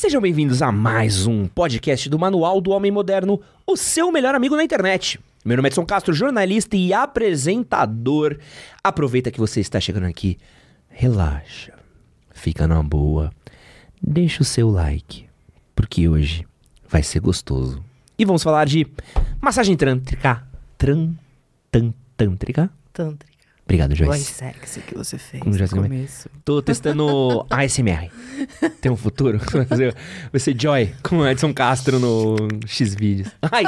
Sejam bem-vindos a mais um podcast do Manual do Homem Moderno, o seu melhor amigo na internet. Meu nome é Edson Castro, jornalista e apresentador. Aproveita que você está chegando aqui, relaxa, fica na boa, deixa o seu like, porque hoje vai ser gostoso. E vamos falar de massagem trântrica. Tran, tan, tântrica? Tântrica. Obrigado, Voz Joyce. sexy que você fez Como no come- começo. Tô testando ASMR. Tem um futuro? Vai ser- Joy com o Edson Castro no X-Vídeos. Ai!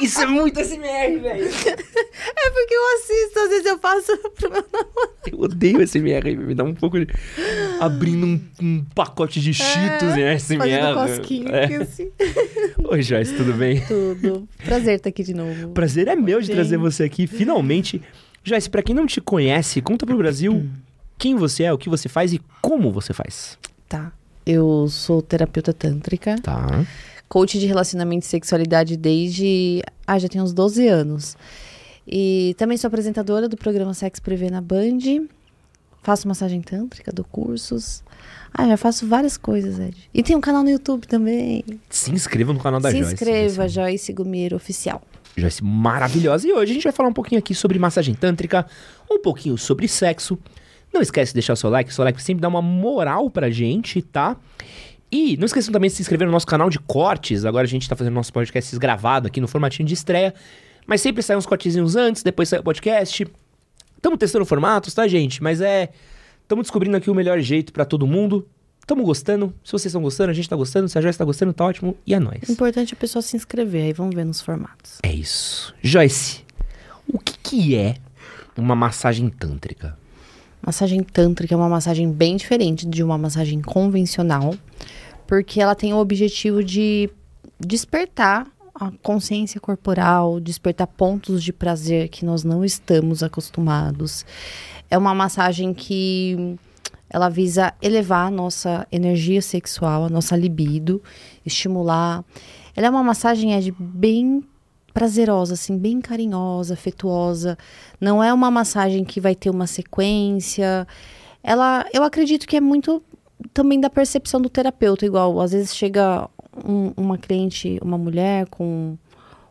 Isso é muito ASMR, velho! É porque eu assisto, às vezes eu faço pro meu namorado. Eu odeio ASMR, me dá um pouco de... Abrindo um, um pacote de Cheetos em ASMR. Fazendo É. aqui assim. Oi, Joyce, tudo bem? Tudo. Prazer estar aqui de novo. Prazer é meu de trazer você aqui, finalmente. Joyce, pra quem não te conhece, conta pro Brasil quem você é, o que você faz e como você faz. Tá. Eu sou terapeuta tântrica, Tá. coach de relacionamento e sexualidade desde. Ah, já tem uns 12 anos. E também sou apresentadora do programa Sex Privé na Band. Faço massagem tântrica, dou cursos. Ah, já faço várias coisas, Ed. E tem um canal no YouTube também. Se inscreva no canal da Se Joyce. inscreva, Joyce. Joyce Gumiero Oficial. Joyce maravilhosa. E hoje a gente vai falar um pouquinho aqui sobre massagem tântrica, um pouquinho sobre sexo. Não esquece de deixar o seu like, o seu like sempre dá uma moral pra gente, tá? E não esqueçam também de se inscrever no nosso canal de cortes. Agora a gente tá fazendo nossos podcasts gravados aqui no formatinho de estreia. Mas sempre sai uns cortezinhos antes, depois sai o podcast. Estamos testando formatos, tá, gente? Mas é. Estamos descobrindo aqui o melhor jeito pra todo mundo. Estamos gostando. Se vocês estão gostando, a gente tá gostando. Se a Joyce tá gostando, tá ótimo. E é nóis. O importante a pessoa se inscrever, aí vamos ver nos formatos. É isso. Joyce, o que, que é uma massagem tântrica? Massagem tântrica é uma massagem bem diferente de uma massagem convencional, porque ela tem o objetivo de despertar a consciência corporal, despertar pontos de prazer que nós não estamos acostumados. É uma massagem que ela visa elevar a nossa energia sexual, a nossa libido, estimular. Ela é uma massagem de bem prazerosa, assim, bem carinhosa, afetuosa. Não é uma massagem que vai ter uma sequência. Ela, eu acredito que é muito também da percepção do terapeuta, igual às vezes chega um- uma cliente, uma mulher com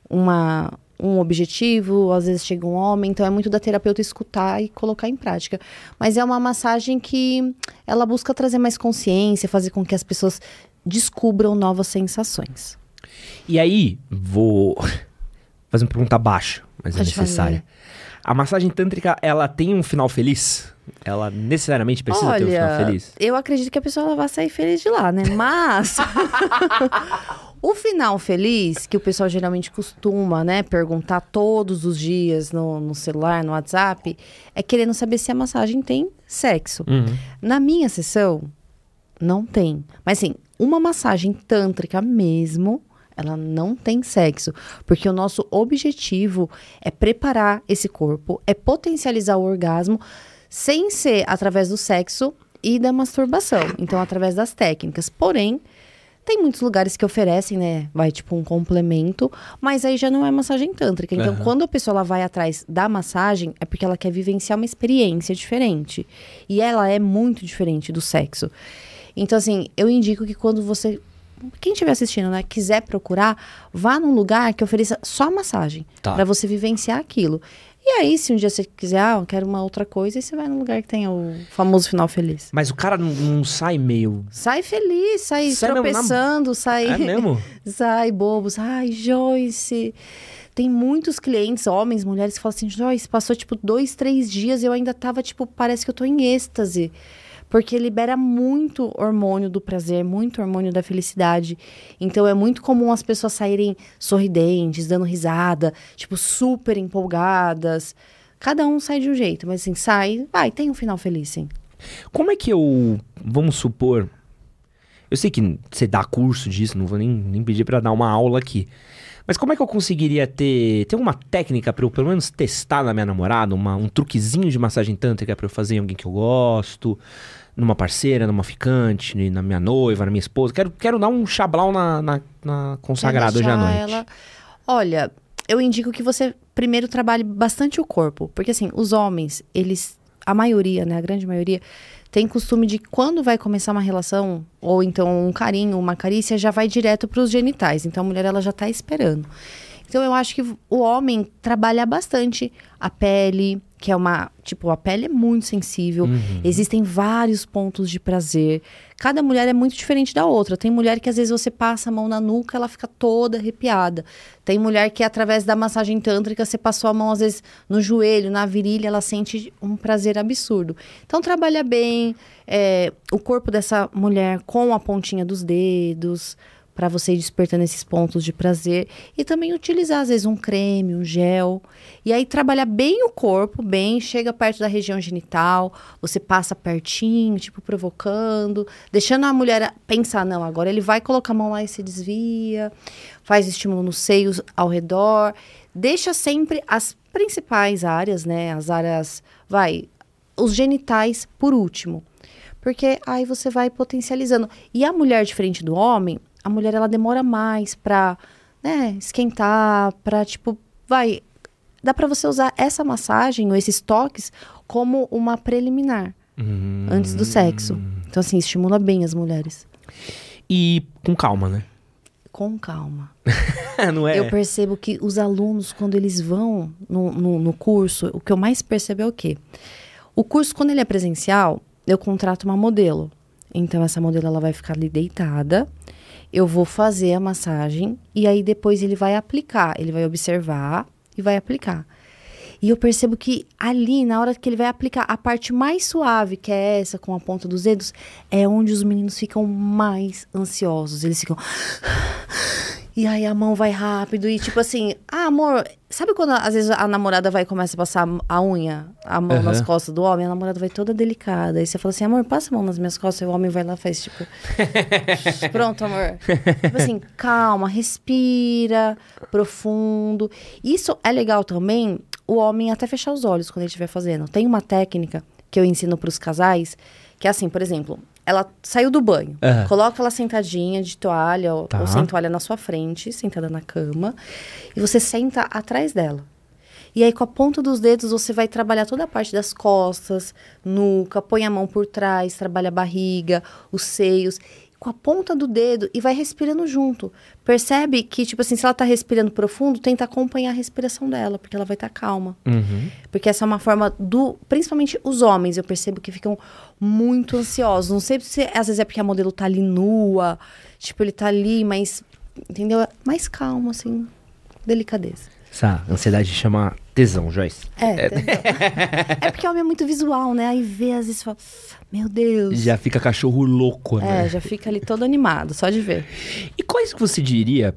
uma um objetivo, às vezes chega um homem, então é muito da terapeuta escutar e colocar em prática. Mas é uma massagem que ela busca trazer mais consciência, fazer com que as pessoas descubram novas sensações. E aí, vou fazer uma pergunta baixa, mas é Pode necessária. A massagem tântrica, ela tem um final feliz? Ela necessariamente precisa ter um final feliz? Eu acredito que a pessoa vai sair feliz de lá, né? Mas o final feliz, que o pessoal geralmente costuma, né, perguntar todos os dias no, no celular, no WhatsApp, é querendo saber se a massagem tem sexo. Uhum. Na minha sessão, não tem. Mas assim, uma massagem tântrica mesmo, ela não tem sexo. Porque o nosso objetivo é preparar esse corpo, é potencializar o orgasmo, sem ser através do sexo e da masturbação. Então, através das técnicas. Porém, tem muitos lugares que oferecem, né? Vai tipo um complemento, mas aí já não é massagem tântrica. Então, Aham. quando a pessoa ela vai atrás da massagem, é porque ela quer vivenciar uma experiência diferente. E ela é muito diferente do sexo. Então, assim, eu indico que quando você. Quem estiver assistindo, né, quiser procurar, vá num lugar que ofereça só massagem. Tá. Pra você vivenciar aquilo. E aí, se um dia você quiser, ah, eu quero uma outra coisa, aí você vai num lugar que tenha o famoso final feliz. Mas o cara não, não sai meio... Sai feliz, sai Sai mesmo na- tropeçando, sai. É mesmo? Sai bobos. Ai, Joyce. Tem muitos clientes, homens, mulheres, que falam assim: Joyce, passou tipo dois, três dias e eu ainda tava, tipo, parece que eu tô em êxtase. Porque libera muito hormônio do prazer, muito hormônio da felicidade. Então é muito comum as pessoas saírem sorridentes, dando risada, tipo, super empolgadas. Cada um sai de um jeito, mas assim, sai, vai, tem um final feliz, sim. Como é que eu... Vamos supor... Eu sei que você dá curso disso, não vou nem, nem pedir pra dar uma aula aqui. Mas como é que eu conseguiria ter... Tem alguma técnica pra eu pelo menos testar na minha namorada? Uma, um truquezinho de massagem tântrica pra eu fazer em alguém que eu gosto? Numa parceira, numa ficante, na minha noiva, na minha esposa? Quero, quero dar um chablau na, na, na consagrada hoje à noite. ela- Olha, eu indico que você primeiro trabalhe bastante o corpo. Porque assim, os homens, eles a maioria, né, a grande maioria, tem costume de quando vai começar uma relação, ou então um carinho, uma carícia, já vai direto para os genitais. Então a mulher ela já está esperando. Então eu acho que o homem trabalha bastante a pele, que é uma. Tipo, a pele é muito sensível. Uhum. Existem vários pontos de prazer. Cada mulher é muito diferente da outra. Tem mulher que às vezes você passa a mão na nuca, ela fica toda arrepiada. Tem mulher que através da massagem tântrica você passou a mão às vezes no joelho, na virilha, ela sente um prazer absurdo. Então trabalha bem é, o corpo dessa mulher com a pontinha dos dedos para você ir despertando esses pontos de prazer e também utilizar às vezes um creme, um gel e aí trabalhar bem o corpo, bem, chega perto da região genital, você passa pertinho, tipo provocando, deixando a mulher pensar não, agora ele vai colocar a mão lá e se desvia, faz estímulo nos seios ao redor, deixa sempre as principais áreas, né, as áreas, vai, os genitais por último. Porque aí você vai potencializando. E a mulher diferente do homem, a mulher ela demora mais pra, né, esquentar, pra tipo, vai, dá pra você usar essa massagem ou esses toques como uma preliminar Hum. antes do sexo. Então assim, estimula bem as mulheres. E com calma, né? Com calma. não é? Eu percebo que os alunos, quando eles vão no, no, no curso, o que eu mais percebo é o quê? O curso, quando ele é presencial, eu contrato uma modelo. Então, essa modelo ela vai ficar ali deitada. Eu vou fazer a massagem e aí depois ele vai aplicar. Ele vai observar e vai aplicar. E eu percebo que ali, na hora que ele vai aplicar, a parte mais suave, que é essa, com a ponta dos dedos, é onde os meninos ficam mais ansiosos. Eles ficam. E aí a mão vai rápido e tipo assim, ah, amor, sabe quando às vezes a namorada vai e começa a passar a unha, a mão Aham. nas costas do homem, a namorada vai toda delicada. Aí você fala assim, amor, passa a mão nas minhas costas, e o homem vai lá e faz tipo. Pronto, amor. tipo assim, calma, respira, profundo. Isso é legal também, o homem até fechar os olhos quando ele estiver fazendo. Tem uma técnica que eu ensino para os casais, que é assim, por exemplo, ela saiu do banho, Aham. coloca ela sentadinha de toalha ou, Tá. ou sem toalha na sua frente, sentada na cama, e você senta atrás dela. E aí, com a ponta dos dedos, você vai trabalhar toda a parte das costas, nuca, põe a mão por trás, trabalha a barriga, os seios, com a ponta do dedo e vai respirando junto. Percebe que, tipo assim, se ela tá respirando profundo, tenta acompanhar a respiração dela, porque ela vai estar calma. Uhum. Porque essa é uma forma do. Principalmente os homens, eu percebo que ficam muito ansiosos. Não sei se às vezes é porque a modelo tá ali nua, tipo, ele tá ali, mas. Entendeu? Mais calmo, assim. Delicadeza. Essa ansiedade chama tesão, Joyce. É, entendeu? é porque o homem é muito visual, né? Aí vê, às vezes fala, meu Deus. Já fica cachorro louco, né? É, já fica ali todo animado, só de ver. E quais que você diria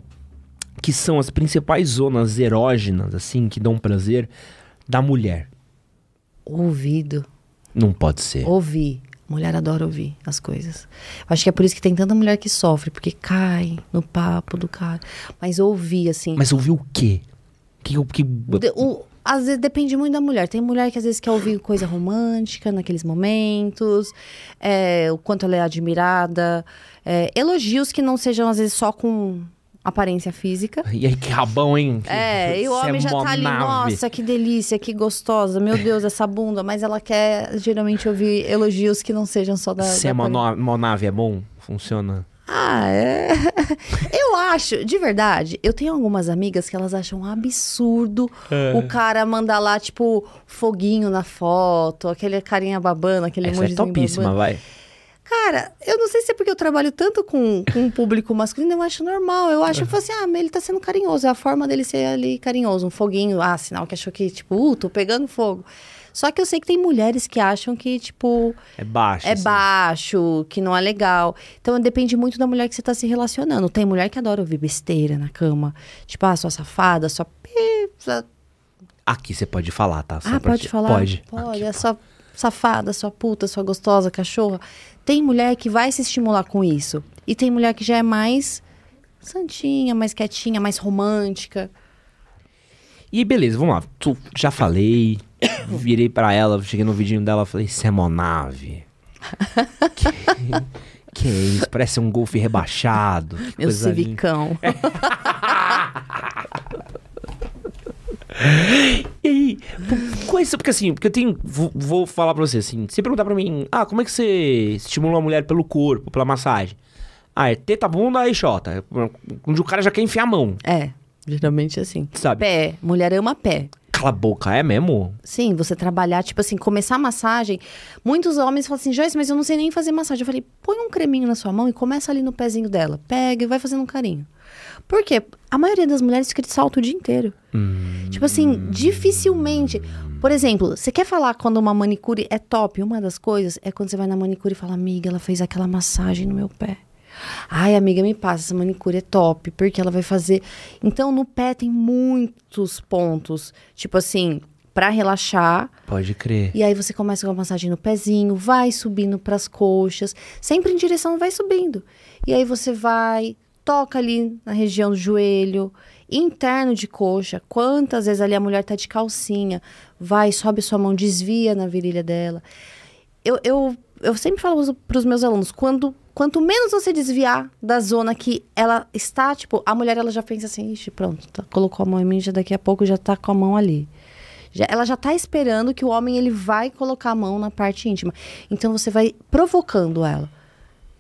que são as principais zonas erógenas, assim, que dão prazer da mulher? Ouvido. Não pode ser. Ouvir. Mulher adora ouvir as coisas. Eu acho que é por isso que tem tanta mulher que sofre, porque cai no papo do cara. Mas ouvir, assim. Mas ouvir o quê? Que, que... De- o- às vezes depende muito da mulher. Tem mulher que às vezes quer ouvir coisa romântica naqueles momentos, é, o quanto ela é admirada, é, elogios que não sejam às vezes só com aparência física. E aí, que rabão, hein? É, e o Você homem é já tá ali, nave. nossa, que delícia, que gostosa, meu Deus, essa bunda. Mas ela quer geralmente ouvir elogios que não sejam só da. Se da é mó, aparência. no- mó nave, é bom? Funciona? Ah, é. Eu acho, de verdade, eu tenho algumas amigas que elas acham um absurdo É. o cara mandar lá, tipo, foguinho na foto, aquele carinha babando, aquele Essa é topíssima, babando. vai. Cara, eu não sei se é porque eu trabalho tanto com, com o público masculino, eu acho normal. Eu acho, eu falo assim, ah, ele tá sendo carinhoso. É a forma dele ser ali carinhoso. Um foguinho, ah, sinal que achou que, tipo, uh, tô pegando fogo. Só que eu sei que tem mulheres que acham que, tipo, É baixo. é assim. baixo, que não é legal. Então depende muito da mulher que você tá se relacionando. Tem mulher que adora ouvir besteira na cama. Tipo, ah, sua safada, sua. Aqui você pode falar, tá? Só Ah, pode te- falar? Pode. Pode, Aqui, é sua safada, sua puta, sua gostosa, cachorra. Tem mulher que vai se estimular com isso. E tem mulher que já é mais santinha, mais quietinha, mais romântica. E beleza, vamos lá. Tu, já falei, virei pra ela, cheguei no vidinho dela, falei, isso é monave. que, que é isso? Parece um golfe rebaixado. Meu civicão. E aí, Quais porque assim, porque eu tenho, vou, vou falar pra você assim, você perguntar pra mim, ah, como é que você estimula uma mulher pelo corpo, pela massagem? Ah, é teta, bunda e xota, onde o cara já quer enfiar a mão, É, geralmente assim. sabe? Pé, mulher ama pé. Cala a boca, é mesmo? Sim, você trabalhar, tipo assim, começar a massagem. Muitos homens falam assim, Joyce, mas eu não sei nem fazer massagem. Eu falei, põe um creminho na sua mão e começa ali no pezinho dela. Pega e vai fazendo um carinho. Por quê? A maioria das mulheres fica de salto o dia inteiro. Tipo assim, dificilmente. Por exemplo, você quer falar quando uma manicure é top? Uma das coisas é quando você vai na manicure e fala, amiga, ela fez aquela massagem no meu pé. Ai, amiga, me passa, essa manicure é top, porque ela vai fazer. Então, no pé tem muitos pontos. Tipo assim, pra relaxar. Pode crer. E aí você começa com a massagem no pezinho, vai subindo pras coxas, sempre em direção, vai subindo. E aí você vai, toca ali na região do joelho, interno de coxa. Quantas vezes ali a mulher tá de calcinha, vai, sobe sua mão, desvia na virilha dela. Eu, eu, eu sempre falo para os meus alunos, quando quanto menos você desviar da zona que ela está, tipo, a mulher ela já pensa assim, ixi, pronto, tá- colocou a mão em mim, já daqui a pouco já tá com a mão ali. Já- ela já tá esperando que o homem ele vai colocar a mão na parte íntima. Então você vai provocando ela.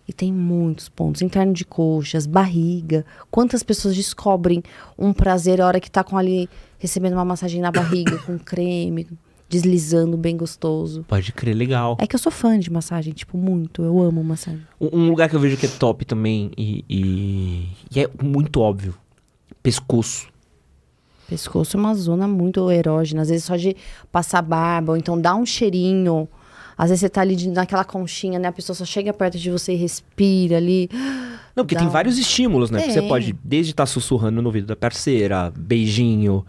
E tem muitos pontos. Interno de coxas, barriga. Quantas pessoas descobrem um prazer a hora que tá com ali recebendo uma massagem na barriga, com creme, deslizando bem gostoso. Pode crer, legal. É que eu sou fã de massagem, tipo, muito. Eu amo massagem. Um lugar que eu vejo que é top também e, e- e é muito óbvio. Pescoço. Pescoço é uma zona muito erógena. Às vezes só de passar barba, ou então dar um cheirinho. Às vezes você tá ali de- naquela conchinha, né? A pessoa só chega perto de você e respira ali. Não, porque tem um- vários estímulos, né? Você Tem. pode, desde estar sussurrando no ouvido da parceira, beijinho,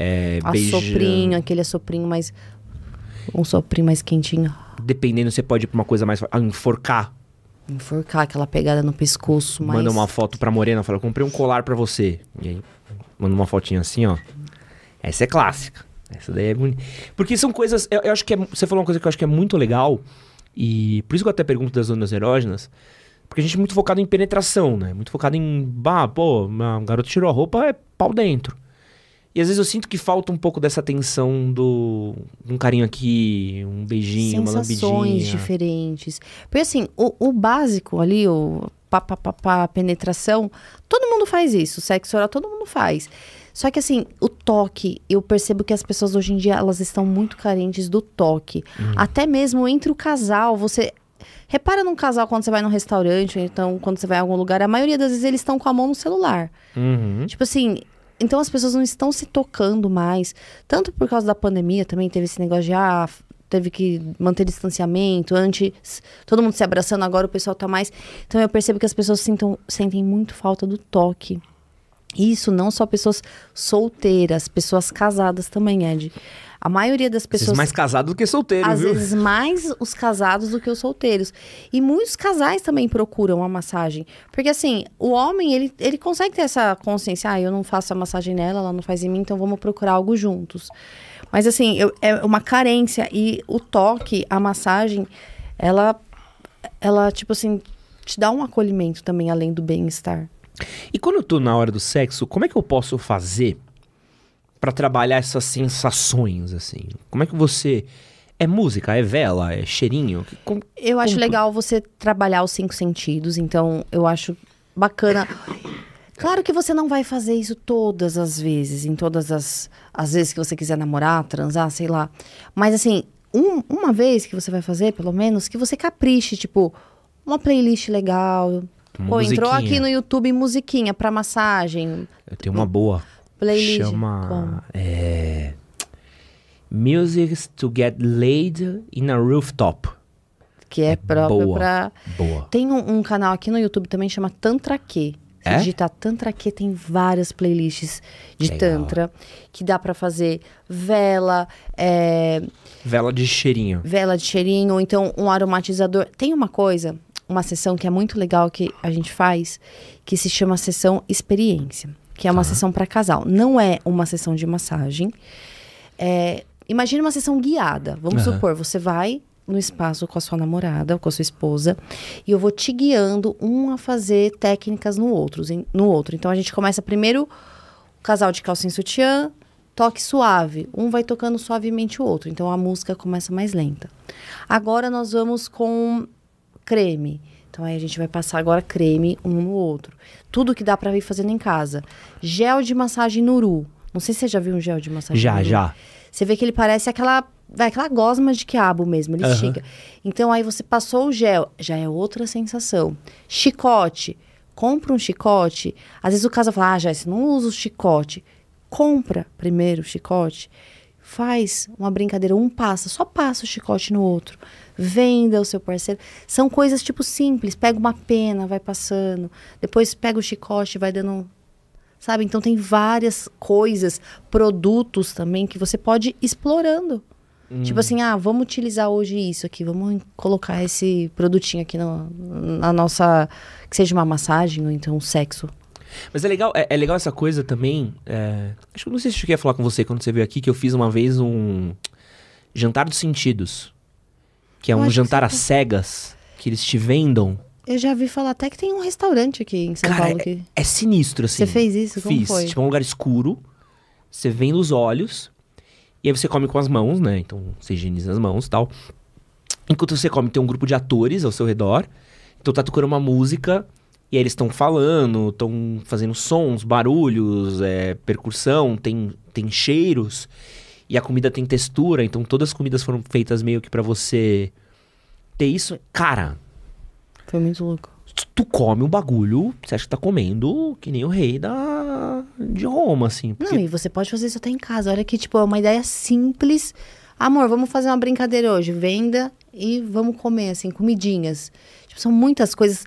é, beijando. Assoprinho, aquele assoprinho mais. Um soprinho mais quentinho. Dependendo, você pode ir pra uma coisa mais. ah, Enforcar. Enforcar aquela pegada no pescoço mais. Manda uma foto pra Morena, fala, comprei um colar pra você. E aí, manda uma fotinha assim, ó. Essa é clássica. Essa daí é bonita. Porque são coisas. Eu, eu acho que é, você falou uma coisa que eu acho que é muito legal. E por isso que eu até pergunto das zonas erógenas. Porque a gente é muito focado em penetração, né? Muito focado em. Bah, pô, uma garota tirou a roupa, é pau dentro. E às vezes eu sinto que falta um pouco dessa tensão do. Um carinho aqui, um beijinho, uma sensações lambidinha. diferentes. Porque assim, o, o básico ali, o pá, pá, pá, pá, penetração, todo mundo faz isso. Sexo oral, todo mundo faz. Só que assim, o toque, eu percebo que as pessoas hoje em dia, elas estão muito carentes do toque. Hum. Até mesmo entre o casal, você... Repara num casal quando você vai num restaurante, ou então quando você vai em algum lugar, a maioria das vezes eles estão com a mão no celular. Uhum. Tipo assim, então as pessoas não estão se tocando mais. Tanto por causa da pandemia também teve esse negócio de ah, teve que manter distanciamento, antes todo mundo se abraçando, agora o pessoal tá mais. Então eu percebo que as pessoas sintam, sentem muito falta do toque. Isso não só pessoas solteiras, pessoas casadas também, Ed. A maioria das pessoas mais casados do que solteiros, às viu? vezes mais os casados do que os solteiros. E muitos casais também procuram a massagem. Porque assim, o homem, ele, ele consegue ter essa consciência, ah, eu não faço a massagem nela, ela não faz em mim, então vamos procurar algo juntos. Mas assim, eu- é uma carência. E o toque, a massagem, ela, ela, tipo assim, te dá um acolhimento também, além do bem-estar. E quando eu tô na hora do sexo, como é que eu posso fazer pra trabalhar essas sensações, assim? Como é que você... É música? É vela? É cheirinho? Eu acho legal você trabalhar os cinco sentidos, então eu acho bacana. Claro que você não vai fazer isso todas as vezes, em todas as, as vezes que você quiser namorar, transar, sei lá. Mas assim, um- uma vez que você vai fazer, pelo menos, que você capriche, tipo, uma playlist legal. Uma Pô, entrou aqui no YouTube musiquinha pra massagem. Eu tenho uma boa. Playlist. Chama... Como? É... Music to get laid in a rooftop. Que é, próprio boa. pra. Boa. Tem um, um canal aqui no YouTube também chama Tantra Q. Se É? digitar Tantra Q, tem várias playlists de Legal. Tantra que dá pra fazer vela, é, Vela de cheirinho. vela de cheirinho, ou então um aromatizador. Tem uma coisa, uma sessão que é muito legal que a gente faz, que se chama sessão experiência, que é uma sessão para casal. Não é uma sessão de massagem. É, imagina uma sessão guiada. Vamos Aham. supor, você vai no espaço com a sua namorada, ou com a sua esposa, e eu vou te guiando um a fazer técnicas no outro, no outro. Então a gente começa primeiro o casal de calcinha e sutiã, toque suave. Um vai tocando suavemente o outro. Então a música começa mais lenta. Agora nós vamos com creme. Então aí a gente vai passar agora creme um no outro. Tudo que dá para ir fazendo em casa. Gel de massagem Nuru. Não sei se você já viu um gel de massagem Já, Nuru. já. Você vê que ele parece aquela, vai, aquela gosma de quiabo mesmo, ele Aham. estica. Então aí você passou o gel, já é outra sensação. Chicote, compra um chicote. Às vezes o casal fala, ah, já, você não usa o chicote. Compra primeiro o chicote. Faz uma brincadeira, um passa, só passa o chicote no outro. Venda o seu parceiro. São coisas tipo simples. Pega uma pena, vai passando. Depois pega o chicote, vai dando sabe? Então tem várias coisas, produtos também que você pode ir explorando. Tipo assim, ah, vamos utilizar hoje isso aqui, vamos colocar esse produtinho aqui no- na nossa, que seja uma massagem ou então um sexo. Mas é legal, é, é legal essa coisa também. é, acho que eu não sei se eu cheguei a falar com você quando você veio aqui, que eu fiz uma vez um jantar dos sentidos. Que é Eu um jantar às cegas, que eles te vendam. Eu já vi falar até que tem um restaurante aqui em São Cara, Paulo que É sinistro, assim. Você fez isso? Como Fiz. foi? Tipo, é um lugar escuro. Você vem nos olhos. E aí você come com as mãos, né? Então você higieniza as mãos e tal. Enquanto você come, tem um grupo de atores ao seu redor. Então tá tocando uma música. E aí eles estão falando, estão fazendo sons, barulhos, é, percussão, tem, tem cheiros. E a comida tem textura. Então todas as comidas foram feitas meio que pra você ter isso. Cara, foi muito louco. tu come o bagulho, você acha que tá comendo que nem o rei da de Roma, assim. Porque Não, e você pode fazer isso até em casa. Olha que, tipo, é uma ideia simples. Amor, vamos fazer uma brincadeira hoje. Venda e vamos comer, assim, comidinhas. Tipo, são muitas coisas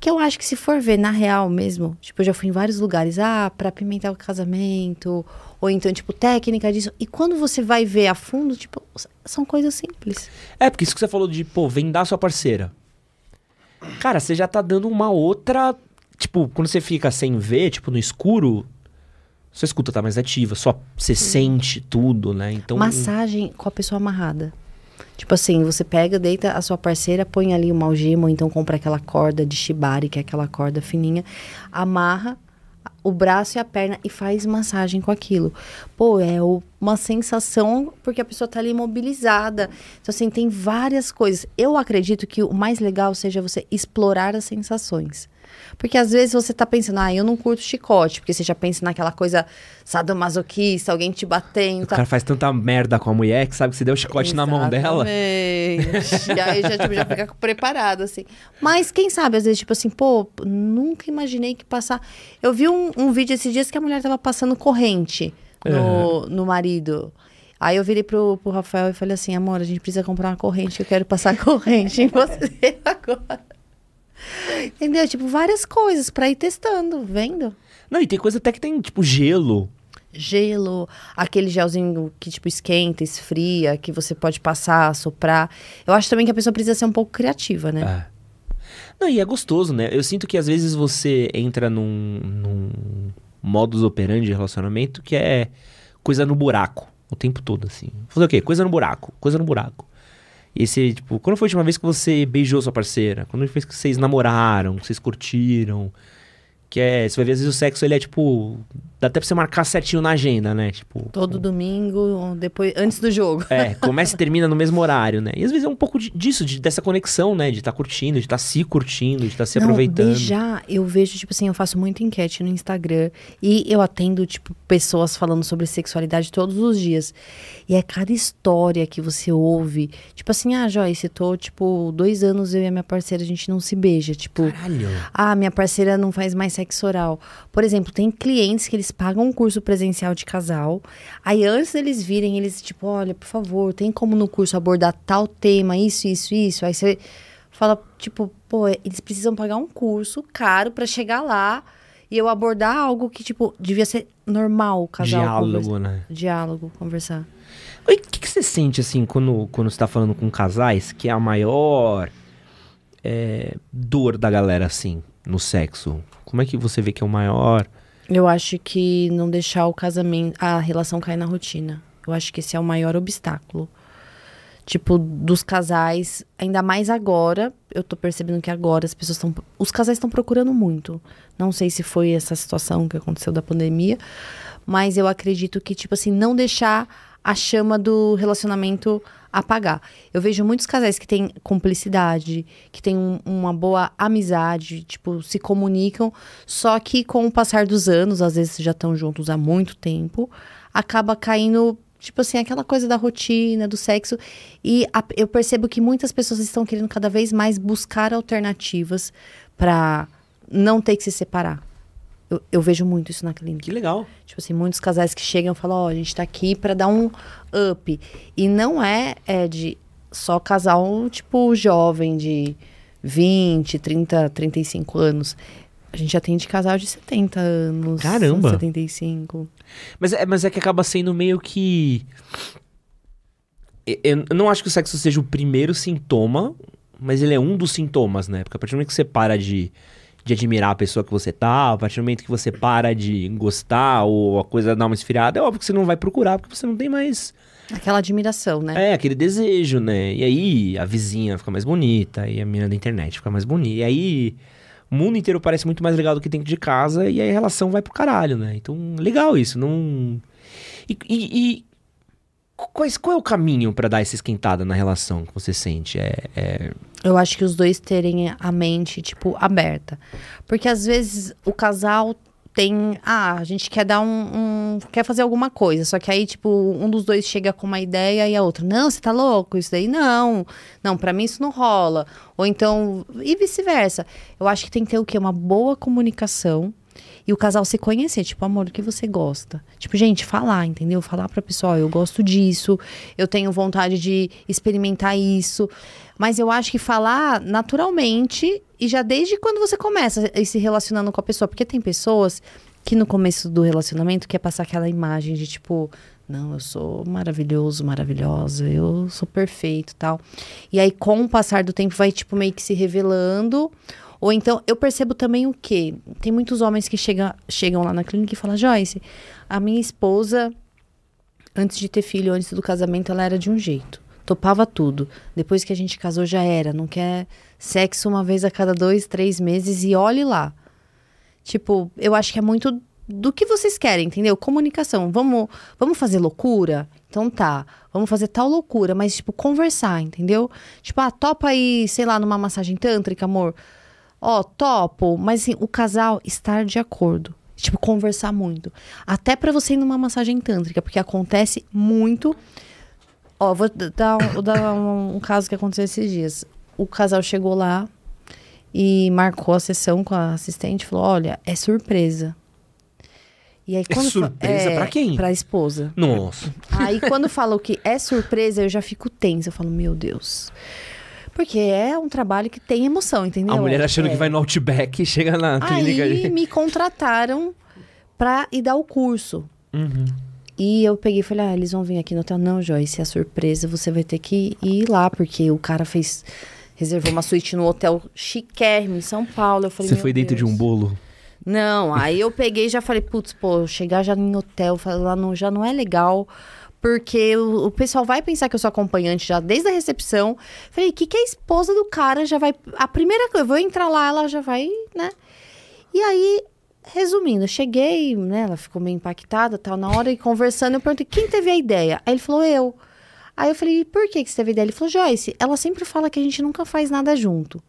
que eu acho que se for ver na real mesmo, tipo, eu já fui em vários lugares, ah, pra apimentar o casamento, ou então, tipo, técnica disso. E quando você vai ver a fundo, tipo, são coisas simples. É, porque isso que você falou de, pô, vendar sua parceira. Cara, você já tá dando uma outra. Tipo, quando você fica sem ver, tipo, no escuro, sua escuta tá mais ativa, só você sente tudo, né? Então. Massagem com a pessoa amarrada. Tipo assim, você pega, deita a sua parceira, põe ali uma algema, ou então compra aquela corda de shibari, que é aquela corda fininha, amarra o braço e a perna e faz massagem com aquilo. Pô, é uma sensação porque a pessoa tá ali imobilizada. Então, assim, tem várias coisas. Eu acredito que o mais legal seja você explorar as sensações. Porque às vezes você tá pensando, ah, eu não curto chicote, porque você já pensa naquela coisa sadomasoquista, alguém te batendo. O tá? cara faz tanta merda com a mulher que sabe que você deu o chicote na mão dela. Exatamente. e aí já, tipo, já fica preparado, assim. Mas quem sabe, às vezes, tipo assim, pô, nunca imaginei que passar. Eu vi um, um vídeo esses dias que a mulher tava passando corrente no, no marido. Aí eu virei pro, pro Rafael e falei assim, amor, a gente precisa comprar uma corrente, eu quero passar corrente em você agora. Entendeu? Tipo, várias coisas pra ir testando, vendo? Não, e tem coisa até que tem, tipo, gelo. gelo, aquele gelzinho que tipo esquenta, esfria, que você pode passar, soprar. Eu acho também que a pessoa precisa ser um pouco criativa, né? É. Não, e é gostoso, né? Eu sinto que às vezes você entra num, num modus operandi de relacionamento que é coisa no buraco o tempo todo, assim. Fazer o quê? Coisa no buraco, coisa no buraco. Esse, tipo, quando foi a última vez que você beijou sua parceira? Quando foi que vocês namoraram, que vocês curtiram? Que é, você vai ver, às vezes o sexo ele é tipo. Dá até pra você marcar certinho na agenda, né? Tipo. Todo domingo, depois, antes do jogo. É, começa e termina no mesmo horário, né? E às vezes é um pouco disso, de- dessa conexão, né? De estar curtindo, de estar se curtindo, de estar se Não, aproveitando. beijar, eu vejo, tipo assim, eu faço muita enquete no Instagram e eu atendo, tipo, pessoas falando sobre sexualidade todos os dias. E é cada história que você ouve. Tipo assim, ah, Joyce, tô, tipo, dois anos eu e a minha parceira, a gente não se beija. Tipo, Caralho. Ah, minha parceira não faz mais sexo oral. Por exemplo, tem clientes que eles pagam um curso presencial de casal. Aí antes deles virem, eles tipo, olha, por favor, tem como no curso abordar tal tema, isso, isso, isso. Aí você fala, tipo, pô, eles precisam pagar um curso caro pra chegar lá e eu abordar algo que, tipo, devia ser normal o casal. Diálogo, né? Diálogo, conversar. O que, que você sente, assim, quando, quando você tá falando com casais, que é a maior é, dor da galera, assim, no sexo? Como é que você vê que é o maior... Eu acho que não deixar o casamento, a relação cair na rotina. Eu acho que esse é o maior obstáculo. Tipo, dos casais, ainda mais agora, eu tô percebendo que agora as pessoas estão. Os casais estão procurando muito. Não sei se foi essa situação que aconteceu da pandemia, mas eu acredito que, tipo assim, não deixar a chama do relacionamento apagar. Eu vejo muitos casais que têm cumplicidade, que têm um, uma boa amizade, tipo, se comunicam, só que com o passar dos anos, às vezes já estão juntos há muito tempo, acaba caindo Tipo assim, aquela coisa da rotina, do sexo. E a, eu percebo que muitas pessoas estão querendo cada vez mais buscar alternativas para não ter que se separar. Eu, eu, vejo muito isso na clínica. Que legal. Tipo assim, muitos casais que chegam e falam: Ó, oh, a gente tá aqui para dar um up. E não é, é de só casal, tipo, jovem, de 20, 30, 35 anos. A gente atende casal de 70 anos. Caramba! 75. Mas é, mas é que acaba sendo meio que. Eu não acho que o sexo seja o primeiro sintoma, mas ele é um dos sintomas, né? Porque a partir do momento que você para de, de admirar a pessoa que você tá, a partir do momento que você para de gostar ou a coisa dá uma esfriada, é óbvio que você não vai procurar, porque você não tem mais. Aquela admiração, né? É, aquele desejo, né? E aí a vizinha fica mais bonita, e a menina da internet fica mais bonita. E aí o mundo inteiro parece muito mais legal do que dentro de casa e aí a relação vai pro caralho, né? Então, legal isso. Não. E. e, e qual, qual, é o caminho para dar essa esquentada na relação que você sente? É, é, Eu acho que os dois terem a mente, tipo, aberta. Porque às vezes o casal tem. Ah, a gente quer dar um, um, quer fazer alguma coisa. Só que aí, tipo, um dos dois chega com uma ideia e a outra, não, você tá louco? Isso daí não. Não, para mim isso não rola. Ou então. E vice-versa. Eu acho que tem que ter o quê? Uma boa comunicação. E o casal se conhecer, tipo, amor, o que você gosta? Tipo, gente, falar, entendeu? Falar pra pessoa, eu gosto disso, eu tenho vontade de experimentar isso. Mas eu acho que falar naturalmente e já desde quando você começa a se relacionando com a pessoa. Porque tem pessoas que no começo do relacionamento quer passar aquela imagem de tipo, não, eu sou maravilhoso, maravilhosa, eu sou perfeito tal. E aí, com o passar do tempo, vai, tipo, meio que se revelando. Ou então, eu percebo também o quê? Tem muitos homens que chega, chegam lá na clínica e falam, Joyce, a minha esposa, antes de ter filho, antes do casamento, ela era de um jeito topava tudo. Depois que a gente casou, já era. Não quer sexo uma vez a cada dois, três meses e olhe lá. Tipo, eu acho que é muito do que vocês querem, entendeu? Comunicação. Vamos, vamos fazer loucura? Então tá. Vamos fazer tal loucura, mas, tipo, conversar, entendeu? Tipo, ah, topa aí, sei lá, numa massagem tântrica, amor. Ó, topo, mas assim, o casal estar de acordo. Tipo, conversar muito. Até para você ir numa massagem tântrica, porque acontece muito Ó, vou dar, um, vou dar um, um, caso que aconteceu esses dias. O casal chegou lá e marcou a sessão com a assistente falou: olha, é surpresa. E aí, é quando é surpresa é, pra quem? Pra esposa. Nossa. Aí quando falou que é surpresa, eu já fico tensa. Eu falo, meu Deus. Porque é um trabalho que tem emoção, entendeu? A mulher achando é. que vai no Outback e chega na clínica. Aí me contrataram pra ir dar o curso. Uhum. E eu peguei e falei, ah, eles vão vir aqui no hotel. Não, Joyce, é surpresa, você vai ter que ir lá, porque o cara fez. Reservou uma suíte no hotel chiquérrimo em São Paulo. Eu falei, você foi dentro Deus. de um bolo? Não, aí eu peguei e já falei, putz, pô, chegar já em hotel, lá não, já não é legal. Porque o, pessoal vai pensar que eu sou acompanhante já desde a recepção. Falei, o que, que a esposa do cara já vai. A primeira coisa, eu vou entrar lá, ela já vai, né? E aí Resumindo, cheguei, né? Ela ficou meio impactada, tal. Na hora e conversando, eu perguntei quem teve a ideia. Aí ele falou eu. Aí eu falei, por que, que você teve a ideia? Ele falou, Joyce, ela sempre fala que a gente nunca faz nada junto.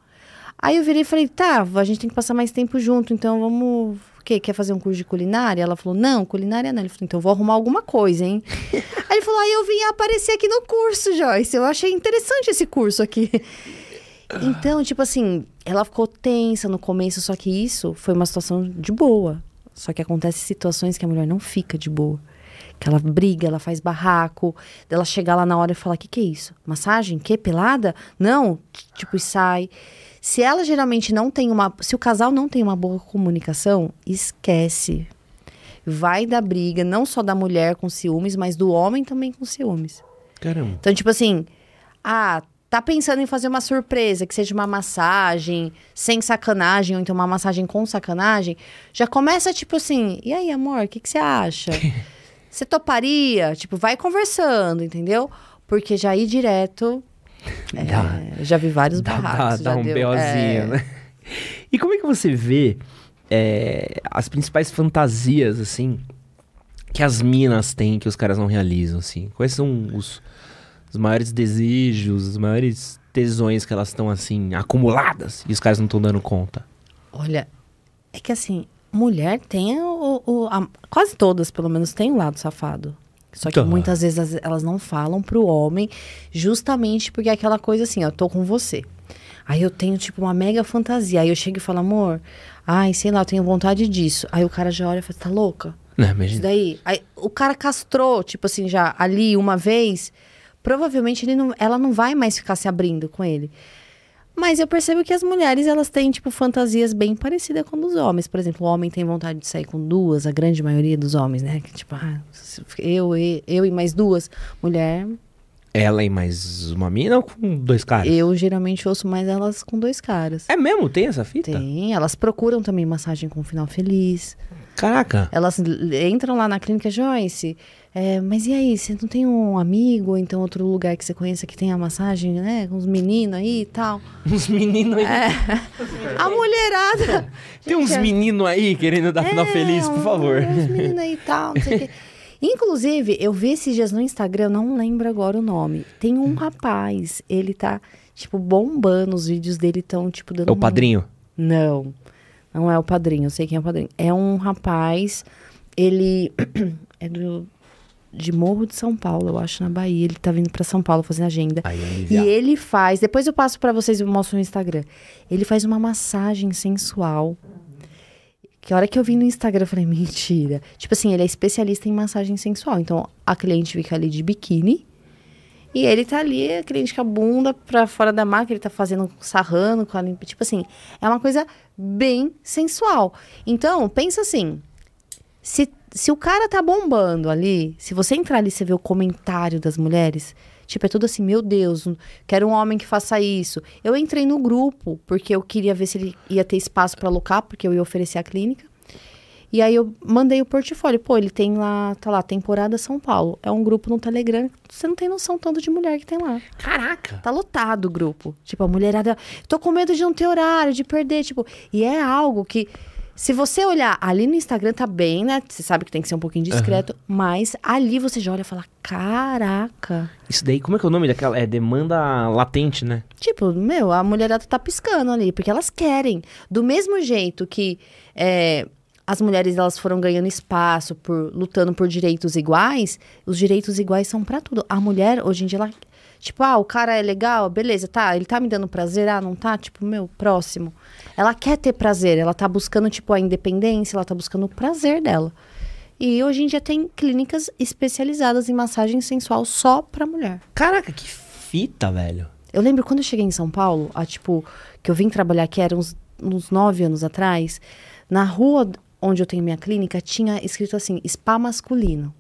Aí eu virei e falei, tá, a gente tem que passar mais tempo junto, então vamos. Quê? Quer fazer um curso de culinária? Ela falou, não, culinária não. Ele falou, então eu vou arrumar alguma coisa, hein? aí ele falou, aí eu vim aparecer aqui no curso, Joyce. Eu achei interessante esse curso aqui. Então, tipo assim, ela ficou tensa no começo, só que isso foi uma situação de boa. Só que acontece situações que a mulher não fica de boa. Que ela briga, ela faz barraco, ela chegar lá na hora e falar: o que, que é isso? Massagem? Que? Pelada? Não, tipo, e sai. Se ela geralmente não tem uma. Se o casal não tem uma boa comunicação, esquece. Vai dar briga, não só da mulher com ciúmes, mas do homem também com ciúmes. Caramba. Então, tipo assim, ah, tá pensando em fazer uma surpresa, que seja uma massagem sem sacanagem, ou então uma massagem com sacanagem, já começa tipo assim: e aí, amor, o que, que você acha? Você toparia? Tipo, vai conversando, entendeu? Porque já ir direto. É, já vi vários dá, barracos. Dá, dá um deu, BOzinho, é... né? E como é que você vê é, as principais fantasias, assim, que as minas têm que os caras não realizam, assim? Quais são os, os maiores desejos, os maiores tesões que elas estão, assim, acumuladas e os caras não estão dando conta? Olha, é que assim, mulher tem o. o- a- quase todas, pelo menos, tem um lado safado. Só que Tá. muitas vezes as- elas não falam pro homem, justamente porque é aquela coisa assim, ó, tô com você. Aí eu tenho, tipo, uma mega fantasia. Aí eu chego e falo, amor, ai, sei lá, eu tenho vontade disso. Aí o cara já olha e fala, tá louca? Não, Isso imagina. daí. Aí, o cara castrou, tipo assim, já ali uma vez. Provavelmente ele não, ela não vai mais ficar se abrindo com ele. Mas eu percebo que as mulheres, elas têm, tipo, fantasias bem parecidas com dos homens. Por exemplo, o homem tem vontade de sair com duas, a grande maioria dos homens, né? Que, tipo, ah, eu, e- eu e mais duas. Mulher, Ela e mais uma mina ou com dois caras? eu geralmente ouço mais elas com dois caras. É mesmo? Tem essa fita? Tem, elas procuram também massagem com final feliz. Caraca. Elas entram lá na clínica Joyce. é, mas e aí, você não tem um amigo ou então outro lugar que você conheça que tem a massagem, né? Com os meninos aí e tal. Uns meninos aí. A mulherada. Tem uns é- meninos aí querendo dar final É, feliz, por um- favor. Uns meninos aí e tal, não sei o quê. Inclusive, eu vi esses dias no Instagram, eu não lembro agora o nome. Tem um rapaz, ele tá, tipo, bombando. Os vídeos dele estão, tipo, dando. É o padrinho. Não, não é o padrinho, eu sei quem é o padrinho. É um rapaz, ele é do, de Morro de São Paulo, eu acho, na Bahia. Ele tá vindo pra São Paulo fazendo agenda. Aí, E ele faz, depois eu passo pra vocês e mostro no Instagram. Ele faz uma massagem sensual. Que a hora que eu vi no Instagram, eu falei, mentira. Tipo assim, ele é especialista em massagem sensual. Então, a cliente fica ali de biquíni. E ele tá ali, a cliente com a bunda pra fora da máquina, ele tá fazendo, sarrando com a limpa. Tipo assim, é uma coisa bem sensual. Então, pensa assim, se, se o cara tá bombando ali, se você entrar ali e você ver o comentário das mulheres, tipo, é tudo assim, meu Deus, quero um homem que faça isso. Eu entrei no grupo, porque eu queria ver se ele ia ter espaço pra alocar, porque eu ia oferecer a clínica. E aí eu mandei o portfólio. Pô, ele tem lá, tá lá, temporada São Paulo. É um grupo no Telegram. Você não tem noção tanto de mulher que tem lá. Caraca. Tá lotado o grupo. Tipo, a mulherada. Tô com medo de não ter horário, de perder. Tipo, e é algo que. Se você olhar ali no Instagram, tá bem, né? Você sabe que tem que ser um pouquinho discreto. Mas ali você já olha e fala: caraca. Isso daí, como é que é o nome daquela? É demanda latente, né? Tipo, meu, a mulherada tá piscando ali, porque elas querem. Do mesmo jeito que é, as mulheres elas foram ganhando espaço por lutando por direitos iguais, os direitos iguais são pra tudo. A mulher, hoje em dia, ela. Tipo, ah, o cara é legal, beleza, tá, ele tá me dando prazer, ah, não tá? Tipo, meu, próximo. Ela quer ter prazer, ela tá buscando, tipo, a independência, ela tá buscando o prazer dela. E hoje em dia tem clínicas especializadas em massagem sensual só pra mulher. Caraca, que fita, velho. Eu lembro quando eu cheguei em São Paulo, a, tipo, que eu vim trabalhar aqui, era uns, uns nove anos atrás, na rua onde eu tenho minha clínica, tinha escrito assim, spa masculino.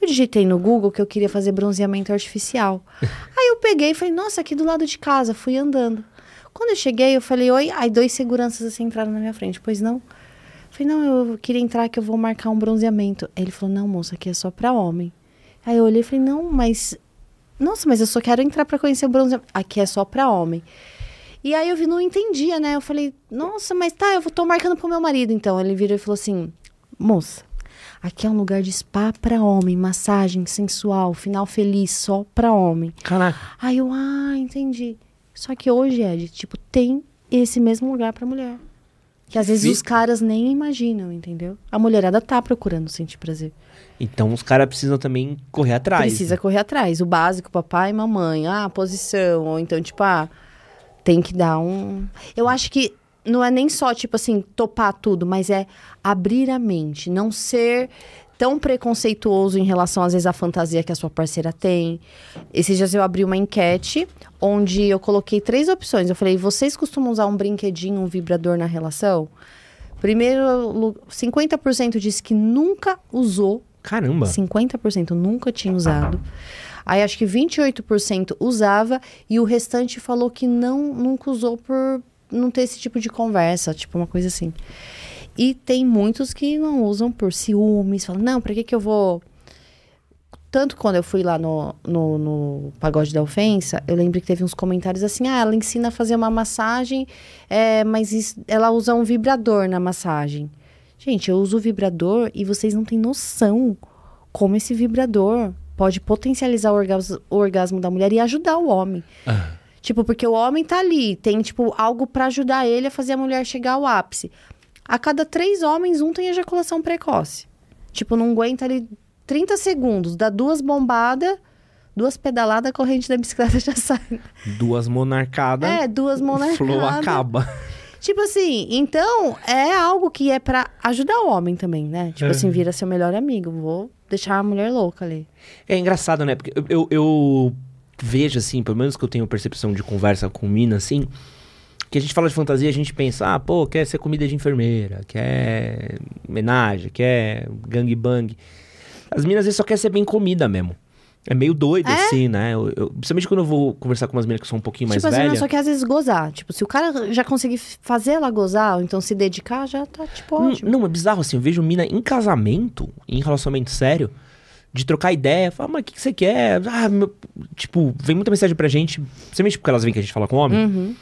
Eu digitei no Google que eu queria fazer bronzeamento artificial. Aí eu peguei e falei, nossa, aqui do lado de casa, fui andando. Quando eu cheguei, eu falei, oi, aí dois seguranças assim entraram na minha frente, pois não? Eu falei, não, eu queria entrar que eu vou marcar um bronzeamento. Aí ele falou, não, moça, aqui é só pra homem. Aí eu olhei e falei, não, mas nossa, mas eu só quero entrar pra conhecer o bronze. Aqui é só pra homem. E aí eu vi, não entendia, né? Eu falei, nossa, mas tá, eu tô marcando pro meu marido, então. Ele virou e falou assim: moça, aqui é um lugar de spa pra homem, massagem sensual, final feliz, só pra homem. Caraca. Aí eu, ah, entendi. Só que hoje, Ed, tipo, tem esse mesmo lugar pra mulher. Que às vezes fi- os caras nem imaginam, entendeu? A mulherada tá procurando sentir prazer. Então os caras precisam também correr atrás. Precisa né? correr atrás. O básico, papai e mamãe. Ah, posição. Ou então, tipo, ah, tem que dar um. Eu acho que não é nem só, tipo assim, topar tudo, mas é abrir a mente. Não ser tão preconceituoso em relação, às vezes, à fantasia que a sua parceira tem. Esses dias eu abri uma enquete onde eu coloquei três opções. Eu falei, vocês costumam usar um brinquedinho, um vibrador na relação? Primeiro, lu- 50% disse que nunca usou Caramba. 50% nunca tinha usado. Aí acho que 28% usava e o restante falou que não nunca usou por não ter esse tipo de conversa, tipo uma coisa assim. E tem muitos que não usam por ciúmes, falam, não, pra que que eu vou... Tanto quando eu fui lá no, no, no Pagode da Ofensa, eu lembro que teve uns comentários assim, ah, ela ensina a fazer uma massagem, é, mas isso- ela usa um vibrador na massagem. Gente, eu uso o vibrador e vocês não têm noção como esse vibrador pode potencializar o orgasmo, o orgasmo da mulher e ajudar o homem. Ah. Tipo, porque o homem tá ali, tem, tipo, algo pra ajudar ele a fazer a mulher chegar ao ápice. A cada três homens, um tem ejaculação precoce. Tipo, não aguenta ali 30 segundos, dá duas bombadas, duas pedaladas, a corrente da bicicleta já sai. Duas monarcadas. É, duas mãos na Flow acaba. Tipo assim, então é algo que é pra ajudar o homem também, né? Tipo É. assim, vira seu melhor amigo. Vou deixar a mulher louca ali. É engraçado, né? Porque eu, eu, eu vejo, assim, pelo menos que eu tenho percepção de conversa com mina, assim, que a gente fala de fantasia, a gente pensa, ah, pô, quer ser comida de enfermeira, quer homenagem, quer gangbang. As minas às vezes só querem ser bem comida mesmo. É meio doido, É? assim, né? Eu, eu- principalmente quando eu vou conversar com umas minas que são um pouquinho mais tipo assim, não, velhas. só que às vezes gozar. Tipo, se o cara já conseguir fazer ela gozar, ou então se dedicar, já tá, tipo, ótimo. Não, é bizarro assim. Eu vejo mina em casamento, em relacionamento sério, de trocar ideia. Falar, mas o que, que você quer? Ah, meu... Tipo, vem muita mensagem pra gente, principalmente porque elas veem que a gente fala com homem. Uhum.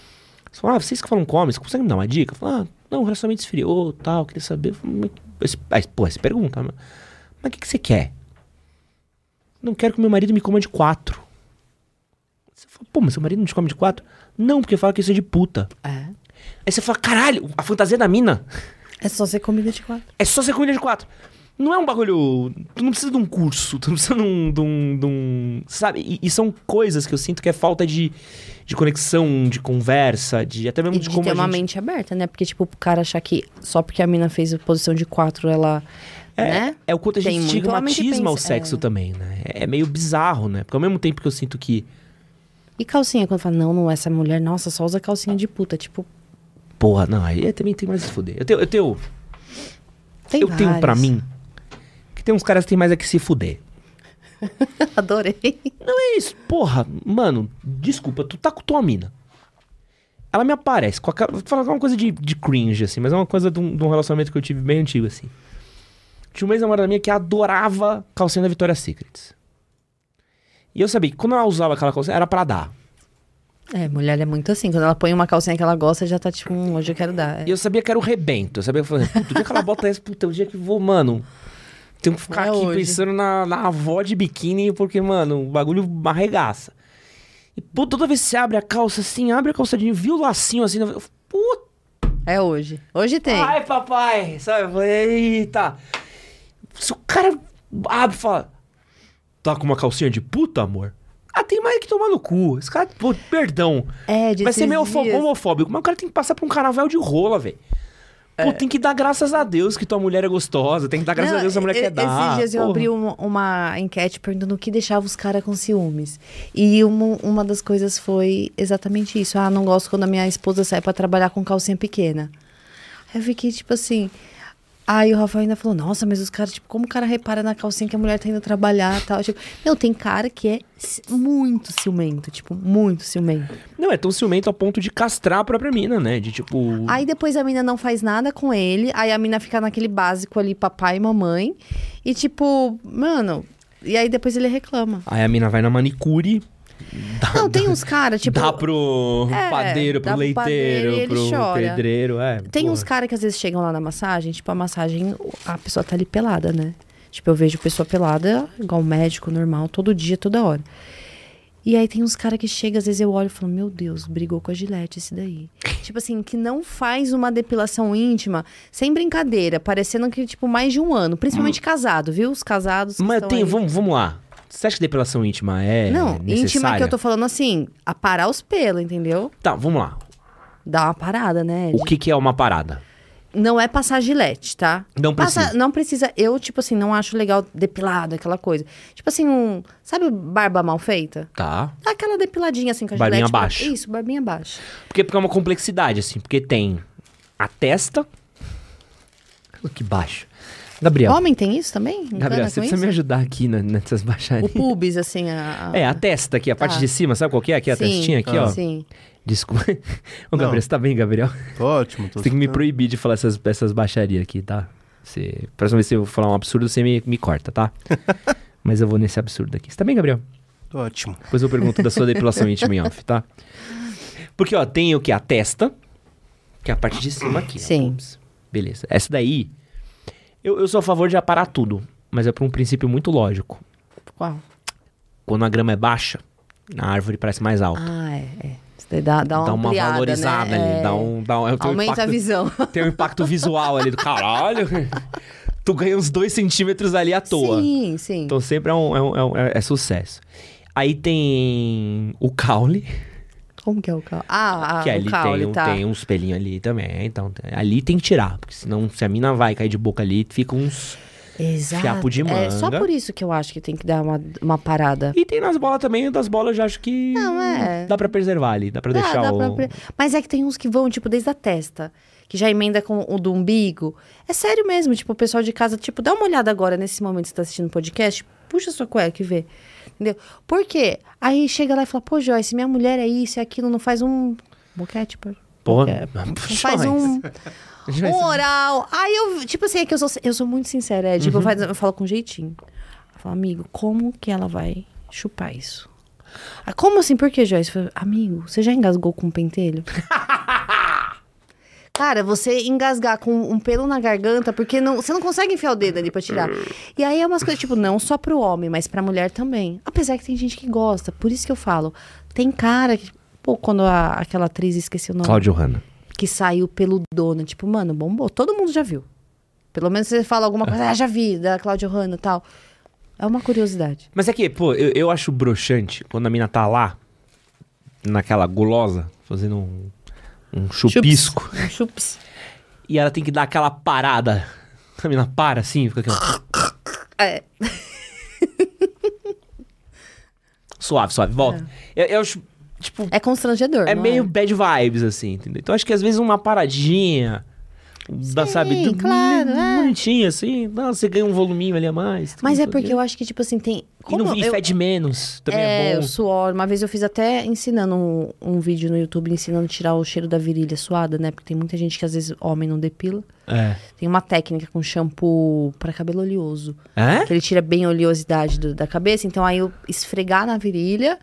Você fala, ah, vocês que falam com homem, você consegue me dar uma dica? Fala, ah, não, o relacionamento esfriou, tal, queria saber. Aí, pô, você pergunta, mas mas o que, que você quer? Não quero que meu marido me coma de quatro. Você fala, pô, mas seu marido não te come de quatro? Não, porque fala que isso é de puta. É. Aí você fala, caralho, a fantasia da mina É só ser comida de quatro. é só ser comida de quatro. Não é um bagulho. Tu não precisa de um curso, tu não precisa de um. De um, de um- sabe? E, e são coisas que eu sinto que é falta de, de conexão, de conversa, de até mesmo E de de como ter uma gente... mente aberta, né? Porque, tipo, o cara achar que só porque a mina fez a posição de quatro, ela. É, né? é o quanto a gente estigmatiza o sexo é. também, né? É meio bizarro, né? Porque ao mesmo tempo que eu sinto que. E calcinha, quando fala, não, não, essa mulher, nossa, só usa calcinha de puta. Tipo, Porra, não, aí também tem mais a se fuder. Eu tenho. Eu tenho, tem eu tenho pra mim que tem uns caras que tem mais é que se fuder. Adorei. Não é isso. Porra, mano, desculpa, tu tá com tua mina. Ela me aparece com aquela. Vou falar uma coisa de, de cringe, assim, mas é uma coisa de um, de um relacionamento que eu tive bem antigo, assim. Tinha uma ex-namorada minha que adorava calcinha da Victoria's Secrets. E eu sabia que quando ela usava aquela calcinha, era pra dar. É, mulher é muito assim. Quando ela põe uma calcinha que ela gosta, já tá tipo, hum, hoje eu quero dar. E eu sabia que era o rebento. Eu sabia que eu falei, puta, o dia que ela bota essa, puta, o dia que vou, mano. Tenho que ficar É aqui hoje. pensando na, na avó de biquíni, porque, mano, o bagulho arregaça. E, pô, toda vez que você abre a calça assim, abre a calça de viu o lacinho assim, eu, puta, É hoje. Hoje tem. ai, papai, sabe? Eu falei, eita. Se o cara abre e fala, tá com uma calcinha de puta, amor? Ah, tem mais que tomar no cu. Esse cara, pô, perdão. É, de Vai ser meio dias. homofóbico, mas o cara tem que passar por um carnaval de rola, velho. Pô, tem que dar graças a Deus que tua mulher é gostosa, tem que dar graças Não, a Deus que a mulher quer dar. Esses dias eu porra. abri uma, uma enquete perguntando o que deixava os caras com ciúmes. E uma, uma das coisas foi exatamente isso. Ah, não gosto quando a minha esposa sai pra trabalhar com calcinha pequena. Aí eu fiquei tipo assim. Aí o Rafael ainda falou, nossa, mas os caras, tipo, como o cara repara na calcinha que a mulher tá indo trabalhar e tal? Tipo, meu, tem cara que é muito ciumento, tipo, muito ciumento. Não, é tão ciumento a ponto de castrar a própria mina, né? De tipo. Aí depois a mina não faz nada com ele, aí a mina fica naquele básico ali, papai e mamãe. E tipo, mano, e aí depois ele reclama. Aí a mina vai na manicure, dá, Não, tem uns caras, tipo. dá pro É, padeiro, pro dá pro padeiro leiteiro, pro chora. pedreiro, é. Tem porra. uns caras que às vezes chegam lá na massagem, tipo, a massagem, a pessoa tá ali pelada, né? Tipo, eu vejo pessoa pelada, igual médico, normal, todo dia, toda hora. E aí tem uns caras que chegam, às vezes eu olho e falo, meu Deus, brigou com a Gillette esse daí. tipo assim, que não faz uma depilação íntima, sem brincadeira, parecendo que, tipo, mais de um ano. Principalmente casado, viu? Os casados Hum. Mas tem, aí. vamos, vamos lá. Você acha que depilação íntima é Não, íntima necessária? que eu tô falando assim, aparar os pelos, entendeu? Tá, vamos lá. Dá uma parada, né? O que que é uma parada? Não é passar gilete, tá? Não Passa- precisa. não precisa. Eu, tipo assim, não acho legal depilado, aquela coisa. Tipo assim, um. Sabe barba mal feita? Tá. Dá aquela depiladinha assim com a Barbinha gilete. pra- abaixo. Isso, barbinha abaixo. Porque, porque é uma complexidade, assim. Porque tem a testa. Que baixo. Gabriel. Homem tem isso também? Encana Gabriel, com você precisa isso? me ajudar aqui na- nessas O baixarias. pubis, assim, a. É, a testa aqui, a parte Tá. de cima, sabe qual que é? Aqui, a Sim, testinha aqui, ó. Sim. Desculpa. Ô, Gabriel, você tá bem, Gabriel? Tô ótimo, tô Você tem que me proibir de falar essas, essas baixarias aqui, tá? Você, próxima vez que eu falar um absurdo, você me, me corta, tá? Mas eu vou nesse absurdo aqui. Você tá bem, Gabriel? Tô ótimo. Depois eu pergunto da sua depilação íntima em off, tá? Porque, ó, tem o que? A testa, que é a parte de cima aqui. ó, Sim. pubis. Beleza. Essa daí, eu, eu sou a favor de aparar tudo. mas é por um princípio muito lógico. Qual? Quando a grama é baixa, a árvore parece mais alta. Ah, é. é. Dá, dá uma, dá uma ampliada, valorizada né? ali, É. dá um, dá um, tem um Aumenta a impacto- visão. Tem um impacto visual ali do caralho. tu ganha uns dois centímetros ali à toa. Sim, sim. Então sempre é, um, é, um- é um- é- é sucesso. Aí tem o caule, Como que é o caule? Ah, ah que o ali caule, tem, um- tá. tem uns pelinhos ali também. Então ali tem que tirar, porque senão se a mina vai cair de boca ali, fica uns... Exato. fiapo de É só manga. por isso que eu acho que tem que dar uma, uma parada. E tem nas bolas também, das bolas eu já acho que Não, é. dá pra preservar ali, dá pra Dá- deixar dá o... pra Mas é que tem uns que vão, tipo, desde a testa. Que já emenda com o do umbigo. É sério mesmo, tipo, o pessoal de casa, tipo, dá uma olhada agora nesse momento que você tá assistindo o podcast, puxa sua cueca e vê. Entendeu? Por quê? Aí chega lá e fala, pô, Joyce, minha mulher é isso e aquilo, não faz um boquete, pô. Pô. Não faz um, um oral. Aí eu, tipo assim, é que eu sou, eu sou muito sincera, é, tipo, eu, faz- eu falo com jeitinho. Eu falo, amigo, como que ela vai chupar isso? Ah, como assim? Por que, Joyce? Eu falei, amigo, você já engasgou com um pentelho? Cara, você engasgar com um pelo na garganta, porque não, você não consegue enfiar o dedo ali pra tirar. E aí é umas coisas, tipo, não só pro homem, mas pra mulher também. Apesar que tem gente que gosta. Por isso que eu falo. Tem cara que, pô, quando a- aquela atriz, esqueci o nome Cláudio Hanna. que saiu pelo dono. Tipo, mano, bombou. Todo mundo já viu. Pelo menos você fala alguma coisa, ah, já vi, da Cláudio Hanna e tal. É uma curiosidade. Mas é que, pô, eu, eu acho broxante quando a mina tá lá, naquela gulosa, fazendo um, um chupisco, Chups. Chups. e ela tem que dar aquela parada. A mina para assim, fica aqui, ó. É. Suave, suave, volta. Eu, eu acho, tipo, É constrangedor. é não meio bad vibes, assim, entendeu? Então acho que às vezes uma paradinha, dá, Sim, sabe, do- claro, é. bonitinha, assim, não, você ganha um voluminho ali a mais. Mas é porque eu acho que, tipo assim, tem. E, não, e eu- fede menos, também é, é, bom. o suor. Uma vez eu fiz até ensinando um, um vídeo no YouTube ensinando a tirar o cheiro da virilha suada, né? Porque tem muita gente que às vezes homem não depila. É. Tem uma técnica com shampoo pra cabelo oleoso. É? Que ele tira bem a oleosidade do- da cabeça. Então aí eu esfregar na virilha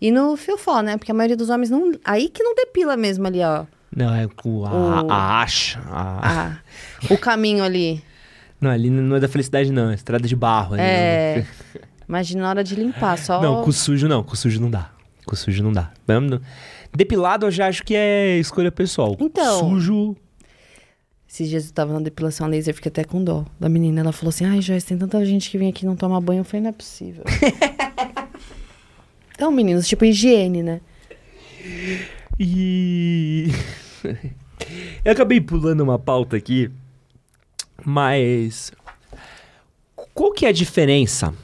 e no fiofó, né? Porque a maioria dos homens não. Aí que não depila mesmo ali, ó. Não, é com a, O- a acha. a- Ah, o caminho ali. Não, ali não é da felicidade, não. É estrada de barro. ali, É. né? Imagina na hora de limpar, só. Não, com sujo não. Com sujo não dá. Com sujo não dá. Vamos- Depilado eu já acho que é escolha pessoal. Então. Sujo. Esses dias eu tava na depilação a laser, fiquei até com dó da menina. Ela falou assim: Ai, Joyce, tem tanta gente que vem aqui e não toma banho. Eu falei: Não é possível. então, meninos, tipo higiene, né? E. eu acabei pulando uma pauta aqui, mas. Qual que é a diferença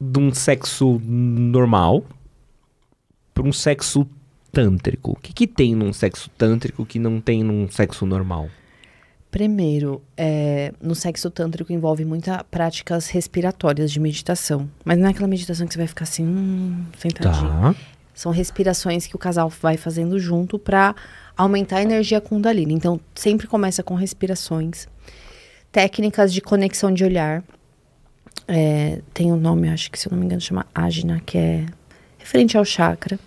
de um sexo normal para um sexo tântrico? O que, que tem num sexo tântrico que não tem num sexo normal? Primeiro, é, no sexo tântrico envolve muitas práticas respiratórias de meditação. Mas não é aquela meditação que você vai ficar assim, hum, sentadinho. Tá. São respirações que o casal vai fazendo junto para aumentar a energia Kundalini. Então, sempre começa com respirações. Técnicas de conexão de olhar. É, tem um nome, acho que se eu não me engano, chama Ajna, que é referente ao chakra.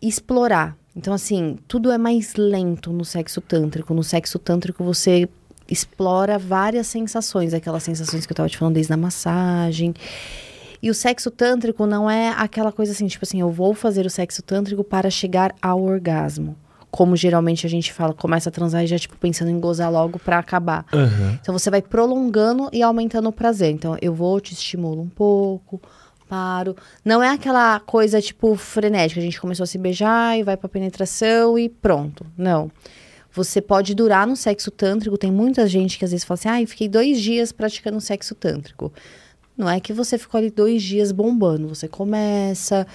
Explorar. Então, assim, tudo é mais lento no sexo tântrico. No sexo tântrico, você explora várias sensações. Aquelas sensações que eu tava te falando desde a massagem. E o sexo tântrico não é aquela coisa assim, tipo assim, eu vou fazer o sexo tântrico para chegar ao orgasmo. Como geralmente a gente fala, começa a transar e já, tipo, pensando em gozar logo pra acabar. Aham. Então você vai prolongando e aumentando o prazer. Então eu vou, te estimulo um pouco, paro. Não é aquela coisa, tipo, frenética. A gente começou a se beijar e vai pra penetração e pronto. Não. Você pode durar no sexo tântrico. Tem muita gente que às vezes fala assim, ah, fiquei dois dias praticando sexo tântrico. Não é que você ficou ali dois dias bombando. Você começa,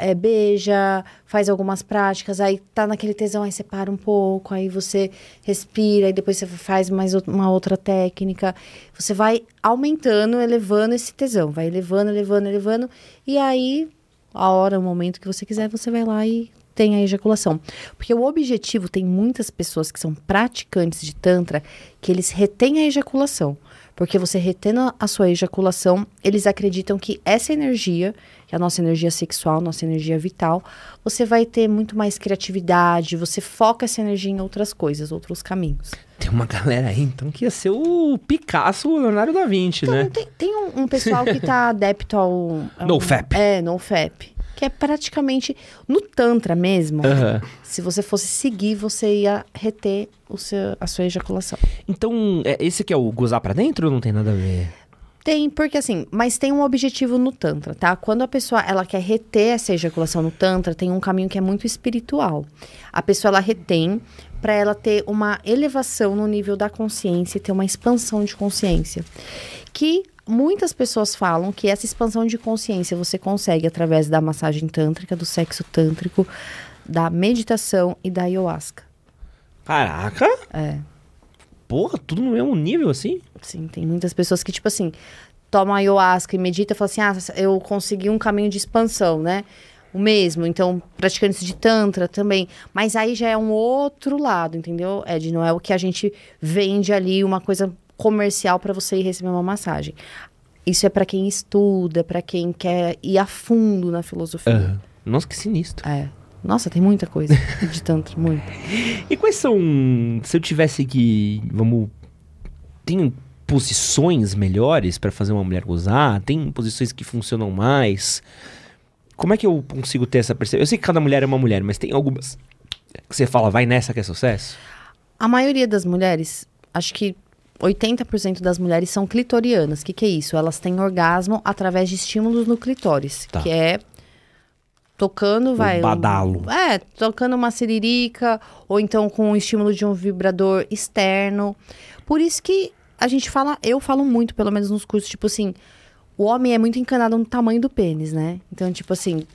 é, beija, faz algumas práticas, aí tá naquele tesão, aí você para um pouco, aí você respira, aí depois você faz mais uma outra técnica. Você vai aumentando, elevando esse tesão, vai elevando, elevando, elevando, e aí, a hora, o momento que você quiser, você vai lá e tem a ejaculação. Porque o objetivo, tem muitas pessoas que são praticantes de Tantra, que eles retêm a ejaculação. Porque você retendo a sua ejaculação, eles acreditam que essa energia, que é a nossa energia sexual, nossa energia vital, você vai ter muito mais criatividade, você foca essa energia em outras coisas, outros caminhos. Tem uma galera aí, então, que ia ser o Picasso, o Leonardo da Vinci, Então, né? tem, tem um, um pessoal que tá adepto ao... ao NoFap. É, NoFap. Que é praticamente... No Tantra mesmo, Aham. se você fosse seguir, você ia reter o seu, a sua ejaculação. Então, é, esse aqui é o gozar pra dentro ou não tem nada a ver? Tem, porque assim, mas tem um objetivo no Tantra, tá? Quando a pessoa ela quer reter essa ejaculação no Tantra, tem um caminho que é muito espiritual. A pessoa ela retém para ela ter uma elevação no nível da consciência, e ter uma expansão de consciência. Que muitas pessoas falam que essa expansão de consciência você consegue através da massagem tântrica, do sexo tântrico, da meditação e da ayahuasca. Caraca! É. Porra, tudo no mesmo nível assim? Sim, tem muitas pessoas que, tipo assim, tomam ayahuasca e medita e falam assim: ah, eu consegui um caminho de expansão, né? O mesmo. Então, praticantes de Tantra também. Mas aí já é um outro lado, entendeu? Ed, não é o que a gente vende ali, uma coisa comercial para você ir receber uma massagem. Isso é para quem estuda, para quem quer ir a fundo na filosofia. Nossa, que sinistro. É. Nossa, tem muita coisa de Tantra, muito. E quais são. Se eu tivesse que. Vamos. Tem posições melhores pra fazer uma mulher gozar? Tem posições que funcionam mais? Como é que eu consigo ter essa percepção? Eu sei que cada mulher é uma mulher, mas tem algumas que você fala, vai nessa que é sucesso? A maioria das mulheres, acho que 80% das mulheres são clitorianas. O que, que é isso? Elas têm orgasmo através de estímulos no clitóris, Tá. que é tocando, vai. um- badalo. é, tocando uma siririca, ou então com o estímulo de um vibrador externo. Por isso que a gente fala, eu falo muito, pelo menos nos cursos, tipo assim, o homem é muito encanado no tamanho do pênis, né? Então, tipo assim,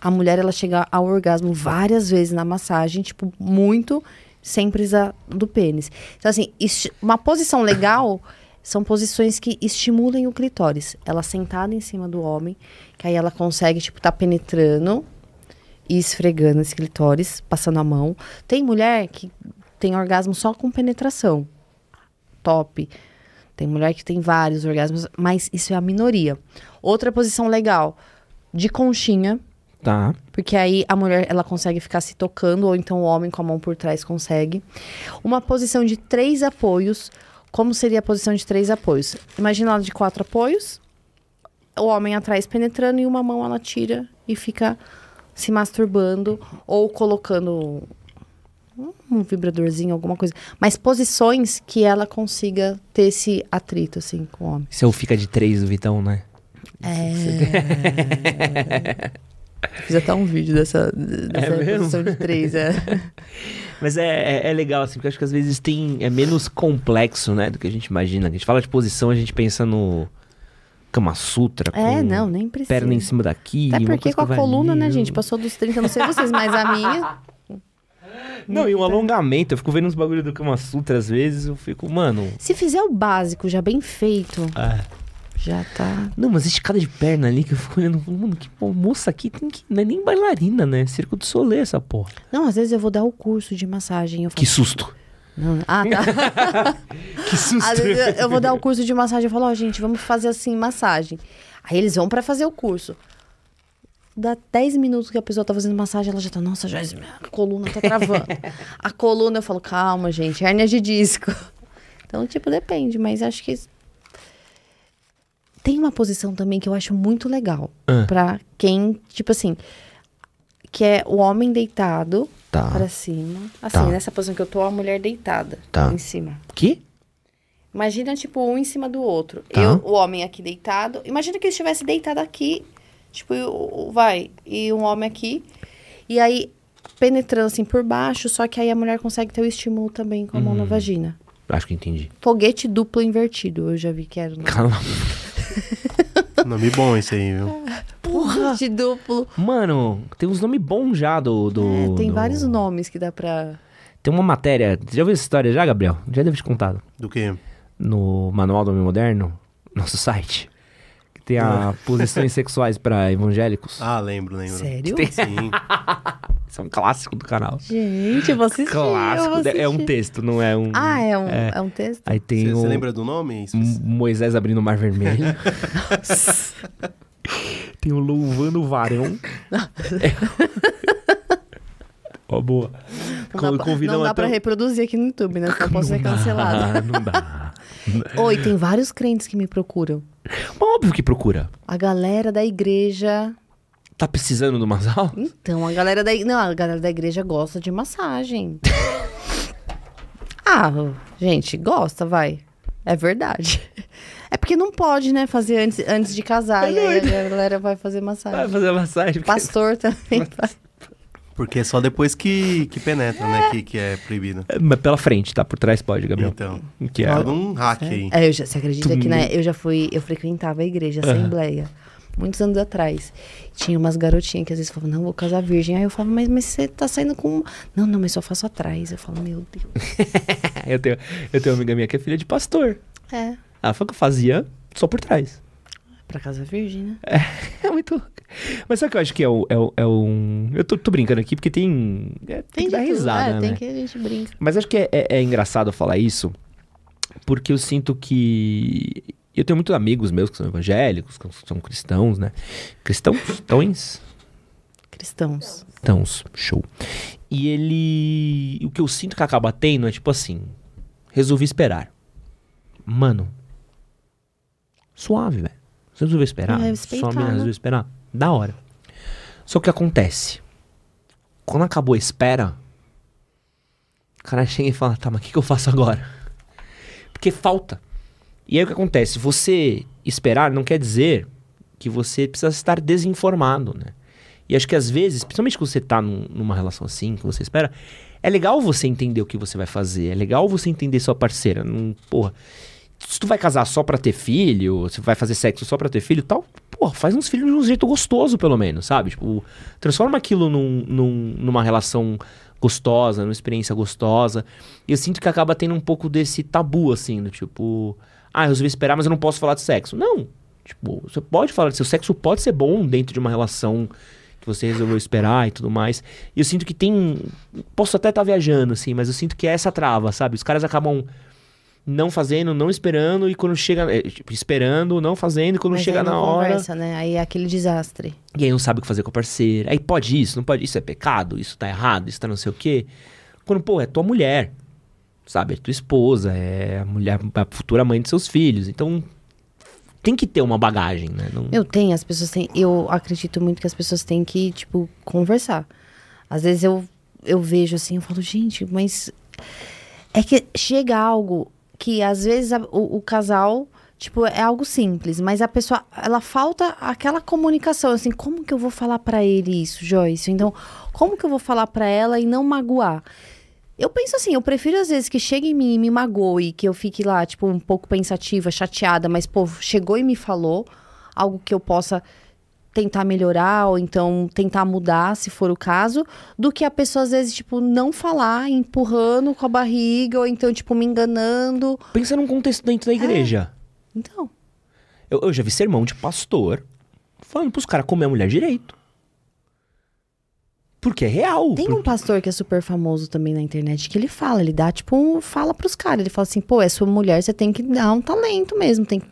a mulher ela chega ao orgasmo várias vezes na massagem, tipo, muito sem precisar do pênis. Então, assim, uma posição legal são posições que estimulem o clitóris. Ela sentada em cima do homem, que aí ela consegue, tipo, tá penetrando e esfregando esse clitóris, passando a mão. Tem mulher que tem orgasmo só com penetração. Top. Tem mulher que tem vários orgasmos, mas isso é a minoria. Outra posição legal, de conchinha, Tá. porque aí a mulher ela consegue ficar se tocando, ou então o homem com a mão por trás consegue. Uma posição de três apoios. Como seria a posição de três apoios? Imagina ela de quatro apoios, o homem atrás penetrando e uma mão ela tira e fica se masturbando ou colocando um- vibradorzinho, alguma coisa. Mas posições que ela consiga ter esse atrito, assim, com o homem. É o fica de três do Vitão, né? Fiz até um vídeo dessa, dessa mesmo? posição de três, é. Mas é, é, é legal, assim, porque eu acho que às vezes tem. É menos complexo, né? Do que a gente imagina. A gente fala de posição, a gente pensa no. Kama Sutra. É, com não, nem precisa. Perna em cima daqui. Até uma porque coisa com a coluna, né, eu- gente? Passou dos 30, não sei vocês, mas a minha. Não, e um alongamento. Eu fico vendo uns bagulho do Kama Sutra às vezes, eu fico, mano. Se fizer o básico já bem feito, ah. Já tá. Não, mas esticada de perna ali que eu fico olhando, mano, que moça aqui tem que. Não é nem bailarina, né? Circo do Solê essa porra. Não, às vezes eu vou dar o curso de massagem. Falo, Que susto. Não. Ah, tá. Que susto. Às vezes eu- eu vou dar o curso de massagem. Eu falo, ó, gente, vamos fazer assim, massagem. Aí eles vão pra fazer o curso. Dá 10 minutos que a pessoa tá fazendo massagem, ela já tá, nossa, já a coluna tá travando. a coluna, eu falo, calma, gente, hérnia de disco. Então, tipo, depende, mas acho que. Tem uma posição também que eu acho muito legal. Ah. Pra quem, tipo assim, que é o homem deitado Tá. pra cima. Assim, Tá. nessa posição que eu tô, a mulher deitada Tá. em cima. Que? Imagina, tipo, um em cima do outro. Tá. Eu, o homem aqui deitado. Imagina que ele estivesse deitado aqui, tipo, vai, e um homem aqui. E aí, penetrando assim por baixo, só que aí a mulher consegue ter o estímulo também com a Uhum. mão na vagina. Acho que entendi. Foguete duplo invertido, eu já vi que era. no- Cala. Nome bom esse aí, viu? Foguete duplo. Mano, tem uns nomes bons já do. do É, tem do- vários nomes que dá pra. Tem uma matéria. Você já ouviu essa história já, Gabriel? Já deve te contado. Do quê? No Manual do Homem Moderno, nosso site. Tem a posições sexuais pra evangélicos. Ah, lembro, lembro. Sério? Sim. Isso é um clássico do canal. Gente, eu Clássico. vou É um texto, não é um. Ah, é um, É. é. um texto? Aí tem Você o lembra do nome? M- Moisés abrindo o mar vermelho. tem o louvando o varão. Ó, boa. Não dá, pra, Convidam não dá até pra reproduzir aqui no YouTube, né? Eu posso ser cancelado. Ah, não dá. Oi, tem vários crentes que me procuram. Mas óbvio que procura. A galera da igreja. Tá precisando de umas aulas? Então, a galera da. Não, a galera da igreja gosta de massagem. ah, gente, gosta, vai. É verdade. É porque não pode, né, fazer antes, antes de casar. É e aí doido. a galera vai fazer Vai massagem. fazer massagem. porque- Pastor também faz. Porque é só depois que, que penetra, né? Que, que é proibido. É, Mas pela frente, tá? Por trás pode, Gabriel. Então, Que é... todo um hack aí. É, eu já, você acredita Tu que né, eu já fui, eu frequentava a igreja, a Aham. assembleia, muitos anos atrás. Tinha umas garotinhas que às vezes falavam, não, vou casar virgem. Aí eu falava, mas, mas você tá saindo com. Não, não, mas só faço atrás. Eu falo, meu Deus. eu, tenho, eu tenho uma amiga minha que é filha de pastor. É, Ela falou que eu fazia só por trás. Pra casa virgem, né? É muito louco. Mas sabe o que eu acho que é, o, é, o- é um... Eu tô, tô brincando aqui porque tem... é, tem, que de dar risada, é, né? tem que a gente brinca. Mas acho que é, é- é engraçado falar isso, porque eu sinto que. Eu tenho muitos amigos meus que são evangélicos, que são cristãos, né? Cristãos? Cristãos? Cristãos. Cristãos, show. E ele. O que eu sinto que acaba tendo é tipo assim: resolvi esperar. Mano. Suave, velho. Você resolveu esperar? É, respeitar, mina né? resolveu esperar? Da hora. Só que acontece? Quando acabou a espera, o cara chega e fala, tá, mas o que, que eu faço agora? Porque falta. E aí o que acontece? Você esperar não quer dizer que você precisa estar desinformado, né? E acho que às vezes, principalmente quando você tá num- numa relação assim, que você espera, é legal você entender o que você vai fazer, é legal você entender sua parceira. Não, porra, se tu vai casar só pra ter filho, se vai fazer sexo só pra ter filho tal, porra, faz uns filhos de um jeito gostoso, pelo menos, sabe? Tipo, transforma aquilo num, num- numa relação gostosa, numa experiência gostosa. E eu sinto que acaba tendo um pouco desse tabu, assim, do tipo, ah, eu resolvi esperar, mas eu não posso falar de sexo. Não. Tipo, você pode falar de seu sexo pode ser bom dentro de uma relação que você resolveu esperar e tudo mais. E eu sinto que tem. Posso até estar viajando, assim, mas eu sinto que é essa trava, sabe? Os caras acabam não fazendo, não esperando, e quando chega. é, tipo, esperando, não fazendo, e quando Mas chega na hora. conversa, né? Aí é aquele desastre. E aí não sabe o que fazer com a parceira. Aí pode isso, não pode. Isso é pecado, isso tá errado, isso tá não sei o quê. Quando, pô, é tua mulher. Sabe? É tua esposa, é a mulher, a futura mãe de seus filhos. Então. Tem que ter uma bagagem, né? Não... Eu tenho, as pessoas têm. Eu acredito muito que as pessoas têm que, tipo, conversar. Às vezes eu, eu vejo assim, eu falo, gente, mas. É que chega algo que às vezes a- o, o casal, tipo, é algo simples, mas a pessoa, ela falta aquela comunicação, assim, como que eu vou falar pra ele isso, Joyce? Então, como que eu vou falar pra ela e não magoar? Eu penso assim, eu prefiro às vezes que chegue em mim e me magoe, que eu fique lá, tipo, um pouco pensativa, chateada, mas, pô, chegou e me falou algo que eu possa tentar melhorar ou então tentar mudar, se for o caso, do que a pessoa às vezes, tipo, não falar, empurrando com a barriga ou então, tipo, me enganando. Pensa num contexto dentro da igreja. Então, Eu, eu já vi sermão de pastor falando pros caras comer a mulher direito. Porque é real. tem um pastor que é super famoso também na internet que ele fala, ele dá, tipo, um, fala pros caras, ele fala assim, pô, é sua mulher, você tem que dar um talento mesmo, tem,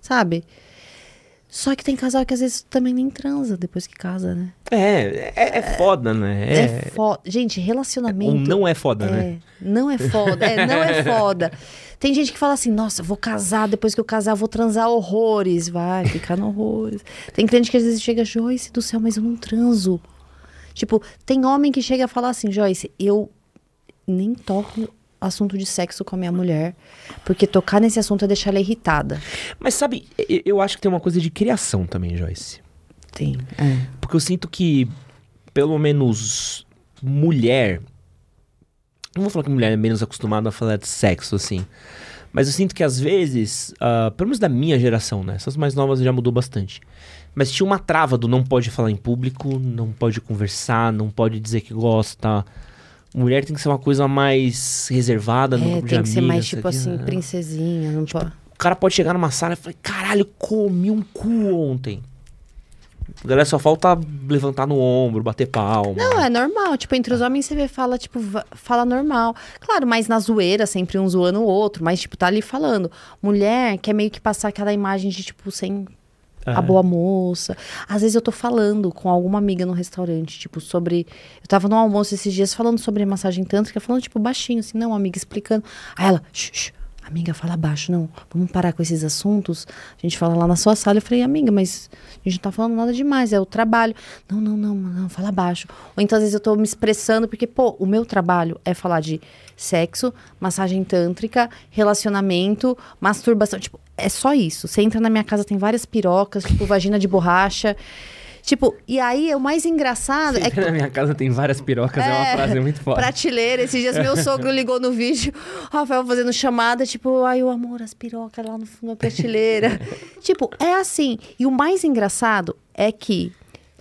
sabe? Só que tem casal que às vezes também nem transa depois que casa, né? É, é, é foda, né? É, É, foda. Gente, relacionamento. ou não é foda, né? É, não é foda. É, não é foda. Tem gente que fala assim, nossa, vou casar, depois que eu casar, vou transar horrores. Vai, ficar no horrores. Tem cliente que às vezes chega, Joyce do céu, mas eu não transo. Tipo, tem homem que chega a falar assim, Joyce, eu nem toco assunto de sexo com a minha mulher, porque tocar nesse assunto é deixar ela irritada. Mas sabe, eu, acho que tem uma coisa de criação também, Joyce. Tem. É. Porque eu sinto que, pelo menos, mulher. Não vou falar que mulher é menos acostumada a falar de sexo, assim. Mas eu sinto que às vezes, ah, pelo menos da minha geração, né? Essas mais novas já mudou bastante. Mas tinha uma trava do não pode falar em público, não pode conversar, não pode dizer que gosta. Mulher tem que ser uma coisa mais reservada no É, grupo de tem que ser mais tipo aqui, assim, né? princesinha, não pode. O cara pode chegar numa sala e falar, caralho, comi um cu ontem. A galera só falta levantar no ombro, bater palma. Não, é normal. Tipo, entre os homens você vê, fala, tipo, fala normal. Claro, mas na zoeira, sempre um zoando o outro. Mas, tipo, tá ali falando. Mulher quer meio que passar aquela imagem de, tipo, sem. A boa moça. Às vezes eu tô falando com alguma amiga no restaurante, tipo, sobre. Eu tava no almoço esses dias falando sobre massagem tântrica, falando, tipo, baixinho, assim, não, amiga explicando. Aí ela, shh, shh, amiga, fala baixo, não, vamos parar com esses assuntos. A gente fala lá na sua sala. Eu falei, amiga, mas a gente não tá falando nada demais, é o trabalho. Não, não, não, não, fala baixo. Ou então, às vezes, eu tô me expressando, porque, pô, o meu trabalho é falar de sexo, massagem tântrica, relacionamento, masturbação. Tipo, é só isso. Você entra na minha casa, tem várias pirocas, tipo, vagina de borracha. Tipo, e aí o mais engraçado é que. Na minha casa tem várias pirocas, é, uma frase muito forte. Prateleira. Esses dias meu sogro ligou no vídeo, o Rafael fazendo chamada, tipo, ai, o amor, as pirocas lá no fundo da prateleira. tipo, é assim. E o mais engraçado é que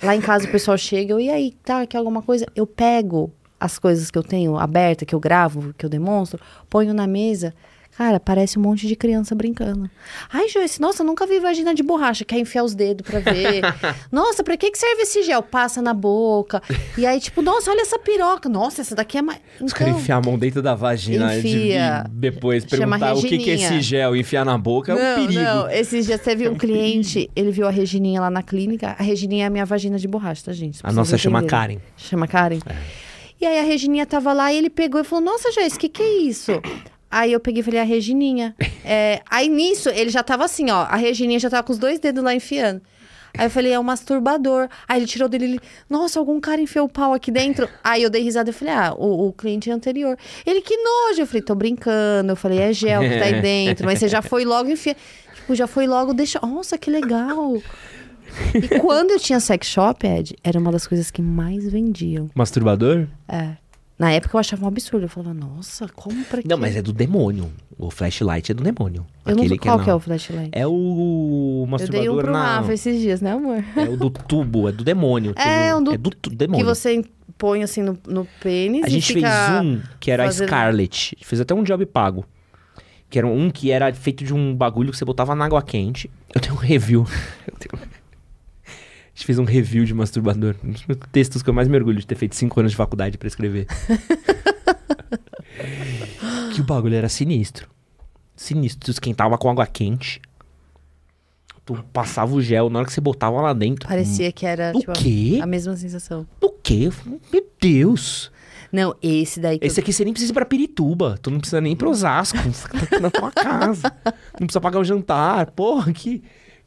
lá em casa o pessoal chega, eu, e aí, tá, quer alguma coisa? Eu pego as coisas que eu tenho aberta, que eu gravo, que eu demonstro, ponho na mesa. Cara, parece um monte de criança brincando. Ai, Joyce, nossa, nunca vi vagina de borracha. Quer enfiar os dedos pra ver. nossa, pra que, que serve esse gel? Passa na boca. E aí, tipo, nossa, olha essa piroca. Nossa, essa daqui é mais. Então, Os caras enfiar a mão dentro da vagina enfia, de, depois perguntar o que, que é esse gel enfiar na boca é um perigo. Não, esses dias teve um, um cliente, ele viu a Regininha lá na clínica. A Regininha é a minha vagina de borracha, tá, gente? A nossa chama Karen. Chama Karen. É. E aí a Regininha tava lá e ele pegou e falou: Nossa, Joyce, o que, que é isso? Aí eu peguei e falei, a Regininha. É, aí nisso, ele já tava assim, ó. A Regininha já tava com os dois dedos lá enfiando. Aí eu falei, é um masturbador. Aí ele tirou dele, ele, nossa, algum cara enfiou o pau aqui dentro. Aí eu dei risada e falei, ah, o, o cliente anterior. Ele, que nojo. Eu falei, tô brincando. Eu falei, é gel que tá aí dentro. Mas você já foi logo enfiar. Tipo, já foi logo deixar. Nossa, que legal. E quando eu tinha sex shop, Ed, era uma das coisas que mais vendiam. Masturbador? É. Na época eu achava um absurdo. Eu falava, nossa, como pra quê? Não, mas é do demônio. O flashlight é do demônio. Eu não sei qual que é, é o flashlight. É o masturbador Eu dei um pro na... Rafa esses dias, né, amor? É o do tubo, é do demônio. É, um do... é do demônio. Que você põe assim no, no pênis A gente fez um que era fazendo... a Scarlet. Fez até um job pago. Que era um que era feito de um bagulho que você botava na água quente. Eu tenho um review. Eu tenho... Gente fez um review de masturbador. Um dos textos que eu mais me orgulho de ter feito cinco anos de faculdade para escrever. que o bagulho era sinistro. Sinistro. Tu esquentava com água quente. Tu passava o gel, na hora que você botava lá dentro. Parecia que era o tipo, quê? a mesma sensação. O quê? Meu Deus! Não, esse daí. esse eu... aqui você nem precisa ir pra Pirituba. Tu não precisa nem ir pro Osasco. Tá na tua casa. Não precisa pagar o jantar. Porra, que.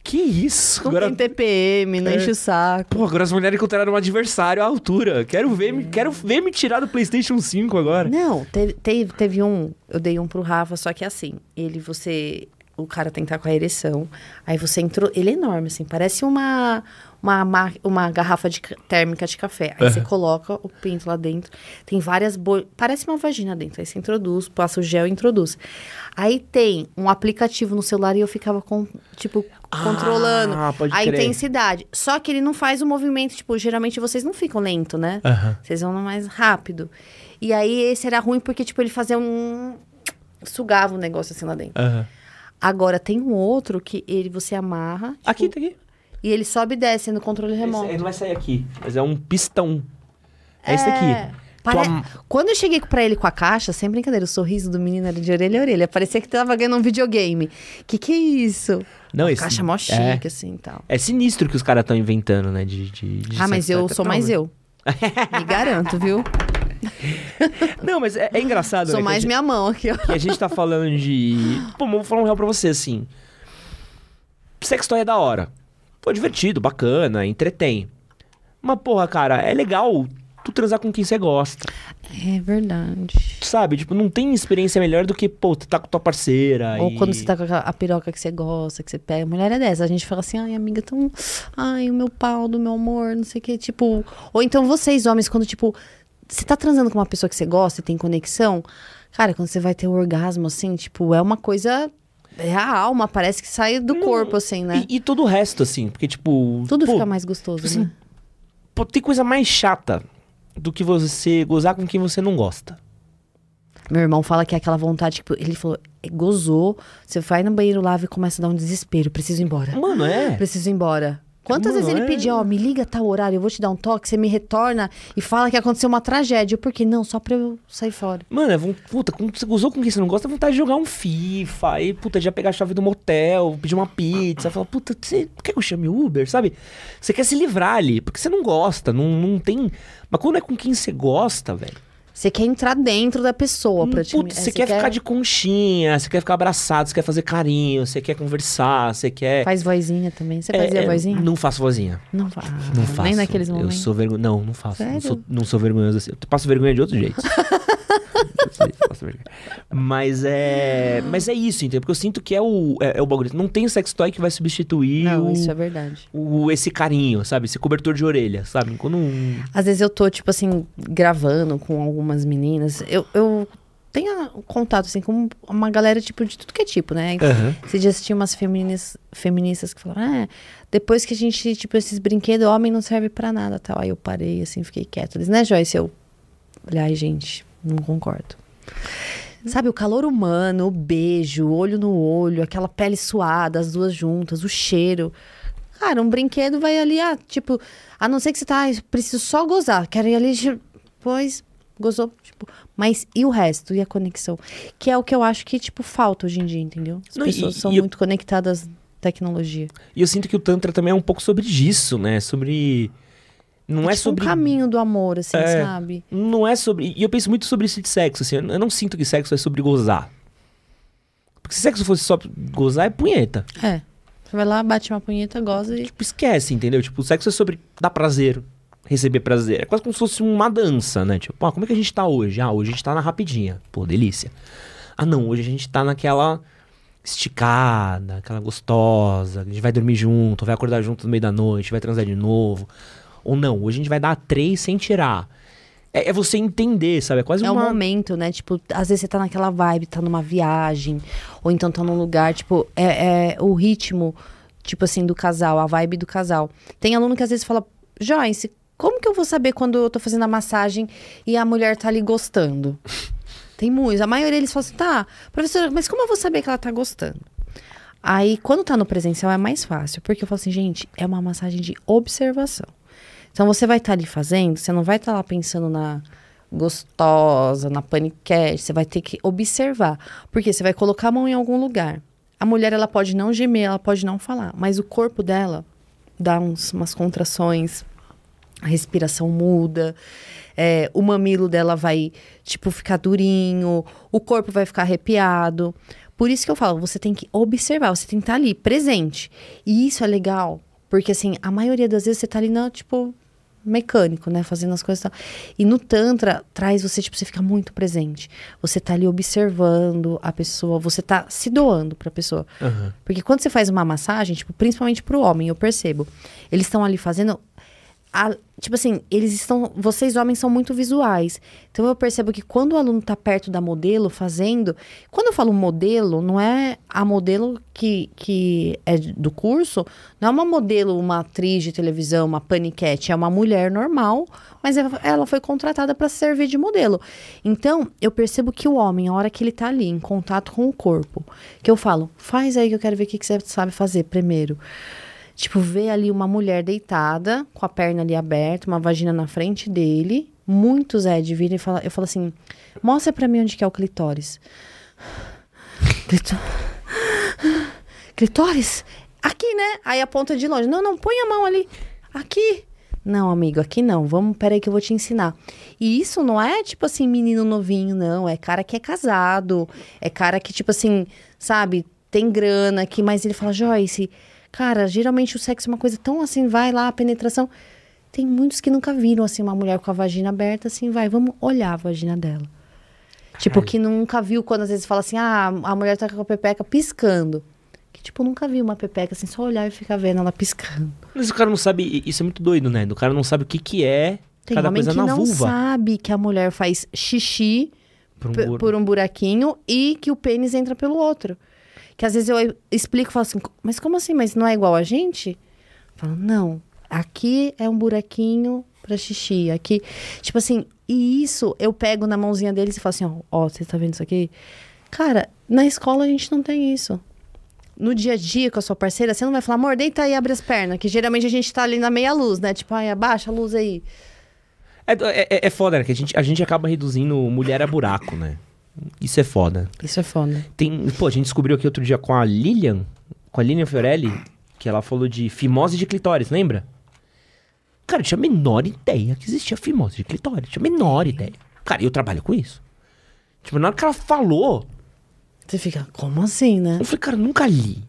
Que isso? Não agora... tem TPM, não é. enche o saco. Pô, agora as mulheres encontraram um adversário à altura. Quero ver, me, quero ver me tirar do PlayStation 5 agora. Não, teve, teve, teve um. Eu dei um pro Rafa, só que assim, ele, você. O cara tem que estar com a ereção. Aí você entrou. Ele é enorme, assim, parece uma, uma, uma garrafa de térmica de café. Aí uhum. você coloca o pinto lá dentro. Tem várias bolhas. Parece uma vagina dentro. Aí você introduz, passa o gel e introduz. Aí tem um aplicativo no celular e eu ficava com, tipo, ah, controlando a crer. intensidade. Só que ele não faz o movimento, tipo, geralmente vocês não ficam lento, né? Uhum. Vocês vão mais rápido. E aí esse era ruim porque, tipo, ele fazia um. sugava um negócio assim lá dentro. Uhum. Agora tem um outro que ele você amarra. Tipo, aqui, tá aqui. E ele sobe e desce no controle remoto. Esse, ele não vai sair aqui, mas é um pistão. É, é esse aqui. Pare... Tua... Quando eu cheguei pra ele com a caixa, sem brincadeira, o sorriso do menino era de orelha a orelha. Parecia que tava ganhando um videogame. Que que é isso? Não, esse... Caixa mó chique, é... assim, tal. É sinistro que os caras estão inventando, né? De, de, de ah, mas eu sou mais eu. Me garanto, viu? Não, mas é, é engraçado, Sou né, mais gente, minha mão aqui, ó. Que a gente tá falando de... Pô, vou falar um real pra você, assim. Sextoy é da hora. Pô, divertido, bacana, entretém. Mas, porra, cara, é legal tu transar com quem você gosta. É verdade. Sabe? Tipo, não tem experiência melhor do que, pô, tu tá com tua parceira. Ou e... quando você tá com a, a, piroca que você gosta, que você pega. Mulher é dessa. A gente fala assim, ai, amiga, tão. Ai, o meu pau do meu amor, não sei o quê. Tipo. Ou então vocês, homens, quando, tipo, você tá transando com uma pessoa que você gosta e tem conexão. Cara, quando você vai ter o um orgasmo, assim, tipo, é uma coisa é a alma, parece que sai do não, corpo, assim, né? E, e, todo o resto, assim, porque, tipo. Tudo pô, fica mais gostoso, assim, né? Pô, tem coisa mais chata do que você gozar com quem você não gosta. Meu irmão fala que é aquela vontade, tipo, ele falou, gozou, você vai no banheiro, lava e começa a dar um desespero, preciso ir embora. Mano, é. Preciso ir embora. Quantas Mano, vezes ele é- pedia, ó, me liga tal horário, eu vou te dar um toque, você me retorna e fala que aconteceu uma tragédia. Por quê? Não, só pra eu sair fora. Mano, é, puta, quando você gozou com quem você não gosta, é vontade de jogar um FIFA. Aí, puta, já pegar a chave do motel, pedir uma pizza. Falar, puta, você quer que eu chame Uber, sabe? Você quer se livrar ali, porque você não gosta, não, não tem. Mas quando é com quem você gosta, velho. Você quer entrar dentro da pessoa, Hum, praticamente. Putz, É, você quer, ficar de conchinha, você quer ficar abraçado, você quer fazer carinho, você quer conversar, você quer. Faz vozinha também. Você É, fazia é, vozinha? Não faço vozinha. Não, fa- Não faço. Nem naqueles Eu momentos. sou vergonha. Não, não faço. Não sou, não sou vergonhoso assim. Eu passo vergonha de outro jeito. Mas é. Mas é isso, entendeu? Porque eu sinto que é o, é, é o bagulho. Não tem sex toy que vai substituir Não, o, isso é verdade. o- esse carinho, sabe? Esse cobertor de orelha, sabe? Quando um. Às vezes eu tô, tipo assim, gravando com algumas meninas. Eu, eu tenho contato, assim, com uma galera, tipo, de tudo que é tipo, né? Aham. Esse dia assisti umas feministas, feministas que falaram, ah, depois que a gente, tipo, esses brinquedos, homem não serve pra nada, tal. Aí eu parei, assim, fiquei quieta. Eles, né, Joyce? Eu, olha, ai, gente, não concordo. Sabe, o calor humano, o beijo, o olho no olho, aquela pele suada, as duas juntas, o cheiro. Cara, um brinquedo vai ali, ah, tipo, a não ser que você tá, ah, eu preciso só gozar, quero ir ali, tipo, pois, gozou, tipo, mas e o resto, e a conexão? Que é o que eu acho que, tipo, falta hoje em dia, entendeu? As Não, pessoas e- são e eu- muito conectadas à tecnologia. E eu sinto que o Tantra também é um pouco sobre isso, né? Sobre. Não é, tipo sobre. um caminho do amor, assim, É. sabe? Não é sobre. E eu penso muito sobre isso de sexo, assim. Eu não sinto que sexo é sobre gozar. Porque se sexo fosse só gozar, é punheta. É. Você vai lá, bate uma punheta, goza e... Tipo, esquece, entendeu? Tipo, o sexo é sobre dar prazer, receber prazer. É quase como se fosse uma dança, né? Tipo, ah, como é que a gente tá hoje? Ah, hoje a gente tá na rapidinha. Pô, delícia. Ah, não, hoje a gente tá naquela esticada, aquela gostosa. A gente vai dormir junto, vai acordar junto no meio da noite, vai transar de novo. Ou não, hoje a gente vai dar três sem tirar. É, é você entender, sabe? É quase É o uma... momento, né? Tipo, às vezes você tá naquela vibe, tá numa viagem, ou então tá num lugar, tipo, é, é o ritmo, tipo assim, do casal, a vibe do casal. Tem aluno que às vezes fala, Joyce, como que eu vou saber quando eu tô fazendo a massagem e a mulher tá ali gostando? Tem muitos. A maioria eles falam assim, tá, professora, mas como eu vou saber que ela tá gostando? Aí, quando tá no presencial, é mais fácil. Porque eu falo assim, gente, é uma massagem de observação. Então, você vai estar ali fazendo, você não vai estar lá pensando na gostosa, na paniquete. Você vai ter que observar. Porque você vai colocar a mão em algum lugar. A mulher, ela pode não gemer, ela pode não falar. Mas o corpo dela dá uns, umas contrações. A respiração muda. é, o mamilo dela vai, tipo, ficar durinho. O corpo vai ficar arrepiado. Por isso que eu falo, você tem que observar, você tem que estar ali, presente. E isso é legal, porque assim, a maioria das vezes você tá ali, não, tipo, mecânico, né? Fazendo as coisas e tal. E no Tantra, traz você, tipo, você fica muito presente. Você tá ali observando a pessoa, você tá se doando pra pessoa. Aham. Porque quando você faz uma massagem, tipo, principalmente pro homem, eu percebo, eles estão ali fazendo. A- tipo assim, eles estão. Vocês, homens, são muito visuais. Então eu percebo que quando o aluno tá perto da modelo fazendo. Quando eu falo modelo, não é a modelo que, que é do curso, não é uma modelo, uma atriz de televisão, uma paniquete, é uma mulher normal, mas ela- foi contratada para servir de modelo. Então, eu percebo que o homem, a hora que ele tá ali em contato com o corpo, que eu falo, faz aí que eu quero ver o que, que você sabe fazer primeiro. Tipo, ver ali uma mulher deitada, com a perna ali aberta, uma vagina na frente dele. Muitos é de vir e fala, eu falo assim: mostra pra mim onde que é o clitóris. Clitó- Clitóris? Aqui, né? Aí aponta de longe. Não, não, põe a mão ali. Aqui. Não, amigo, aqui não. Vamos, peraí que eu vou te ensinar. E isso não é, tipo assim, menino novinho, não. É cara que é casado. É cara que, tipo assim, sabe, tem grana aqui. Mas ele fala, Joyce, cara, geralmente o sexo é uma coisa tão assim, vai lá, a penetração. Tem muitos que nunca viram, assim, uma mulher com a vagina aberta, assim, vai, vamos olhar a vagina dela. Tipo, que nunca viu quando às vezes fala assim, ah, a mulher tá com a pepeca piscando. Que, tipo, nunca viu uma pepeca, assim, só olhar e ficar vendo ela piscando. Mas o cara não sabe. Isso é muito doido, né? O cara não sabe o que, que é Tem cada homem coisa que na não vulva. sabe que a mulher faz xixi Por um por um buraquinho e que o pênis entra pelo outro. Que às vezes eu explico e falo assim, mas como assim? Mas não é igual a gente? Falo, não. Aqui é um buraquinho pra xixi. Aqui. Tipo assim, e isso eu pego na mãozinha deles e falo assim: ó, você tá vendo isso aqui? Cara, na escola a gente não tem isso. no dia a dia com a sua parceira, você não vai falar, amor, deita aí e abre as pernas. Que geralmente a gente tá ali na meia luz, né? Tipo, ai, abaixa a luz aí. É, é, é foda, né? Que a gente, a gente acaba reduzindo mulher a buraco, né? Isso é foda. Isso é foda. Tem, pô, a gente descobriu aqui outro dia com a Lilian, com a Lilian Fiorelli, que ela falou de fimose de clitóris, lembra? Cara, eu tinha a menor ideia que existia fimose de clitóris. Tinha a menor ideia. Cara, eu trabalho com isso. Tipo, na hora que ela falou, Você fica, como assim, né? eu falei, cara, eu nunca li.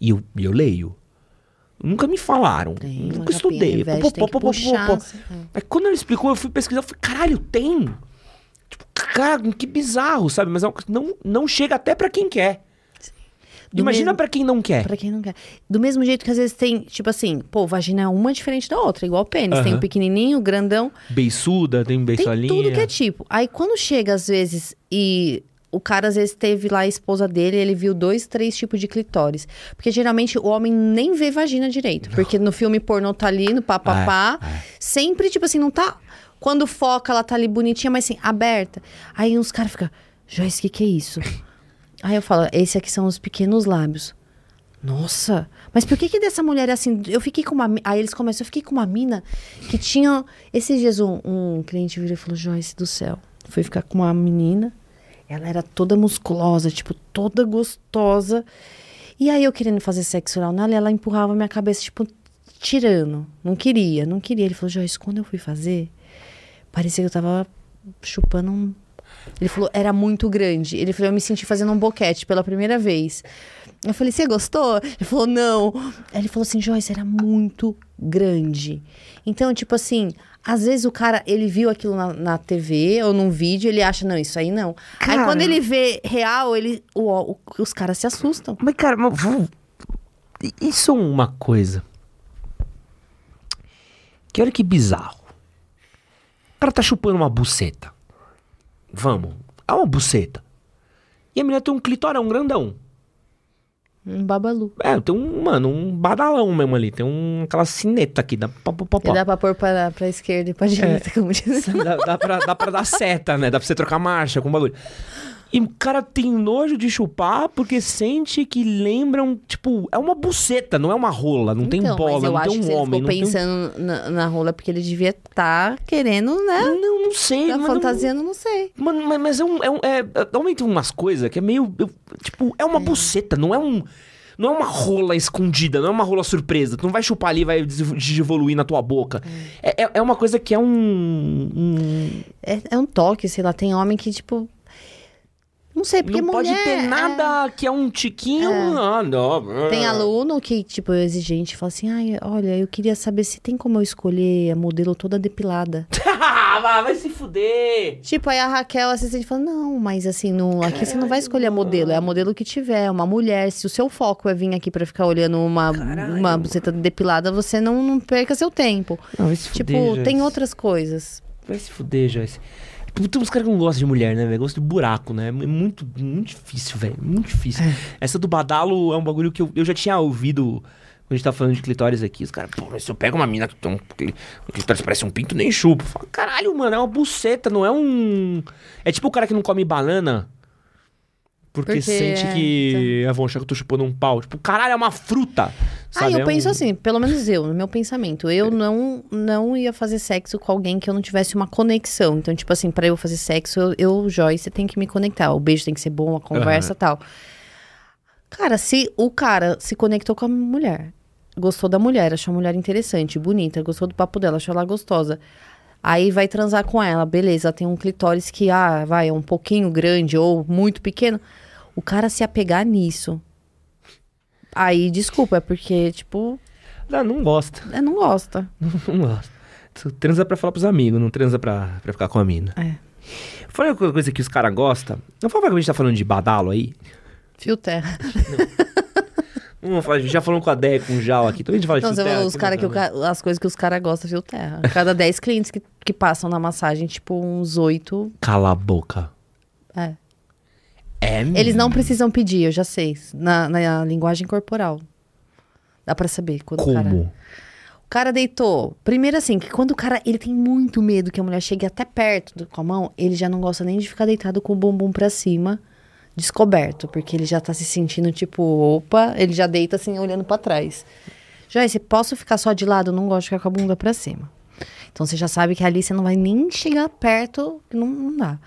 E eu, eu leio. Nunca me falaram. Tem nunca estudei. Pô, pô, pô, pô, pô. assim, é. Aí quando ela explicou, eu fui pesquisar, eu falei, caralho, tem. Tipo, cara, que bizarro, sabe? Mas é não, não chega até pra quem quer. Do Imagina mesmo- pra quem não quer. Pra quem não quer. Do mesmo jeito que às vezes tem, tipo assim, pô, vagina é uma diferente da outra, igual o pênis. Tem Aham. o pequenininho, o grandão. Beiçuda, tem Tem beiçolinha. tudo que é tipo. Aí quando chega, às vezes, e o cara às vezes teve lá a esposa dele, ele viu dois, três tipos de clitóris. Porque geralmente o homem nem vê vagina direito. Porque no filme pornô tá ali, no papapá. É, Sempre, tipo assim, não tá. Quando foca, ela tá ali bonitinha, mas assim, aberta. Aí uns caras ficam, Joyce, o que, que é isso? Aí eu falo, esse aqui são os pequenos lábios. Nossa, mas por que que dessa mulher é assim? Eu fiquei com uma. Aí eles começam, eu fiquei com uma mina que tinha. Esses dias um, um cliente virou e falou: Joyce do céu. Fui ficar com uma menina, ela era toda musculosa, tipo, toda gostosa. E aí eu querendo fazer sexo oral nela, ela empurrava minha cabeça, tipo, tirando. Não queria, não queria. Ele falou: Joyce, quando eu fui fazer, parecia que eu tava chupando um. Ele falou, era muito grande. Ele falou, eu me senti fazendo um boquete pela primeira vez. Eu falei, você gostou? Ele falou, não. Aí ele falou assim, Joyce, era muito grande. Então, tipo assim, às vezes o cara, ele viu aquilo na, na TV ou num vídeo, ele acha, não, isso aí não. Aí Cara. quando ele vê real, ele, o- o- os caras se assustam. Mas, cara, mas, isso é uma coisa. Que olha que bizarro. O cara tá chupando uma buceta. Vamos. É uma buceta. E a menina tem um clitorão grandão. Um babalu. É, tem um, mano, um badalão mesmo ali. Tem um, aquela cineta aqui. Dá, pá, E pá. dá pra pôr pra, pra esquerda e pra direita, como diz. dá, dá, pra, dá pra dar seta, né? Dá pra você trocar marcha com o bagulho. E o cara tem nojo de chupar porque sente que lembram, tipo, é uma buceta, não é uma rola, não tem Então, bola, mas eu não tem um homem, ficou não tem pensando na, na rola porque ele devia estar querendo, né? Não, não sei. Tá mas não- não sei. Mano, mas, mas é um. É, um, é, é, umas coisas que é meio. eu- tipo, é uma buceta, não é um. Não é uma rola escondida, não é uma rola surpresa. Tu não vai chupar ali e vai evoluir na tua boca. É, é, é uma coisa que é um. um- É, é um toque, sei lá. Tem homem que, tipo. Não sei, porque não pode mulher, ter é- nada que é um tiquinho. Ah, não. Tem aluno que, tipo, é exigente, fala assim: ai, olha, eu queria saber se tem como eu escolher a modelo toda depilada. Ah, vai se fuder. tipo, aí a Raquel assistente fala: não, mas assim, no, aqui você não vai escolher a modelo, é a modelo que tiver, uma mulher. Se o seu foco é vir aqui pra ficar olhando uma, uma buceta depilada, você não, não perca seu tempo. Não, vai se Tipo, fuder, tem Joyce. outras coisas. Vai se fuder, Joyce. Tem uns caras que não gostam de mulher, né, velho? Gostam de buraco, né? É muito, muito difícil, velho. Muito difícil. Essa do badalo é um bagulho que eu, eu já tinha ouvido quando a gente tava falando de clitóris aqui. Os caras, pô, mas se eu pego uma mina que tem um, cli- clitóris parece um pinto, nem falo, caralho, mano, é uma buceta, não é um. É tipo o cara que não come banana. Porque, Porque sente é, que. Ah, vão achar que eu tô chupando um pau. Tipo, caralho, é uma fruta. Ah, Sabe? eu É penso um- assim, pelo menos eu, no meu pensamento, eu não não ia fazer sexo com alguém que eu não tivesse uma conexão. Então, tipo assim, pra eu fazer sexo, eu, eu Joyce, tem que me conectar. O beijo tem que ser bom, a conversa e tal. Cara, se o cara se conectou com a mulher, gostou da mulher, achou a mulher interessante, bonita, gostou do papo dela, achou ela gostosa. Aí vai transar com ela, beleza, tem um clitóris que, ah, vai, é um pouquinho grande ou muito pequeno. O cara se apegar nisso. Aí, desculpa, é porque, tipo, Não, não gosta. é, não gosta. Não gosta. Tu transa pra falar pros amigos, não transa pra, pra ficar com a mina. É. Fala uma coisa que os caras gostam. Não fala que a gente tá falando de badalo aí. Fio terra. Vamos falar, a gente já falando com a Deia, com o Jal aqui. Também a gente fala de Não, fio terra os cara né, que o as coisas que os caras gostam, fio terra. Cada 10 clientes que, que passam na massagem, tipo, uns 8. Cala a boca. É. É Eles não precisam pedir, eu já sei. Na, na linguagem corporal. Dá pra saber quando o cara. Como? O cara deitou. Primeiro assim, que quando o cara, ele tem muito medo que a mulher chegue até perto do- com a mão, ele já não gosta nem de ficar deitado com o bumbum pra cima. descoberto, porque ele já tá se sentindo tipo, opa, ele já deita assim, olhando pra trás. Joyce, posso ficar só de lado? Não gosto de ficar com a bunda pra cima. Então você já sabe que ali você não vai nem chegar perto, não, não dá.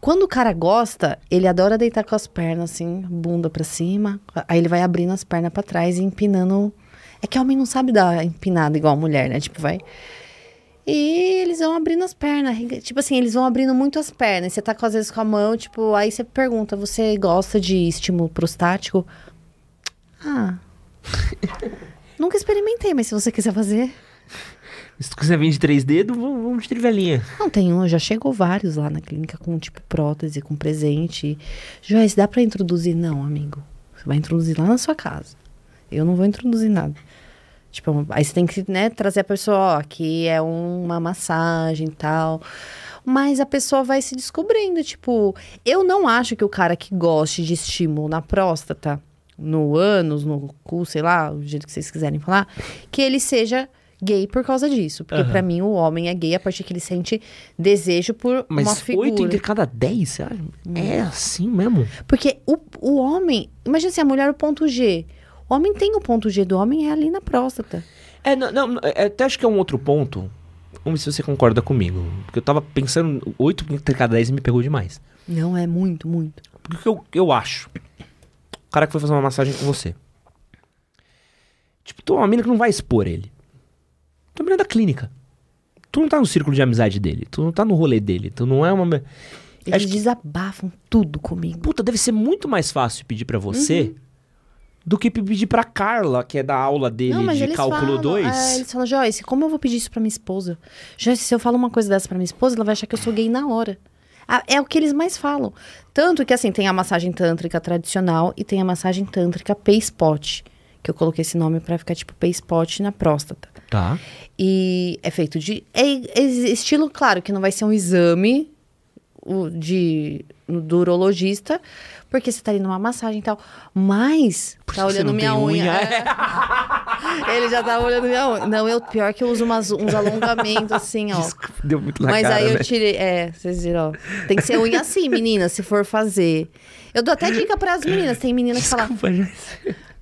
Quando o cara gosta, ele adora deitar com as pernas assim, bunda pra cima. Aí ele vai abrindo as pernas pra trás e empinando. É que homem não sabe dar empinada igual a mulher, né? Tipo, vai. E eles vão abrindo as pernas. Tipo assim, eles vão abrindo muito as pernas. Você tá às vezes com a mão, tipo, aí você pergunta: você gosta de estímulo prostático? Ah. Nunca experimentei, mas se você quiser fazer. Se tu quiser vir de três dedos, vamos de trivelinha. Não, tem um, já chegou vários lá na clínica com tipo prótese, com presente. Joyce, dá pra introduzir? Não, amigo. Você vai introduzir lá na sua casa. Eu não vou introduzir nada. Tipo, aí você tem que, né, trazer a pessoa, ó, aqui é uma massagem e tal. Mas a pessoa vai se descobrindo, tipo, eu não acho que o cara que goste de estímulo na próstata, no ânus, no cu, sei lá, o jeito que vocês quiserem falar, que ele seja gay por causa disso. Porque Aham. pra mim o homem é gay a partir que ele sente desejo por uma Mas figura. oito entre cada dez, você acha? É assim mesmo? Porque o, o homem, imagina assim, a mulher o ponto G. O homem tem o ponto G do homem é ali na próstata. É, não, não, é, até acho que é um outro ponto. Vamos ver se você concorda comigo. Porque eu tava pensando, oito entre cada dez me pegou demais. Não é muito, muito. Porque o que eu, eu acho? O cara que foi fazer uma massagem com você. Tipo, é uma mina que não vai expor ele. Tu é uma mina da clínica. Tu não tá no círculo de amizade dele. Tu não tá no rolê dele. Tu não é uma. Eles que- desabafam tudo comigo. Puta, deve ser muito mais fácil pedir pra você do que pedir pra Carla, que é da aula dele Não, de cálculo falam, 2. é, eles falam, Joyce, como eu vou pedir isso pra minha esposa? Joyce, se eu falo uma coisa dessa pra minha esposa, ela vai achar que eu sou gay na hora. É o que eles mais falam. Tanto que, assim, tem a massagem tântrica tradicional e tem a massagem tântrica P-Spot. Que eu coloquei esse nome pra ficar tipo P-Spot na próstata. Tá. E é feito de. É, é estilo, claro, que não vai ser um exame o- de do urologista, porque você tá ali numa massagem e tal. Mas tá você olhando minha unha. unha? é. Ele já tá olhando minha unha. Não, eu pior que eu uso umas, uns alongamentos assim, ó. Desculpa, Deu muito na Mas cara, aí eu né? tirei. É, vocês viram, ó. Tem que ser unha assim, menina, se for fazer. Eu dou até dica pras meninas. Tem menina que fala.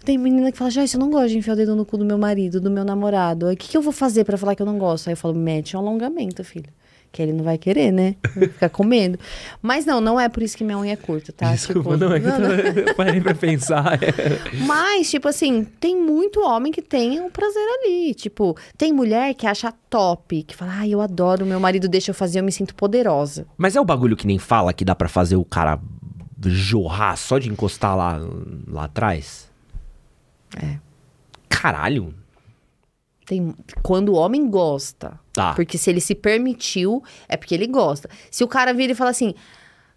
Tem menina que fala, Joyce, eu não gosto de enfiar o dedo no cu do meu marido, do meu namorado. O que, que eu vou fazer pra falar que eu não gosto? Aí eu falo, mete um alongamento, filho. Que ele não vai querer, né? Vai ficar com medo. Mas não, não é por isso que minha unha é curta, tá? Desculpa, Tipo, não, é que eu, não, não. tô- eu parei pra pensar. Mas, tipo assim, tem muito homem que tem o prazer ali. Tipo, tem mulher que acha top, que fala, ai, eu adoro, meu marido deixa eu fazer, eu me sinto poderosa. Mas é o bagulho que nem fala que dá pra fazer o cara jorrar só de encostar lá, lá atrás? É. Caralho. Tem, quando o homem gosta. Tá. Porque se ele se permitiu, é porque ele gosta. Se o cara vira e fala assim,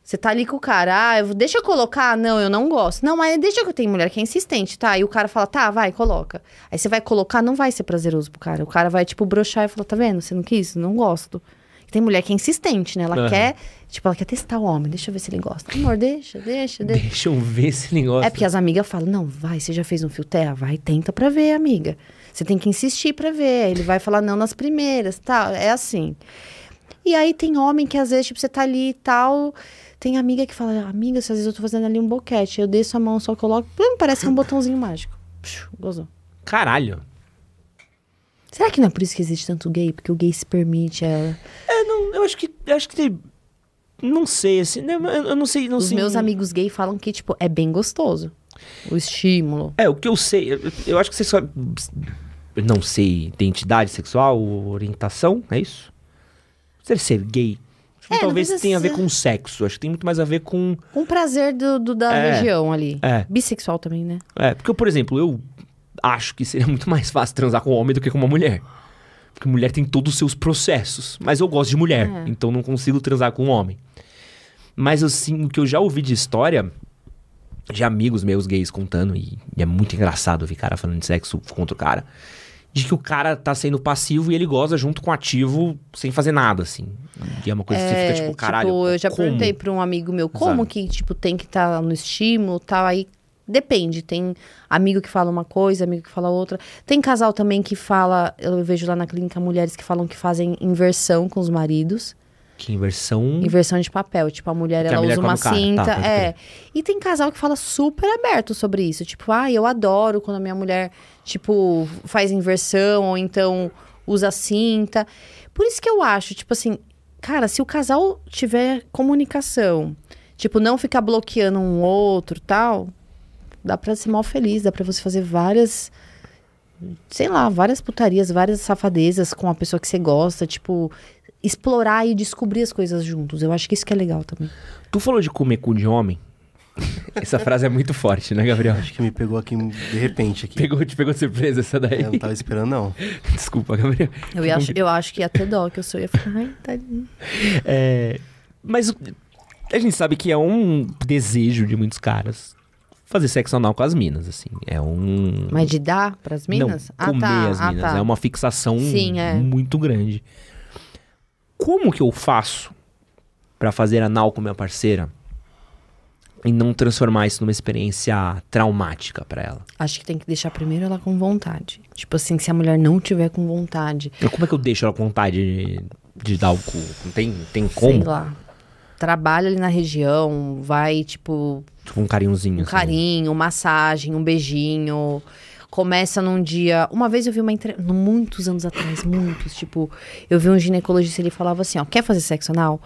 você tá ali com o cara, ah, eu deixa eu colocar. Não, eu não gosto. Não, mas deixa que tem mulher que é insistente, tá? E o cara fala, tá, vai, coloca. Aí você vai colocar, não vai ser prazeroso pro cara. O cara vai, tipo, broxar e falar, tá vendo? Você não quis? Não gosto. Tem mulher que é insistente, né? Ela Aham. quer, tipo, ela quer testar o homem. Deixa eu ver se ele gosta. Amor, deixa, deixa, deixa. Deixa eu ver esse negócio. É porque as amigas falam, não, vai, você já fez um fio terra? Vai, tenta pra ver, amiga. Você tem que insistir pra ver. Ele vai falar não nas primeiras, tal. É assim. E aí tem homem que às vezes, tipo, você tá ali e tal. Tem amiga que fala, amiga, se às vezes eu tô fazendo ali um boquete, eu desço a mão, só coloco, plum, parece que é um botãozinho mágico. Psh, Gozou. Caralho. Será que não é por isso que existe tanto gay? Porque o gay se permite. É... É, não, eu acho que. Eu acho que tem. Não sei, assim. né, Eu, eu não sei. Não Os sei. meus amigos gay falam que, tipo, é bem gostoso. O estímulo. É, o que eu sei. Eu, eu acho que você só. Não sei identidade sexual, orientação, é isso? Ser ser gay. É, talvez tenha a ver com sexo. Acho que tem muito mais a ver com. Um prazer do, do- da É. região ali. É. Bissexual também, né? É, porque, por exemplo, eu acho que seria muito mais fácil transar com um homem do que com uma mulher. Porque mulher tem todos os seus processos. Mas eu gosto de mulher, É. então não consigo transar com um homem. Mas assim, o que eu já ouvi de história de amigos meus gays contando, e, e é muito engraçado ouvir cara falando de sexo contra o cara, de que o cara tá sendo passivo e ele goza junto com o ativo sem fazer nada, assim. E é uma coisa que você fica tipo, caralho. Tipo, eu já como? perguntei pra um amigo meu como Sabe? que, tipo, tem que estar no estímulo e tal. Aí depende. Tem amigo que fala uma coisa, amigo que fala outra. Tem casal também que fala, eu vejo lá na clínica mulheres que falam que fazem inversão com os maridos. Que inversão. Inversão de papel. Tipo, a mulher, Que a ela mulher usa uma cara. cinta. Tá, é. E tem casal que fala super aberto sobre isso. Tipo, ah, eu adoro quando a minha mulher, tipo, faz inversão ou então usa cinta. Por isso que eu acho, tipo assim, cara, se o casal tiver comunicação, tipo, não ficar bloqueando um outro tal, dá pra ser mal feliz, dá pra você fazer várias. Sei lá, várias putarias, várias safadezas com a pessoa que você gosta, tipo, explorar e descobrir as coisas juntos. Eu acho que isso que é legal também. Tu falou de comer cu de homem? Essa frase é muito forte, né, Gabriel? Acho que me pegou aqui de repente aqui. Pegou, te pegou de surpresa essa daí. Eu não tava esperando, não. Desculpa, Gabriel. Eu, ia eu acho que ia ter dó, que eu sou ia ficar, ai, tadinho. É, mas a gente sabe que é um desejo de muitos caras fazer sexo anal com as minas, assim. É um. Mas de dar pras minas? Não, comer as ah, minas. tá. É uma fixação Sim, é. muito grande. Como que eu faço pra fazer anal com minha parceira e não transformar isso numa experiência traumática pra ela? Acho que tem que deixar primeiro ela com vontade. Tipo assim, se a mulher não tiver com vontade, Eu- Como é que eu deixo ela com vontade de, de dar o cu? Não tem, tem sei como? lá. Trabalha ali na região, vai, tipo, Tipo, um carinhozinho. um assim. carinho, massagem, um beijinho. Começa num dia. Uma vez eu vi uma entrevista. Muitos anos atrás, muitos. Tipo, eu vi um ginecologista ele falava assim: ó, quer fazer sexo anal?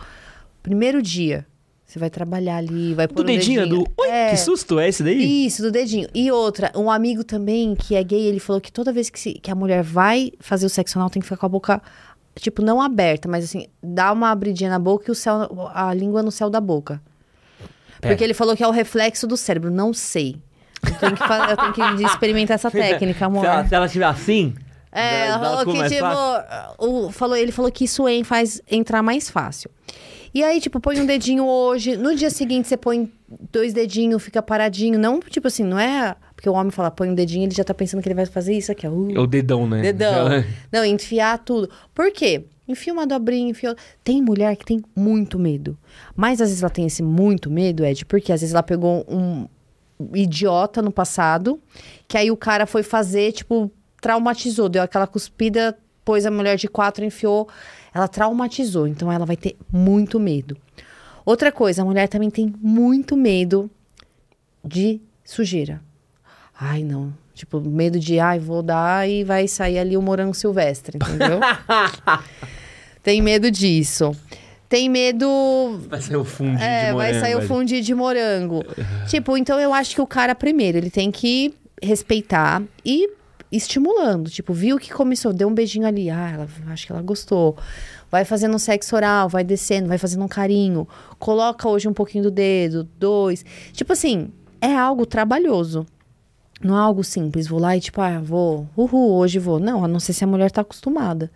Primeiro dia, você vai trabalhar ali, vai pôr Do um dedinho, do. Ui, É. que susto é esse daí? Isso, do dedinho. E outra, um amigo também que é gay, ele falou que toda vez que, se- que a mulher vai fazer o sexo anal, tem que ficar com a boca, tipo, não aberta, mas assim, dá uma abridinha na boca e o céu, a língua no céu da boca. É. Porque ele falou que é o reflexo do cérebro. Não sei. Eu tenho que, fa- eu tenho que experimentar essa técnica, amor. Se ela, se ela estiver assim. É, dá- ela falou que, tipo, o, falou, ele falou que isso en- faz entrar mais fácil. E aí, tipo, põe um dedinho hoje, no dia seguinte você põe dois dedinhos, fica paradinho. Não, tipo assim, não é. Porque o homem fala, põe um dedinho, ele já tá pensando que ele vai fazer isso aqui, ó. Uh, É o dedão, né? dedão. Já- Não, enfiar tudo. Por quê? Enfia uma dobrinha, enfia. Tem mulher que tem muito medo. Mas às vezes ela tem esse muito medo, Ed, porque às vezes ela pegou um idiota no passado, que aí o cara foi fazer, tipo, traumatizou, deu aquela cuspida, pôs a mulher de quatro, enfiou. Ela traumatizou, então ela vai ter muito medo. Outra coisa, a mulher também tem muito medo de sujeira. Ai, não. Tipo, medo de, ai, vou dar e vai sair ali o morango silvestre, entendeu? tem medo disso. Tem medo. Vai sair o fundo É, de vai morango, sair o fundi de morango. tipo, então eu acho que o cara, primeiro, ele tem que respeitar e estimulando. Tipo, viu que começou, deu um beijinho ali. Ah, ela, acho que ela gostou. Vai fazendo um sexo oral, vai descendo, vai fazendo um carinho. Coloca hoje um pouquinho do dedo, dois. Tipo assim, é algo trabalhoso. Não é algo simples. Vou lá e tipo, ah, vou, uhul, hoje vou. Não, a não ser se a mulher tá acostumada.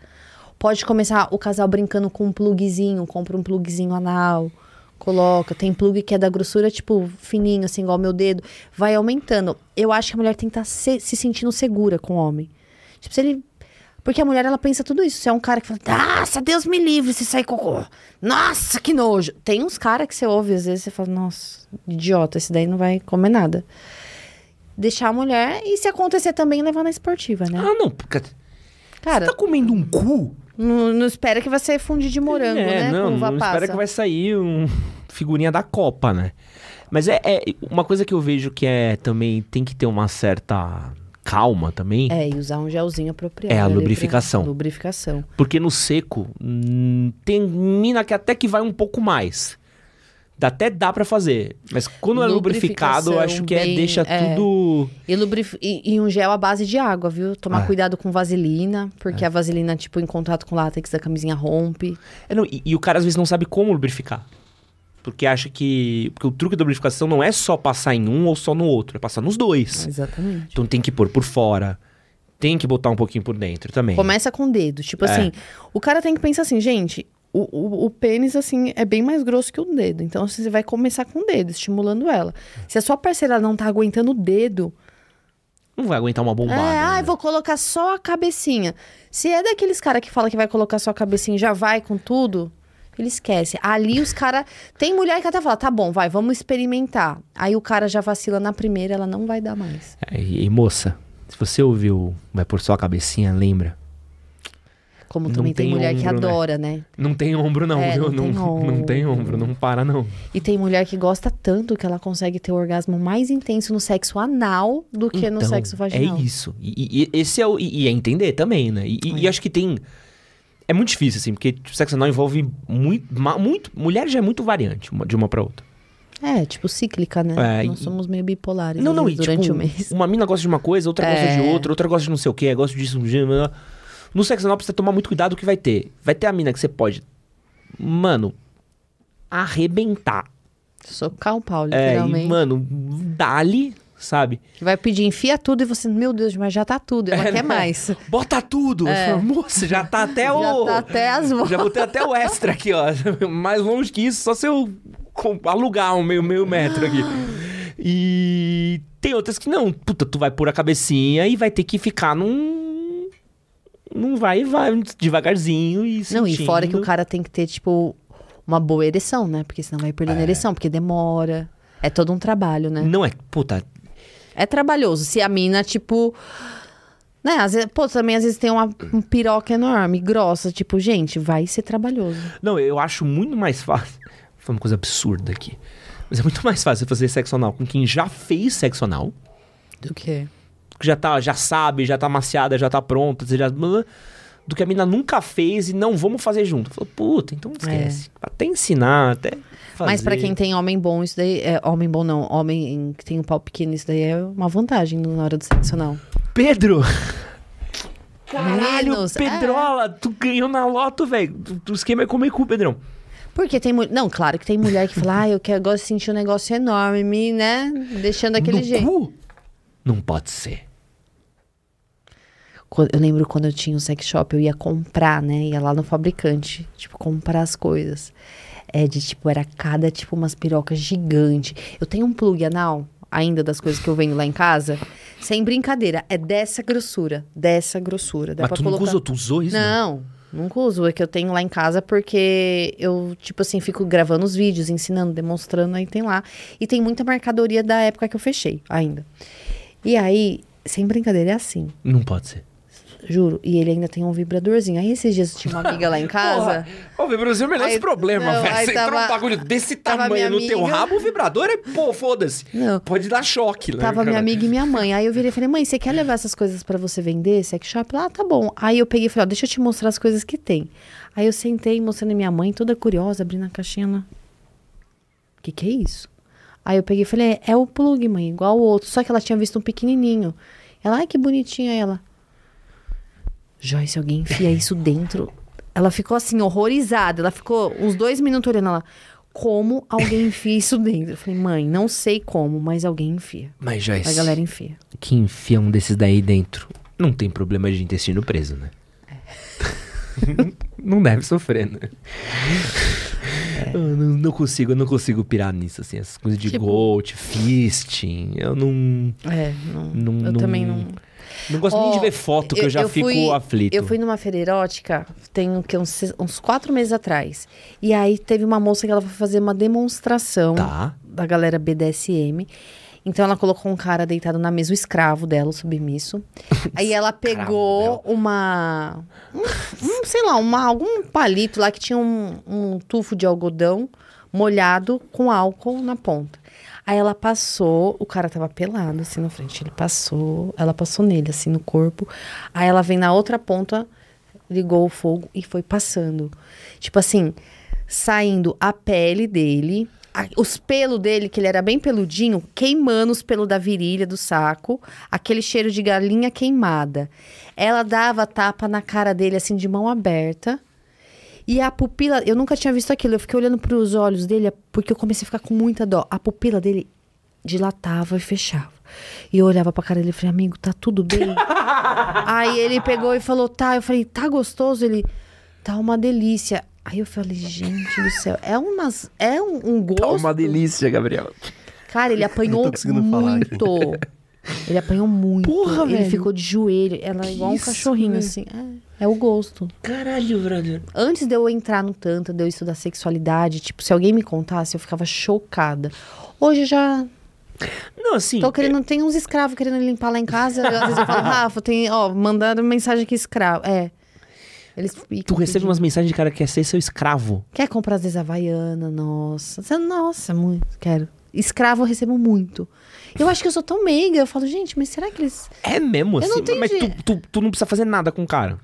Pode começar o casal brincando com um plugzinho, compra um plugzinho anal, coloca. Tem plug que é da grossura, tipo, fininho, assim, igual meu dedo. Vai aumentando. Eu acho que a mulher tem que estar se, se sentindo segura com o homem. Tipo, se ele. Porque a mulher, ela pensa tudo isso. Se é um cara que fala, nossa, Deus me livre se sair cocô. Nossa, que nojo. Tem uns caras que você ouve, às vezes você fala, nossa, idiota, esse daí não vai comer nada. Deixar a mulher e se acontecer também levar na esportiva, né? Ah, não. porque- Cara, Você tá comendo um cu? Não, não espera que vai ser fundir de morango, é, né? Não, não passa. espera que vai sair um figurinha da Copa, né? Mas é, é uma coisa que eu vejo que é também tem que ter uma certa calma também. É, e usar um gelzinho apropriado. É, a ali pra- lubrificação. Lubrificação. Porque no seco, hum, tem mina que até que vai um pouco mais. Dá- Até dá pra fazer. Mas quando é lubrificado, eu acho que é, bem- deixa é. tudo. E, lubrif... e, e um gel à base de água, viu? Tomar Ah. cuidado com vaselina, porque a vaselina, tipo, em contato com o látex da camisinha rompe. É, não, e, e o cara às vezes não sabe como lubrificar. Porque acha que. Porque o truque da lubrificação não é só passar em um ou só no outro, é passar nos dois. Exatamente. Então tem que pôr por fora. Tem que botar um pouquinho por dentro também. Começa com o dedo. Tipo É. assim, o cara tem que pensar assim, gente, o, o, o pênis, assim, é bem mais grosso que o dedo. Então, você vai começar com o dedo, estimulando ela. Se a sua parceira não tá aguentando o dedo, Não vai aguentar uma bombada. É, ai, né? vou colocar só a cabecinha. Se é daqueles cara que fala que vai colocar só a cabecinha e já vai com tudo, ele esquece. Ali os cara Tem mulher que até fala, tá bom, vai, vamos experimentar. Aí o cara já vacila na primeira, ela não vai dar mais. É, e, e, moça, se você ouviu Vai por só a cabecinha, lembra? Como Não também tem, tem mulher que ombro, né? adora, né? Não tem ombro, não, É, viu? não tem não tem ombro. ombro, não para, não. E tem mulher que gosta tanto que ela consegue ter o orgasmo mais intenso no sexo anal do que no Então, sexo vaginal. É isso. E, e- esse é o. E, e é entender também, né? E, e- e É. acho que tem. É muito difícil, assim, porque sexo anal envolve muito, muito. Mulher já é muito variante de uma pra outra. É, tipo cíclica, né? É, Nós e- somos meio bipolares Não, não, e durante tipo, o mês. uma mina gosta de uma coisa, outra gosta de É. outra, outra gosta de não sei o que, gosta disso, de... No sexo anal precisa tomar muito cuidado o que vai ter. Vai ter a mina que você pode, mano, arrebentar. Socar o pau, É, literalmente. e, mano, dali, sabe? Que vai pedir, enfia tudo e você, meu Deus, mas já tá tudo, ela É, quer não. mais. Bota tudo! É. Moça, já tá até o... Já tá até as Já botei até o extra aqui, ó. Mais longe que isso, só se eu alugar um meio, meio metro aqui. E tem outras que não. Puta, tu vai pôr a cabecinha e vai ter que ficar num. Não vai e vai, devagarzinho e Não, e fora que o sentindo. cara tem que ter, tipo, uma boa ereção, né? Porque senão vai perdendo a ereção, porque demora. É todo um trabalho, né? Não é. Puta, É trabalhoso. Se a mina, tipo. Né, às vezes, pô, também às vezes tem uma um piroca enorme, grossa. Tipo, gente, vai ser trabalhoso. Não, eu acho muito mais fácil. Falar uma coisa absurda aqui. Mas é muito mais fácil fazer sexo anal com quem já fez sexo anal. Do que? Que já tá, já sabe, já tá maciada, já tá pronta, você já do que a mina nunca fez e não vamos fazer junto. Falou, puta, então esquece. Até ensinar, até fazer. Mas pra quem tem homem bom, isso daí. É, homem bom não, homem que tem um pau pequeno, isso daí é uma vantagem na hora do sexo anal. Pedro! Caralho, Meninos, Pedrola, tu ganhou na loto, velho. Tu- Tu esquema é comer cu, Pedrão. Porque tem mulher. Não, claro que tem mulher que fala, ah, eu quero, gosto de sentir um negócio enorme, me, né? Deixando daquele no jeito. cu? Não pode ser. Eu lembro quando eu tinha um sex shop, eu ia comprar, né? Ia lá no fabricante, tipo, comprar as coisas. É de tipo, era cada, tipo, umas pirocas gigante. Eu tenho um plug anal, ainda das coisas que eu vendo lá em casa. Sem brincadeira, é dessa grossura. Dessa grossura. Dá Mas tu nunca colocar... usou, tu usou isso? Não, nunca uso. É que eu tenho lá em casa porque eu, tipo assim, fico gravando os vídeos, ensinando, demonstrando, aí tem lá. E tem muita mercadoria da época que eu fechei ainda. E aí, sem brincadeira, é assim. Não pode ser. Juro. E ele ainda tem um vibradorzinho. Aí esses dias tinha uma amiga lá em casa. Ô, vibrador, melhor Aí- problema, não, velho. Você tava- entrou um bagulho desse tamanho no teu rabo, o vibrador é, pô, foda-se. Pode dar choque, né? Tava minha amiga e minha mãe. Aí eu virei e falei, mãe, você quer levar essas coisas pra você vender? Sex shop? Ah, tá bom. Aí eu peguei e falei, ó, deixa eu te mostrar as coisas que tem. Aí eu sentei mostrando a minha mãe, toda curiosa, abrindo a caixinha. O que que é isso? Aí eu peguei e falei, é, é o plug, mãe, igual o outro. Só que ela tinha visto um pequenininho. Ela, ai, que bonitinha ela. Joyce, alguém enfia isso dentro. Ela ficou assim, horrorizada. Ela ficou uns dois minutos olhando ela. Como alguém enfia isso dentro? Eu falei, mãe, não sei como, mas alguém enfia. Mas, Joyce, A galera enfia. que enfia um desses daí dentro, não tem problema de intestino preso, né? não deve sofrer, né? Eu não, não consigo, eu não consigo pirar nisso, assim, essas coisas de Tipo- gold, fisting, eu não... É, não, Não- eu não- também não. Não gosto nem de ver foto, que eu, já fico fui- aflito. Eu fui numa feira erótica, tem o quê? uns, uns quatro meses atrás. E aí teve uma moça que ela foi fazer uma demonstração Tá. da galera BDSM. Então ela colocou um cara deitado na mesa, o escravo dela, o submisso. aí ela pegou uma. Um, um, sei lá, uma, algum palito lá que tinha um, um tufo de algodão molhado com álcool na ponta. Aí ela passou, o cara tava pelado assim na frente. Ele passou, ela passou nele assim no corpo. Aí ela vem na outra ponta, ligou o fogo e foi passando. Tipo assim, saindo a pele dele, a- os pelos dele, que ele era bem peludinho, queimando os pelos da virilha, do saco, aquele cheiro de galinha queimada. Ela dava tapa na cara dele, assim, de mão aberta. E a pupila, eu nunca tinha visto aquilo. Eu fiquei olhando para os olhos dele, porque eu comecei a ficar com muita dó. A pupila dele dilatava e fechava. E eu olhava pra cara dele e falei, amigo, tá tudo bem? Aí ele pegou e falou, tá. Eu falei, tá gostoso? Ele, tá uma delícia. Aí eu falei, gente do céu, é, umas, é um, um gosto. Tá uma delícia, Gabriel. Cara, ele apanhou falar aqui. muito. Ele apanhou muito. Porra, ele velho. ficou de joelho. Ela é igual um isso, cachorrinho, velho? assim. É, é o gosto. Caralho, brother. Antes de eu entrar no tanto, de eu estudar sexualidade, tipo, se alguém me contasse, eu ficava chocada. Hoje eu já Não, assim... tô querendo, tem uns escravos querendo limpar lá em casa. Às vezes eu falo, Rafa, tem, ó, mandaram mensagem aqui escravo. É. Eles Tu recebe umas mensagens de cara que quer ser seu escravo. Quer comprar vezes Havaiana? Nossa. Nossa, muito. Quero. Escravo eu recebo muito. Eu acho que eu sou tão meiga. Eu falo, gente, mas será que eles. É mesmo, Eu assim? não tenho Mas tu, tu, tu não precisa fazer nada com o cara.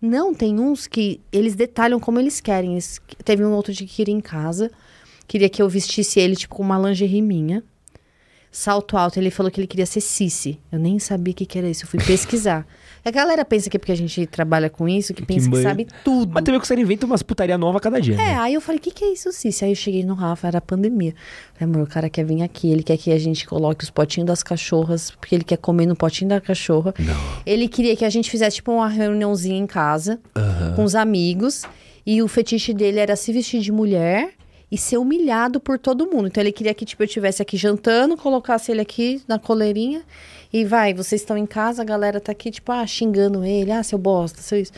Não, tem uns que eles detalham como eles querem. Eles- Teve um outro dia que queria em casa. Queria que eu vestisse ele, tipo, com uma lingerie minha. Salto alto. Ele falou que ele queria ser Cici. Eu nem sabia o que, que era isso. Eu fui pesquisar. A galera pensa que é porque a gente trabalha com isso, que pensa que, sabe tudo. Mas também que você inventa umas putaria nova a cada dia. É, né? aí eu falei, o que, que é isso, Cici? Aí eu cheguei no Rafa, era pandemia. Falei, amor, o cara quer vir aqui, ele quer que a gente coloque os potinhos das cachorras, porque ele quer comer no potinho da cachorra. Ele queria que a gente fizesse, tipo, uma reuniãozinha em casa, com os amigos, e o fetiche dele era se vestir de mulher e ser humilhado por todo mundo. Então ele queria que, tipo, eu estivesse aqui jantando, colocasse ele aqui na coleirinha, e vai, vocês estão em casa, a galera tá aqui, tipo, ah, xingando ele, ah, seu bosta, seu isso.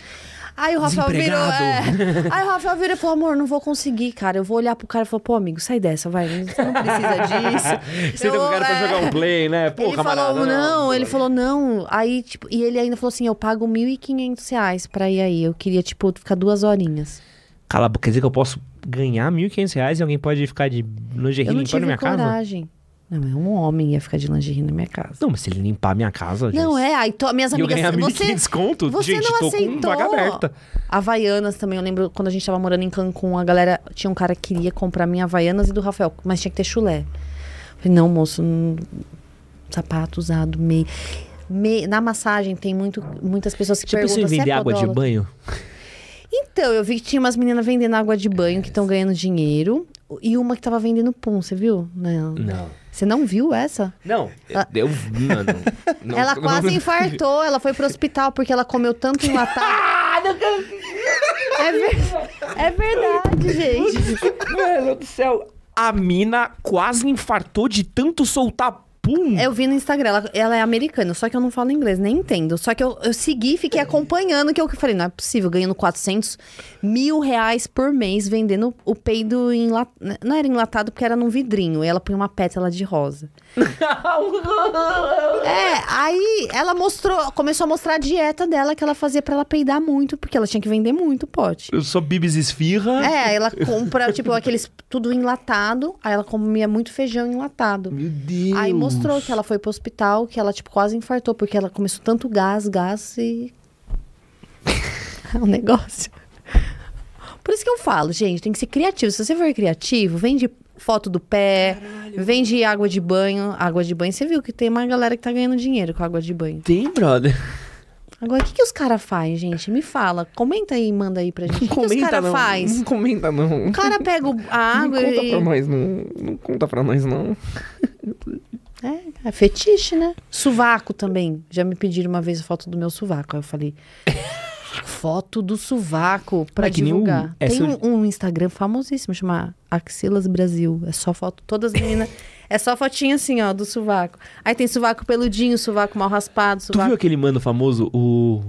Aí o Rafael virou. É. Aí o Rafael virou e falou: amor, não vou conseguir, cara. Eu vou olhar pro cara e falar, pô, amigo, sai dessa, vai. Você não precisa disso. Senta Eu- com o cara pra é. jogar um play, né? Pô, ele camarada. falou, não, ele falou, não. Aí, tipo, e ele ainda falou assim: eu pago 1.500 reais pra ir aí. Eu queria, tipo, ficar duas horinhas. Cala a boca, quer dizer que eu posso ganhar 1.500 reais e alguém pode ficar de lingerie limpando minha casa? coragem. Não, é um homem ia ficar de lingerie na minha casa. Não, mas se ele limpar minha casa, Não, gente, é, aí to, minhas E eu amigas. ganhar Você, 1.500 conto, você gente, não tô aceitou. com vaga aberta. Havaianas também, eu lembro quando a gente tava morando em Cancún, a galera tinha um cara que queria comprar minha Havaianas e do Rafael, mas tinha que ter chulé. Falei, não, moço, não- sapato usado, meio. Me- Na massagem tem muito, muitas pessoas que Já pensou perguntam em "Você vender é água de podóloga?" banho? Então, eu vi que tinha umas meninas vendendo água de banho que estão ganhando dinheiro. E uma que tava vendendo pum, você viu? Não. Não. Você não viu essa? Não, Ah. eu... Mano, não, ela não- quase infartou, ela foi pro hospital porque ela comeu tanto enlatado. é, ver- é verdade, gente. Mano do céu, a mina quase infartou de tanto soltar pum. Eu vi no Instagram, ela, ela é americana, só que eu não falo inglês, nem entendo. Só que eu, eu segui e fiquei acompanhando, que eu falei, não é possível, ganhando 400 mil reais por mês vendendo o peido enlatado. Não era enlatado porque era num vidrinho, e ela põe uma pétala de rosa. É, aí ela mostrou, começou a mostrar a dieta dela que ela fazia pra ela peidar muito, porque ela tinha que vender muito o pote. Eu sou bibis esfirra. É, aí ela compra, tipo, aqueles tudo enlatado, aí ela comia muito feijão enlatado. Meu Deus. Aí mostrou que ela foi pro hospital, que ela, tipo, quase infartou, porque ela começou tanto gás, gás e. é um negócio. Por isso que eu falo, gente, tem que ser criativo. Se você for criativo, vende foto do pé, vende água de banho. Água de banho, você viu que tem uma galera que tá ganhando dinheiro com água de banho. Tem, brother. Agora, o que, que os caras fazem, gente? Me fala. Comenta aí manda aí pra gente. O que, que os comenta caras não. fazem? Não comenta não. O cara pega a Não água conta e. pra nós não. Não conta pra nós não. É, é fetiche, né? Sovaco também. Já me pediram uma vez a foto do meu sovaco. Aí eu falei. Foto do sovaco pra Mas o- divulgar. é Tem um, um Instagram famosíssimo, chama Axilas Brasil. É só foto, todas as meninas. é só fotinha assim, ó, do sovaco. Aí tem sovaco peludinho, sovaco mal raspado, Tu viu aquele mano famoso, o.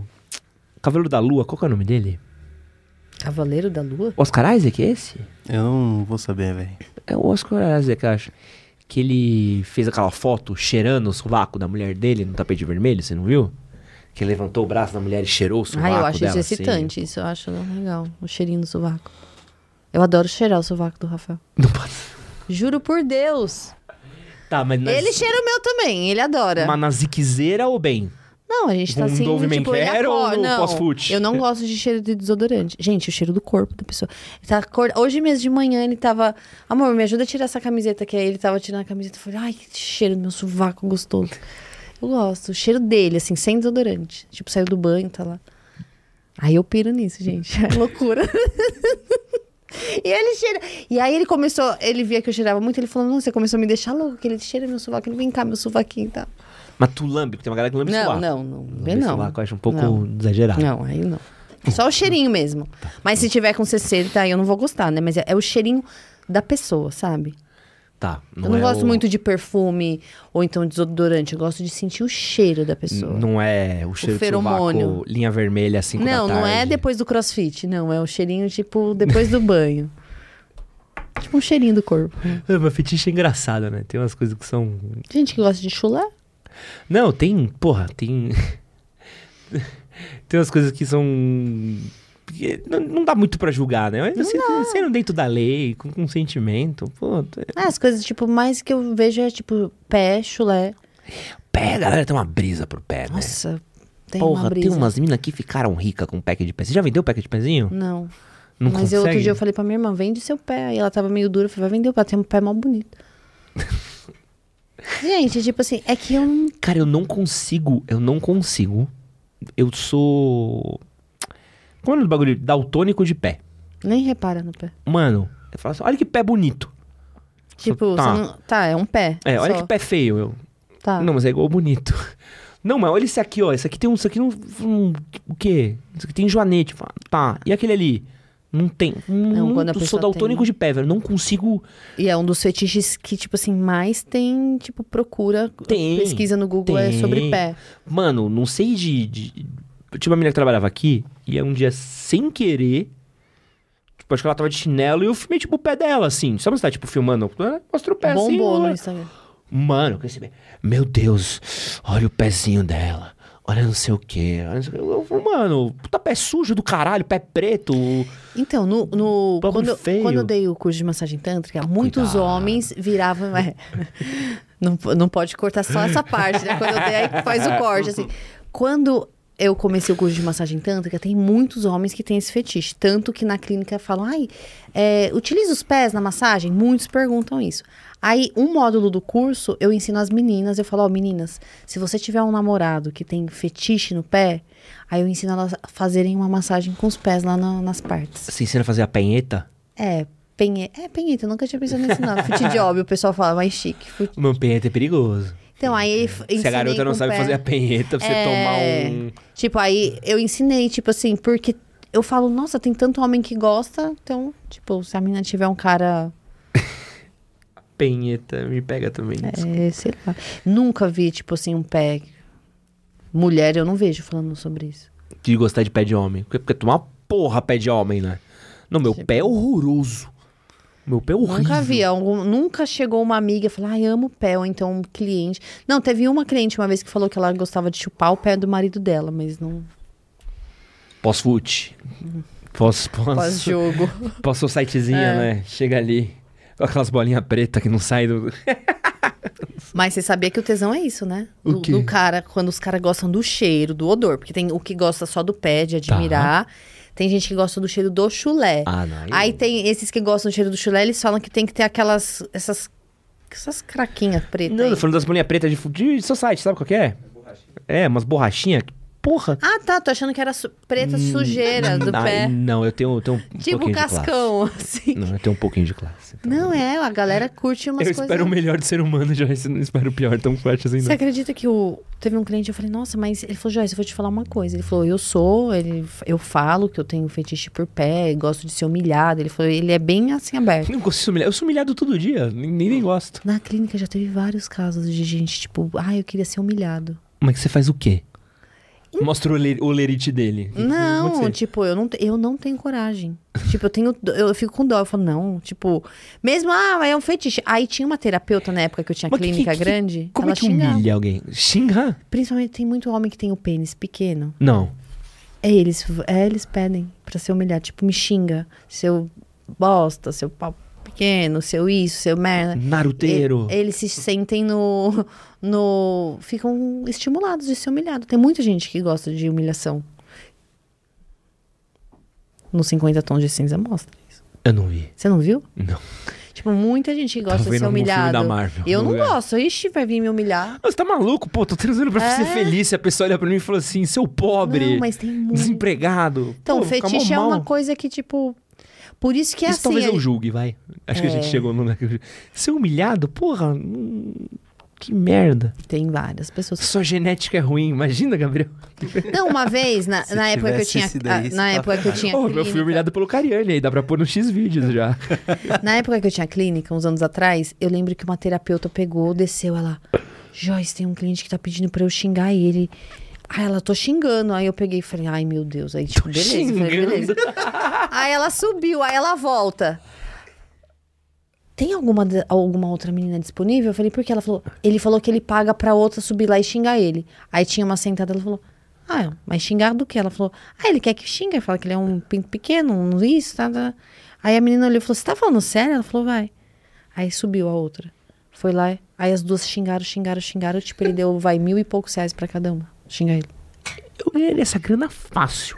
Cavaleiro da Lua, qual que é o nome dele? Cavaleiro da Lua? Oscar Isaac é esse? Eu não vou saber, velho. É o Oscar Isaac, acho. Que ele fez aquela foto cheirando o sovaco da mulher dele no tapete vermelho, você não viu? Que ele levantou o braço da mulher e cheirou o sovaco Ah, eu acho dela. isso assim. excitante. Isso eu acho legal. O cheirinho do sovaco. Eu adoro cheirar o sovaco do Rafael. Não pode... Juro por Deus. Tá, mas na, Ele cheira o meu também, ele adora. mas na ziquezeira ou bem? Não, a gente tá Um assim, Dove tipo, Men Care ou pós-fute? eu não gosto de cheiro de desodorante. Gente, o cheiro do corpo da pessoa. Ele tá acorda... Hoje mesmo de manhã ele tava... Amor, me ajuda a tirar essa camiseta aqui. Aí ele tava tirando a camiseta. Eu falei, ai, que cheiro do meu sovaco gostoso. Eu gosto. O cheiro dele, assim, sem desodorante. Tipo, saiu do banho, tá lá. Aí eu piro nisso, gente. É loucura. E ele cheira. E aí ele começou, ele via que eu cheirava muito, ele falou: Não, você começou a me deixar louco, que ele cheira meu sovaco, ele vem cá, meu sovaquinho e tal. Mas tu lambe, porque tem uma galera que lambe Não, sovaco. não, não. Lambe não. sovaco eu acho um pouco Não. exagerado. Não, aí não. Só o cheirinho mesmo. Mas se tiver com 60, aí eu não vou gostar, né? Mas é, é o cheirinho da pessoa, sabe? Tá. eu não é gosto o- muito de perfume ou então desodorante. Eu gosto de sentir o cheiro da pessoa. Não é o cheiro de feromônio. sovaco, linha vermelha, assim Não, não é depois do crossfit, não. É o cheirinho, tipo, depois do banho. Tipo um cheirinho do corpo. É, fetiche é engraçado, né? Tem umas coisas que são... Gente que gosta de chulé. Não, tem... Porra, tem... tem umas coisas que são não, não dá muito pra julgar, né? Mas assim, sendo dentro da lei, com consentimento, pô. é- É, as coisas, tipo, mais que eu vejo é, tipo, pé, chulé. Pé, a galera tem uma brisa pro pé, né? Nossa, tem Porra, uma brisa. tem umas minas que ficaram ricas com pack de pé. Você já vendeu pack de pezinho? Não. Não Mas eu, outro consegue? dia eu falei pra minha irmã, vende seu pé. Aí ela tava meio dura, eu falei, vai vender o pé, tem um pé mó bonito. Gente, tipo assim, é que eu não... Cara, eu não consigo, eu não consigo. Eu sou. Como é o nome do bagulho? Daltônico de pé. Nem repara no pé. Mano, eu falo assim, olha que pé bonito. Tipo, Tá. não... Tá, é um pé. É, olha só. que pé feio. Eu, Tá. Não, mas é igual bonito. Não, mas olha esse aqui, ó. Esse aqui tem um. Isso aqui não. um- o quê? Isso aqui tem joanete. Tá. E aquele ali? Não tem. Não, quando a eu sou pessoa daltônico tem- de pé, velho. Não consigo. E é um dos fetiches que, tipo assim, mais tem, tipo, procura, Tem, pesquisa no Google é tem. sobre pé. Mano, não sei de. de... Tinha uma menina que trabalhava aqui e aí um dia sem querer. Tipo, acho que ela tava de chinelo e eu filmei, tipo, o pé dela, assim. Sabe você tá, tipo, filmando? Mostra o pé assim. Olha. Instagram. Mano, eu recebi. Meu Deus, olha o pezinho dela. Olha não sei o quê. olha não sei o quê. Eu, eu, mano, puta pé sujo do caralho, pé preto. Então, no, no- quando, feio. quando eu dei o curso de massagem tântrica, muitos Cuidado. homens viravam. é, não, não pode cortar só essa parte, né? Quando eu dei, aí faz o corte, assim. Quando eu comecei o curso de massagem tântrica, tem muitos homens que têm esse fetiche. Tanto que na clínica falam, ai, é, utiliza os pés na massagem? Muitos perguntam isso. Aí, um módulo do curso, eu ensino as meninas, eu falo, ó, meninas, se você tiver um namorado que tem fetiche no pé, aí eu ensino elas a fazerem uma massagem com os pés lá na- nas partes. Você ensina a fazer a penheta? É, penheta. É, penheta, eu nunca tinha pensado nesse nome. Fute job, o pessoal fala mais chique. Fute- O meu penheta é perigoso. Então, aí f- Se a garota não sabe fazer a penheta, pra você É. tomar um. Tipo, aí eu ensinei, tipo assim, porque eu falo, nossa, tem tanto homem que gosta, então, tipo, se a menina tiver um cara, Penheta, me pega também. é, sei lá. Nunca vi, tipo assim, um pé. Mulher, eu não vejo falando sobre isso. De gostar de pé de homem. Porque, porque tomar uma porra pé de homem, né? Não, meu Tipo- pé é horroroso. Meu pé é horrível. Nunca vi. algum- nunca chegou uma amiga e falou, ai, amo o pé, ou então um cliente. Não, teve uma cliente uma vez que falou que ela gostava de chupar o pé do marido dela, mas não. Pós-fute. Pós, pós, Pós-jogo. Passou o sitezinho, É. né? Chega ali. Com aquelas bolinhas pretas que não saem do. Mas você sabia que o tesão é isso, né? O Do, do cara, quando os caras gostam do cheiro, do odor. Porque tem o que gosta só do pé, de admirar. Tem gente que gosta do cheiro do chulé. Ah, não. Aí tem esses que gostam do cheiro do chulé, eles falam que tem que ter aquelas. Essas. Essas craquinhas pretas. Não, aí. tô falando das bolinhas pretas de, de society, sabe qual que é? É, umas borrachinhas. Porra. Ah, tá. Tô achando que era su- preta sujeira do Ai, pé. Não, eu tenho, eu tenho um Tipo pouquinho de cascão, assim. classe. Não, eu tenho um pouquinho de classe. então. Não é, a galera curte umas Eu coisas. espero o melhor do ser humano, já não espero o pior tão forte assim, Você não. acredita que o... teve um cliente, eu falei, nossa, mas ele falou, Joyce, eu vou te falar uma coisa. Ele falou, eu sou, ele, eu falo que eu tenho fetiche por pé, gosto de ser humilhado. Ele falou, ele é bem assim aberto. Eu não gosto de ser humilhado. Eu sou humilhado todo dia, nem, nem, nem gosto. Na clínica já teve vários casos de gente, tipo, ah, eu queria ser humilhado. Mas que você faz o quê? Mostra o, ler, o lerite dele. Não, tipo, eu não, eu não tenho coragem. tipo, eu tenho, eu fico com dó. Eu falo, não, tipo, mesmo, ah, é um fetiche. Aí tinha uma terapeuta na época que eu tinha Mas clínica que- que- grande. Como ela é que xingava. humilha alguém? Xinga? Principalmente tem muito homem que tem o pênis pequeno. Não. É eles, é, eles pedem pra ser humilhado. Tipo, me xinga. Seu bosta, seu pau pequeno, seu isso, seu merda. Naruteiro. E- Eles se sentem no, no. Ficam estimulados de ser humilhado. Tem muita gente que gosta de humilhação. No 50 tons de cinza mostra isso. Eu não vi. Você não viu? Não. Tipo, muita gente que Tava gosta de ser algum filme humilhado. da Marvel, Eu não lugar. gosto. Ixi, vai vir me humilhar. Você tá maluco? Pô, tô transando pra ser É. feliz. Se a pessoa olha pra mim e fala assim, seu pobre, Não, mas tem muito. desempregado. Então, Pô, fetiche é uma coisa que, tipo. Por isso que é Isso assim. talvez eu julgue, vai. Acho que a gente É. chegou no... Ser humilhado? Porra, hum, que merda. Tem várias pessoas. Sua genética é ruim. Imagina, Gabriel. Não, uma vez, na, na época que eu tinha. daí, na tá época que eu tinha. Pô, eu fui clínica- humilhado pelo Cariani aí. Dá pra pôr no X vídeos já. Na época que eu tinha clínica, uns anos atrás, eu lembro que uma terapeuta pegou, desceu ela. Joyce, tem um cliente que tá pedindo pra eu xingar ele. Aí ela, tô xingando. Aí eu peguei e falei, ai meu Deus. Aí, tipo, beleza. eu falei, xingando. beleza. Aí ela subiu, aí ela volta. Tem alguma, alguma outra menina disponível? Eu falei, por que? Ela falou, ele falou que ele paga pra outra subir lá e xingar ele. Aí tinha uma sentada, ela falou, Ah, mas xingar do que? Ela falou, ah, ele quer que xinga. Fala que ele é um pinto pequeno, um isso, tá, tá. Aí a menina olhou e falou, você tá falando sério? Ela falou, vai. Aí subiu a outra. Foi lá, aí as duas xingaram, xingaram, xingaram. Tipo, ele deu, vai, mil e poucos reais pra cada uma. Xinga ele. Eu ganharia essa grana fácil.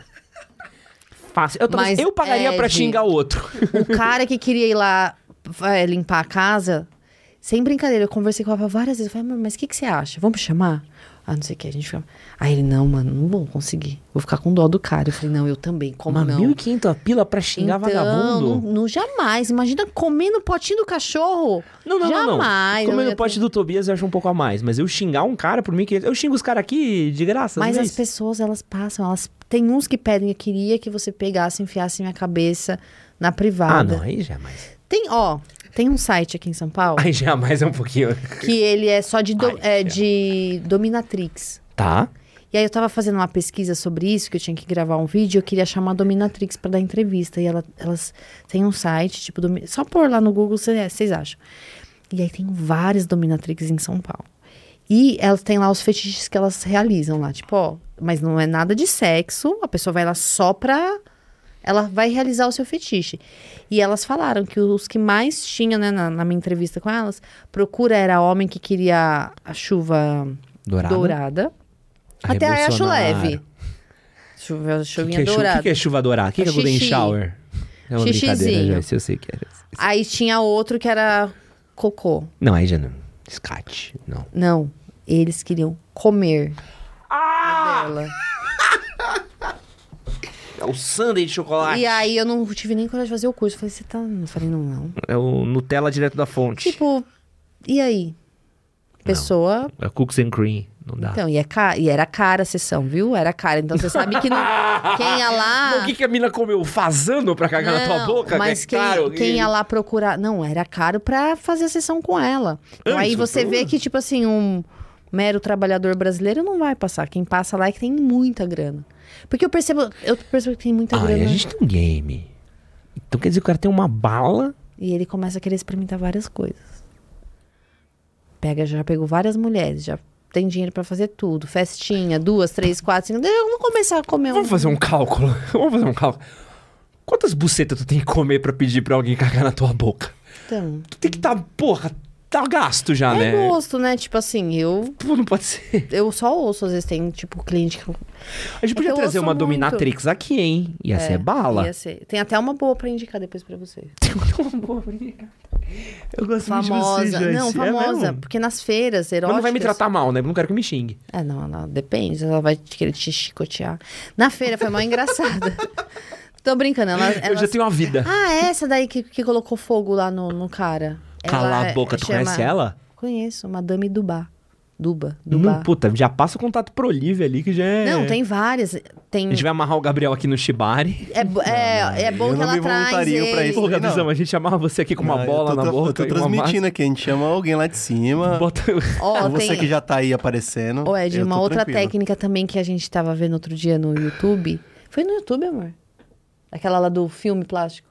Fácil. Eu, talvez- Mas, eu pagaria pra Ed, xingar o outro. O cara que queria ir lá vai, limpar a casa, sem brincadeira, eu conversei com ela várias vezes. Eu falei, amor, mas o que, que você acha? Vamos chamar? Ah, não sei o que, a gente fica. Aí ele, não, mano, não vou conseguir. Vou ficar com dó do cara. Eu falei, não, eu também, como Uma não? 1.500 pila pra xingar então, vagabundo. Não, não, jamais. Imagina comendo o potinho do cachorro. Não, não, não, não. Jamais. Comendo o pote do Tobias eu acho um pouco a mais. Mas eu xingar um cara por mim que. Eu xingo os caras aqui de graça. Mas é as pessoas, elas passam. Elas... Tem uns que pedem, eu queria que você pegasse, enfiasse minha cabeça na Ah, privada. não, aí jamais. Tem, ó, tem um site aqui em São Paulo Aí jamais é um pouquinho. que ele é só de, do- Ai, é, de dominatrix. Tá. E aí eu tava fazendo uma pesquisa sobre isso, que eu tinha que gravar um vídeo, eu queria chamar a dominatrix pra dar entrevista. E ela- elas têm um site, tipo, domi- só pôr lá no Google, cê- vocês acham. E aí tem várias dominatrix em São Paulo. E elas têm lá os fetiches que elas realizam lá, tipo, ó, mas não é nada de sexo, a pessoa vai lá só pra. Ela vai realizar o seu fetiche. E elas falaram que os que mais tinham, né, na, na minha entrevista com elas, procura era homem que queria a chuva Dourada. dourada. Até aí acho leve. Chuva, O que, chuvinha que é dourada. que, que é chuva dourada? O que, que é É Golden xixi. Shower? É uma Xixizinho. brincadeira. Eu sei que era. Aí tinha outro que era cocô. Não, aí já não. Escate. Não. Não, eles queriam comer Ah! dela. É o sundae de chocolate. E aí eu não tive nem coragem de fazer o curso. Eu falei, você tá. Eu falei, não, não. É o Nutella direto da fonte. Tipo, e aí? Pessoa. É cookies and cream. Não dá. Então, e, é ca... e era cara a sessão, viu? Era cara. Então você sabe que não. Quem ia lá. Não, o que, que a mina comeu? Fazano pra cagar na tua Não, boca? Mas que é quem, caro. quem E- ia lá procurar. Não, era caro pra fazer a sessão com ela. Então aí você vê que, tipo assim, um mero trabalhador brasileiro não vai passar. Quem passa lá é que tem muita grana. Porque eu percebo, eu percebo que tem muita Ai, grana. a gente tem um game. Então quer dizer que o cara tem uma bala. E ele começa a querer experimentar várias coisas. Pega, já pegou várias mulheres, já tem dinheiro pra fazer tudo. Festinha, duas, três, quatro, cinco. Vou começar a comer um. Vamos fazer um cálculo. Vamos fazer um cálculo. Quantas bucetas tu tem que comer pra pedir pra alguém cagar na tua boca? Então, Tu tem que tá, porra, tá gasto já, é né? gosto, né? Tipo assim, eu, Pô, não pode ser. eu só ouço, às vezes tem, tipo, cliente que. A gente podia É eu trazer uma muito. dominatrix aqui, hein? Ia ser bala. Ia ser. Tem até uma boa pra indicar depois pra você. Eu gosto Famosa. não, É famosa. porque nas feiras Mas eróticas... não vai me tratar mal, né? Eu não quero que me xingue. É, não, não, depende. Ela vai querer te chicotear. Na feira foi mais engraçada. Tô brincando. Ela, Eu já tenho uma vida. Ah, é essa daí que, que colocou fogo lá no, no cara. Cala Ela a boca, tu chama- conhece ela? Conheço, Madame Dubá. Duba, Não, Dubá. puta, já passa o contato pro Olivia ali, que já é... Não, tem várias. Tem... A gente vai amarrar o Gabriel aqui no Shibari. É, bo- é, é bom eu que não ela me traz voluntaria pra ele. isso. Pô, Não. Gabizão, a gente amarra você aqui com uma Não, bola eu tô, na boca. Eu tô uma transmitindo aqui, a gente chama alguém lá de cima. Bota... Ó, Ou você tem... que já tá aí aparecendo. Ô, Ed, eu uma outra tranquilo. técnica também que a gente tava vendo outro dia no YouTube. Foi no YouTube, amor? Aquela lá do filme plástico.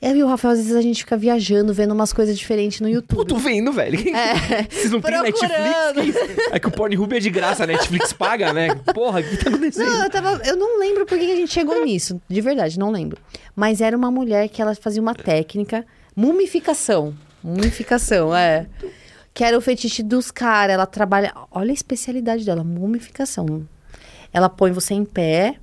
Eu e o Rafael, às vezes a gente fica viajando, vendo umas coisas diferentes no YouTube. Pô, tô vendo, velho. É, Vocês não têm Netflix? Que? É que o Pornhub é de graça, a Netflix paga, né? Porra, o que tá acontecendo? Não, eu, tava, eu não lembro por que que a gente chegou nisso. De verdade, não lembro. Mas era uma mulher que ela fazia uma técnica. Mumificação. Mumificação, é. Que era o fetiche dos caras. Ela trabalha. Olha a especialidade dela, mumificação. Ela põe você em pé.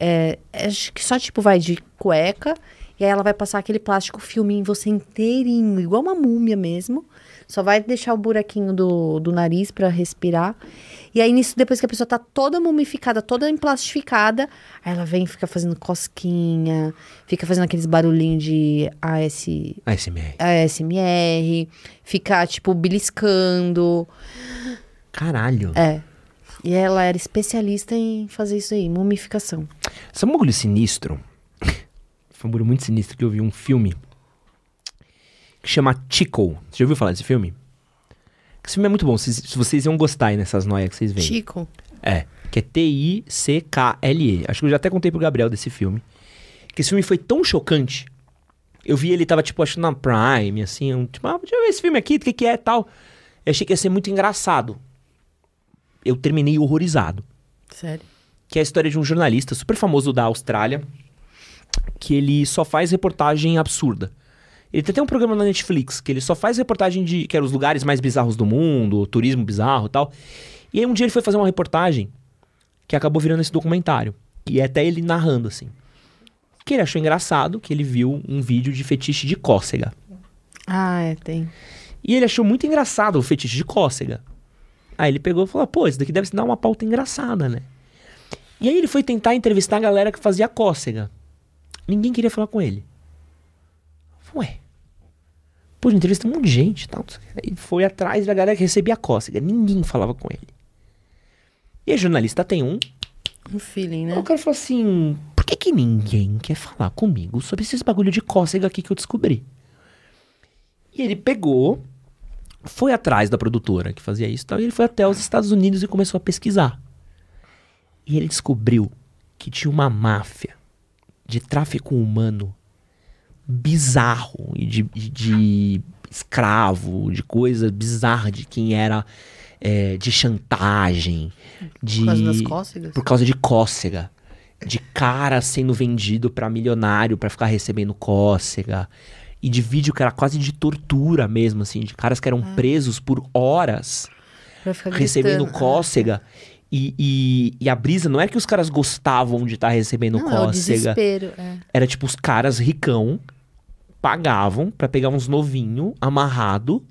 é, acho que só tipo vai de cueca. E aí ela vai passar aquele plástico filme em você inteirinho, igual uma múmia mesmo. Só vai deixar o buraquinho do, do nariz pra respirar. E aí, nisso, depois que a pessoa tá toda mumificada, toda emplastificada, aí ela vem e fica fazendo cosquinha, fica fazendo aqueles barulhinhos de AS, ASMR. ASMR, fica, tipo, beliscando. Caralho. É. E ela era especialista em fazer isso aí, mumificação. Um bagulho sinistro? Foi um bagulho muito sinistro que eu vi um filme que chama Chico. Você já ouviu falar desse filme? Esse filme é muito bom. Se, se vocês iam gostar aí nessas noias que vocês veem. Chico. É. Que é T-I-C-K-L-E. Acho que eu já até contei pro Gabriel desse filme. Que esse filme foi tão chocante. Eu vi ele tava, tipo, acho na Prime, assim. Um, tipo, ah, deixa eu ver esse filme aqui, o que, que é tal. Eu achei que ia ser muito engraçado. Eu terminei horrorizado. Sério? que é a história de um jornalista super famoso da Austrália, que ele só faz reportagem absurda. Ele tem até um programa na Netflix, que ele só faz reportagem de que eram os lugares mais bizarros do mundo, turismo bizarro e tal. E aí um dia ele foi fazer uma reportagem que acabou virando esse documentário. E é até ele narrando, assim. Que ele achou engraçado, que ele viu um vídeo de fetiche de cócega. Ah, é, tem. E ele achou muito engraçado o fetiche de cócega. Aí ele pegou e falou: pô, isso daqui deve dar uma pauta engraçada, né? E aí ele foi tentar entrevistar a galera que fazia cócega. Ninguém queria falar com ele. Ué. Pô, entrevista um monte de gente e tal. Aí foi atrás da galera que recebia cócega. Ninguém falava com ele. E a jornalista tem um. Um feeling, né? O cara falou assim: por que, que ninguém quer falar comigo sobre esses bagulho de cócega aqui que eu descobri? E ele pegou, foi atrás da produtora que fazia isso e tal, e ele foi até os Estados Unidos e começou a pesquisar. E ele descobriu que tinha uma máfia de tráfico humano bizarro e de, de- de escravo, de coisa bizarra de quem era é, de chantagem, de Por causa das cócegas? por causa de cócega. De cara sendo vendido pra milionário pra ficar recebendo cócega. E de vídeo que era quase de tortura mesmo, assim. De caras que eram presos por horas recebendo gritando. cócega. E, e, e a brisa não é que os caras gostavam de estar recebendo Não, é cócega. desespero. É. Era tipo os caras ricão pagavam pra pegar uns novinho amarrado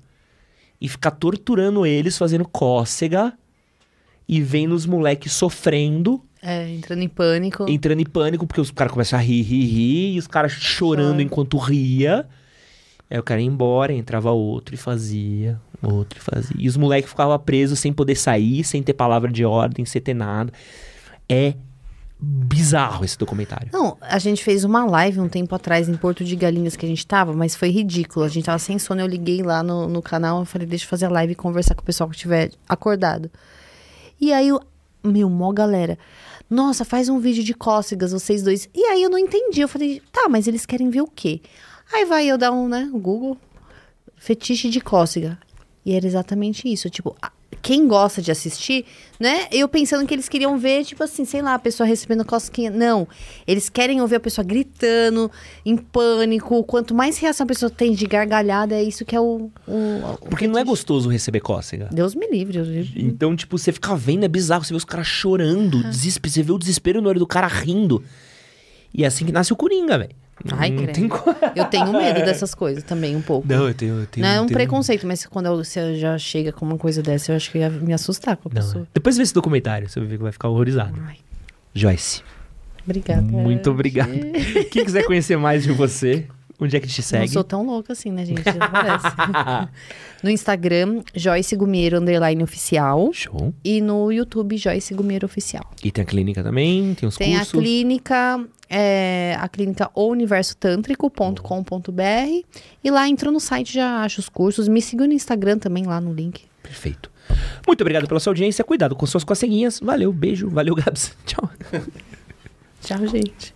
e ficar torturando eles fazendo cócega e vendo os moleques sofrendo, É, entrando em pânico. entrando em pânico porque os caras começam a rir, rir, rir e os caras chorando Chora. enquanto ria. Aí o cara ia embora, entrava outro e fazia, outro fazia. E os moleques ficavam presos sem poder sair, sem ter palavra de ordem, sem ter nada. É bizarro esse documentário. Não, a gente fez uma live um tempo atrás em Porto de Galinhas que a gente tava, mas foi ridículo. A gente tava sem sono, eu liguei lá no, no canal, eu falei, deixa eu fazer a live e conversar com o pessoal que estiver acordado. E aí, o- meu, mó galera. Nossa, faz um vídeo de cócegas, vocês dois. E aí eu não entendi. Eu falei, tá, mas eles querem ver o quê? Aí vai eu dar um, né, Google, fetiche de cócega. E era exatamente isso. Tipo, quem gosta de assistir, né? Eu pensando que eles queriam ver, tipo assim, sei lá, a pessoa recebendo cosquinha. Não. Eles querem ouvir a pessoa gritando, em pânico. Quanto mais reação a pessoa tem de gargalhada, é isso que é o. o- o Porque não é gostoso receber cócega. Deus me livre. Deus me livre. Então, tipo, você fica vendo, é bizarro. Você vê os caras chorando, desesper- você vê o desespero no olho do cara rindo. E é assim que nasce o Coringa, velho. Ai, não credo. tem Eu tenho medo dessas coisas também, um pouco. Não, eu tenho. Eu tenho Não é um tenho- preconceito, mas quando você já chega com uma coisa dessa, eu acho que ia me assustar com a Não, pessoa. é. Depois vê esse documentário, você vai ver que vai ficar horrorizado. Ai, Joyce, obrigada. muito obrigado. Quem quiser conhecer mais de você, onde é que te Não segue? sou tão louca assim, né, gente? Já parece. no Instagram, Joyce Gumiero, underline oficial. Show. E no YouTube, Joyce Gumiero Oficial. E tem a clínica também, tem os Tem cursos. a clínica, é, a clínica universotântrico.com.br. E lá entrou no site, já acha os cursos. Me siga no Instagram também, lá no link. Perfeito. Muito obrigado pela sua audiência. Cuidado com suas coceguinhas. Valeu, beijo. Valeu, Gabs. Tchau. Tchau, gente.